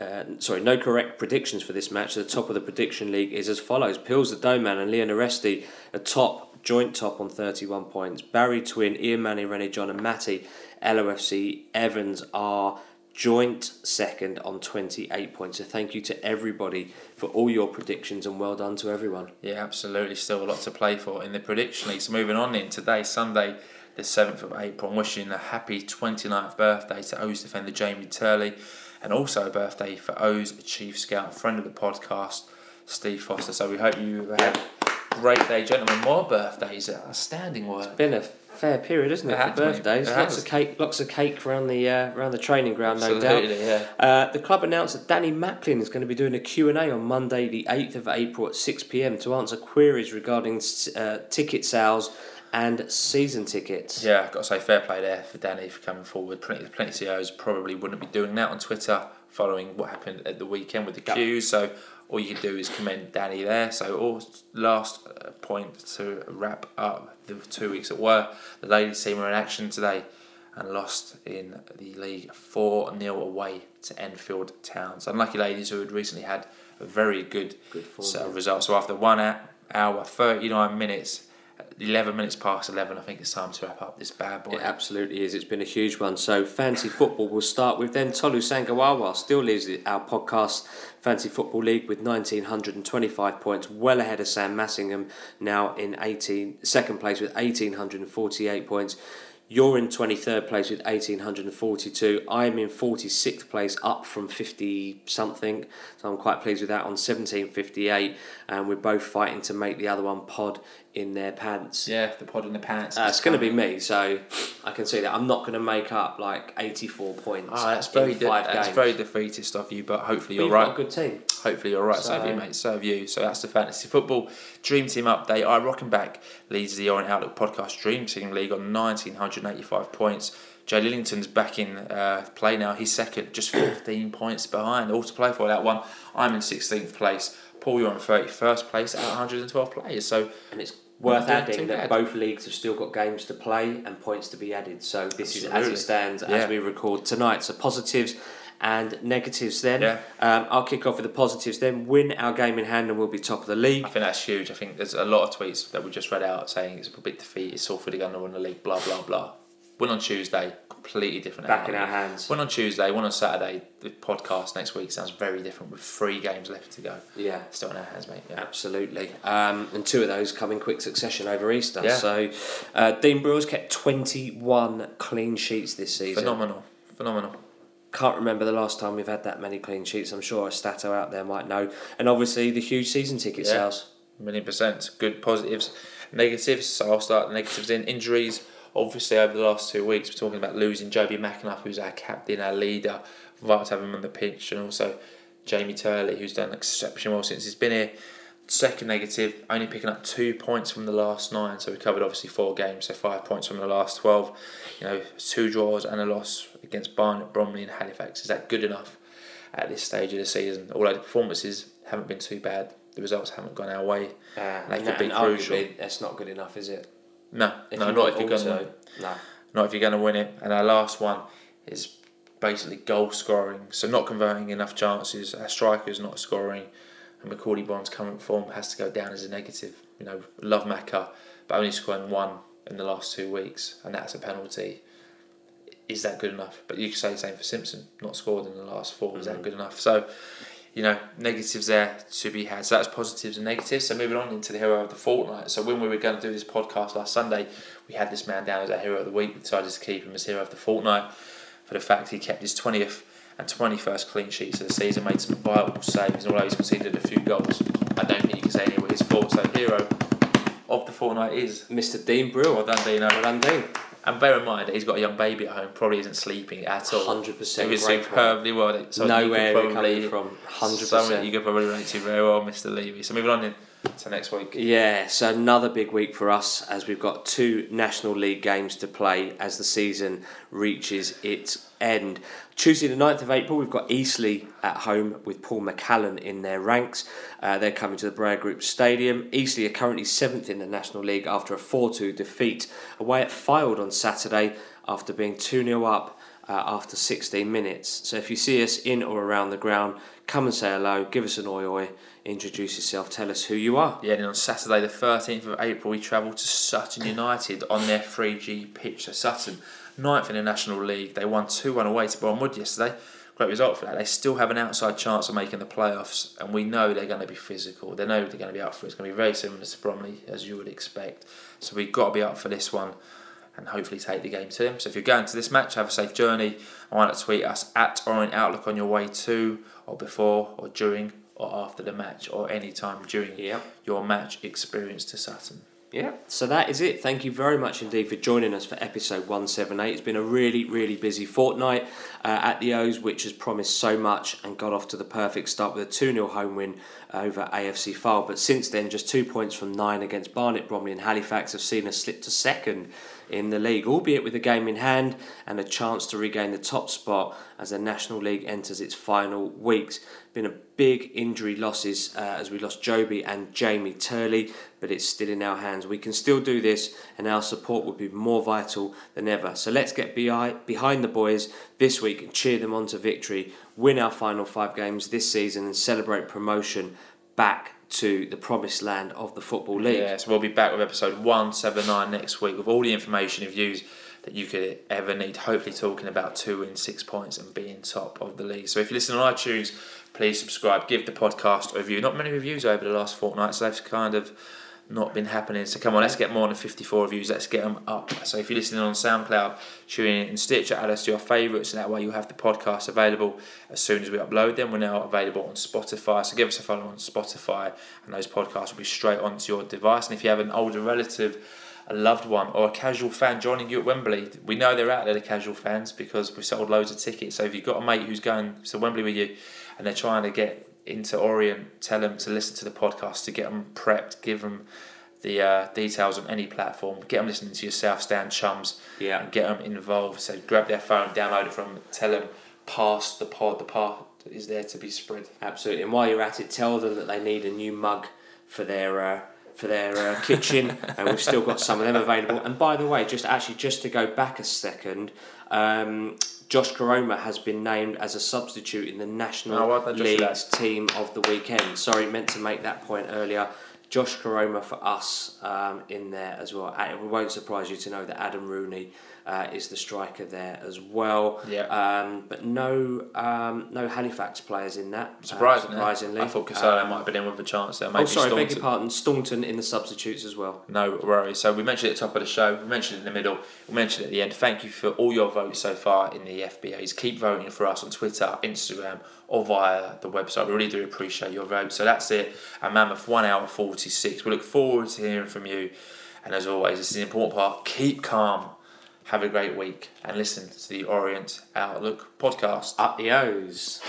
uh, sorry, no correct predictions for this match. The top of the prediction league is as follows: Pills the Doman and Leon Aresti, a top joint top on 31 points. Barry Twin, Ian Manny, Rennie John, and Matty LOFC Evans are joint second on 28 points. So thank you to everybody for all your predictions and well done to everyone. Yeah, absolutely. Still a lot to play for in the prediction league. So moving on in today, Sunday, the 7th of April, I'm wishing a happy 29th birthday to O's defender Jamie Turley and also a birthday for O's chief scout, friend of the podcast, Steve Foster. So we hope you have a great day, gentlemen. More birthdays, outstanding work. Been a fair period, isn't it, It for birthdays? It Lots has. of cake, lots of cake around the uh, around the training ground, no doubt. Absolutely, yeah. Uh, the club announced that Danny Macklin is going to be doing a Q&A on Monday the 8th of April at 6pm to answer queries regarding uh, ticket sales and season tickets. Yeah, I've got to say fair play there for Danny for coming forward. Plenty, plenty of CEOs probably wouldn't be doing that on Twitter following what happened at the weekend with the Yep. queues. So all you can do is commend Danny there. So last uh, point to wrap up the two weeks that were the ladies team were in action today and lost in the league four 0 away to Enfield Town. So unlucky ladies who had recently had a very good, Good form, set of yeah. results. So after one hour thirty nine minutes. 11 minutes past 11, I think it's time to wrap up this bad boy. It absolutely is. It's been a huge one. So, fancy football will start with then Tolu Sangawawa still leads our podcast Fancy Football League with 1925 points, well ahead of Sam Massingham, now in 18 second place with 1848 points. You're in 23rd place with 1842. I'm in 46th place, up from 50 something. So I'm quite pleased with that on 1758. And we're both fighting to make the other one pod in their pants. Yeah, the pod in the pants. Uh, it's going to be me, so I can see that. I'm not going to make up like 84 points Oh, that's very de- five that's games. very defeatist of you, but hopefully you're right. got a good team. Hopefully you're right. So, have you, So- mate. So have you. So that's the fantasy football dream team update. I rocking back leads the Orient Outlook podcast dream team league on 1985 points. Joe Lillington's back in uh, play now. He's second, just 15 points behind. All to play for that one. I'm in 16th place. Paul, you're in 31st place out of 112 players. So And it's worth adding that bad. both leagues have still got games to play and points to be added. So this is as it stands Yeah. as we record tonight. So positives and negatives then. Yeah. Um, I'll kick off with the positives then. Win our game in hand and we'll be top of the league. I think that's huge. I think there's a lot of tweets that we just read out saying it's a bit defeated, Salford are going to win the league, blah, blah, blah. Win on Tuesday, completely different. Back in our hands. Win on Tuesday, win on Saturday. The podcast next week sounds very different with three games left to go. Yeah. Still in our hands, mate. Yeah. Absolutely. Um, and two of those come in quick succession over Easter. Yeah. So uh, Dean Brill's kept 21 clean sheets this season. Phenomenal. Phenomenal. Can't remember the last time we've had that many clean sheets. I'm sure a stato out there might know. And obviously the huge season ticket Yeah. sales. Million percent. Good positives. Negatives. So I'll start the negatives in. Injuries. Obviously, over the last two weeks, we're talking about losing Jobi McAnuff, who's our captain, our leader. Vital to have him on the pitch, and also Jamie Turley, who's done exceptionally well since he's been here. Second negative, only picking up two points from the last nine. So we covered obviously four games, so five points from the last twelve. You know, two draws and a loss against Barnet, Bromley, and Halifax. Is that good enough at this stage of the season? Although the performances haven't been too bad, the results haven't gone our way. Uh, and, could be crucial. arguably that's not good enough, is it? No, If no, not if you're going to. No. not if you're going to win it. And our last one is basically goal scoring. So not converting enough chances. Our strikers not scoring, and Macauley Bonne's current form has to go down as a negative. You know, love Macca, but only scoring one in the last two weeks, and that's a penalty. Is that good enough? But you could say the same for Simpson. Not scored in the last 4 Is that good enough? So. You know, negatives there to be had. So that's positives and negatives. So moving on into the hero of the fortnight. So when we were going to do this podcast last Sunday, we had this man down as our hero of the week. We decided to keep him as hero of the fortnight for the fact he kept his 20th and 21st clean sheets of the season, made some vital saves, and although he's conceded a few goals, I don't think you can say any were his fault. So hero of the fortnight is Mr. Dean Brill. well done, Dino. Well done, Dean. And bear in mind, that he's got a young baby at home, probably isn't sleeping at all. 100% It was great superbly well. So Nowhere you we're could probably, coming from. 100%. Something you could probably relate to very well, Mr. Levy. So moving on in to next week. Yeah, so another big week for us as we've got two National League games to play as the season reaches its end. Tuesday, the 9th of April, we've got Eastleigh at home with Paul McCallan in their ranks. Uh, they're coming to the Breyer Group Stadium. Eastleigh are currently seventh in the National League after a 4 2 defeat away at Fylde on Saturday after being 2 0 up. Uh, after 16 minutes. So if you see us in or around the ground, come and say hello, give us an oi oi, introduce yourself, tell us who you are. Yeah, and on Saturday, the 13th of April, we travel to Sutton United on their 3G pitch. So Sutton, ninth in the National League. They won 2 1 away to Bournemouth yesterday. Great result for that. They still have an outside chance of making the playoffs, and we know they're going to be physical. They know they're going to be up for it. It's going to be very similar to Bromley, as you would expect. So we've got to be up for this one and hopefully take the game to them. So if you're going to this match, have a safe journey. I want to tweet us at Orient Outlook on your way to, or before, or during, or after the match, or any time during Yep. your match experience to Sutton. Yeah, so that is it. Thank you very much indeed for joining us for episode 178. It's been a really, really busy fortnight uh, at the O's, which has promised so much and got off to the perfect start with a 2 0 home win over AFC Fylde. But since then, just two points from nine against Barnet, Bromley, and Halifax have seen us slip to second in the league, albeit with a game in hand and a chance to regain the top spot as the National League enters its final weeks. Been a big injury losses uh, as we lost Jobi and Jamie Turley, but it's still in our hands. We can still do this, and our support will be more vital than ever. So let's get behind the boys this week and cheer them on to victory, win our final five games this season, and celebrate promotion back to the promised land of the Football League. Yeah, so we'll be back with episode 179 next week with all the information and views that you could ever need. Hopefully, talking about two wins, six points, and being top of the league. So, if you listen on iTunes, please subscribe, give the podcast a review. Not many reviews over the last fortnight, so they've kind of not been happening. So, come on, let's get more than 54 reviews, let's get them up. So, if you're listening on SoundCloud, tune in and Stitcher, add us to your favourites, and that way you'll have the podcast available as soon as we upload them. We're now available on Spotify, so give us a follow on Spotify, and those podcasts will be straight onto your device. And if you have an older relative, a loved one or a casual fan joining you at Wembley. We know they're out there, the casual fans, because we've sold loads of tickets. So if you've got a mate who's going to Wembley with you and they're trying to get into Orient, tell them to listen to the podcast to get them prepped, give them the uh, details on any platform, get them listening to yourself, Stand chums, Yeah. and get them involved. So grab their phone, download it from, them, tell them, pass the pod, the pod is there to be spread. Absolutely. And while you're at it, tell them that they need a new mug for their uh, for their uh, kitchen, [LAUGHS] and we've still got some of them available. And by the way, just actually just to go back a second, um, Josh Koroma has been named as a substitute in the National Oh, well done, League's team of the weekend. Sorry, meant to make that point earlier. Josh Koroma for us um, in there as well. It won't surprise you to know that Adam Rooney uh, is the striker there as well. Yeah. Um, but no, um, no Halifax players in that. uh, Surprisingly. I thought Casale Um, might have been in with a chance there. Maybe Oh, sorry, beg Staunton. your pardon. Staunton in the substitutes as well. No worries. So we mentioned at the top of the show, we mentioned it in the middle, we mentioned it at the end. Thank you for all your votes so far in the FBAs. Keep voting for us on Twitter, Instagram, or via the website. We really do appreciate your votes. So that's it. A mammoth one hour forty six. We look forward to hearing from you. And as always, this is the important part. Keep calm. Have a great week and listen to the Orient Outlook podcast. Up the O's.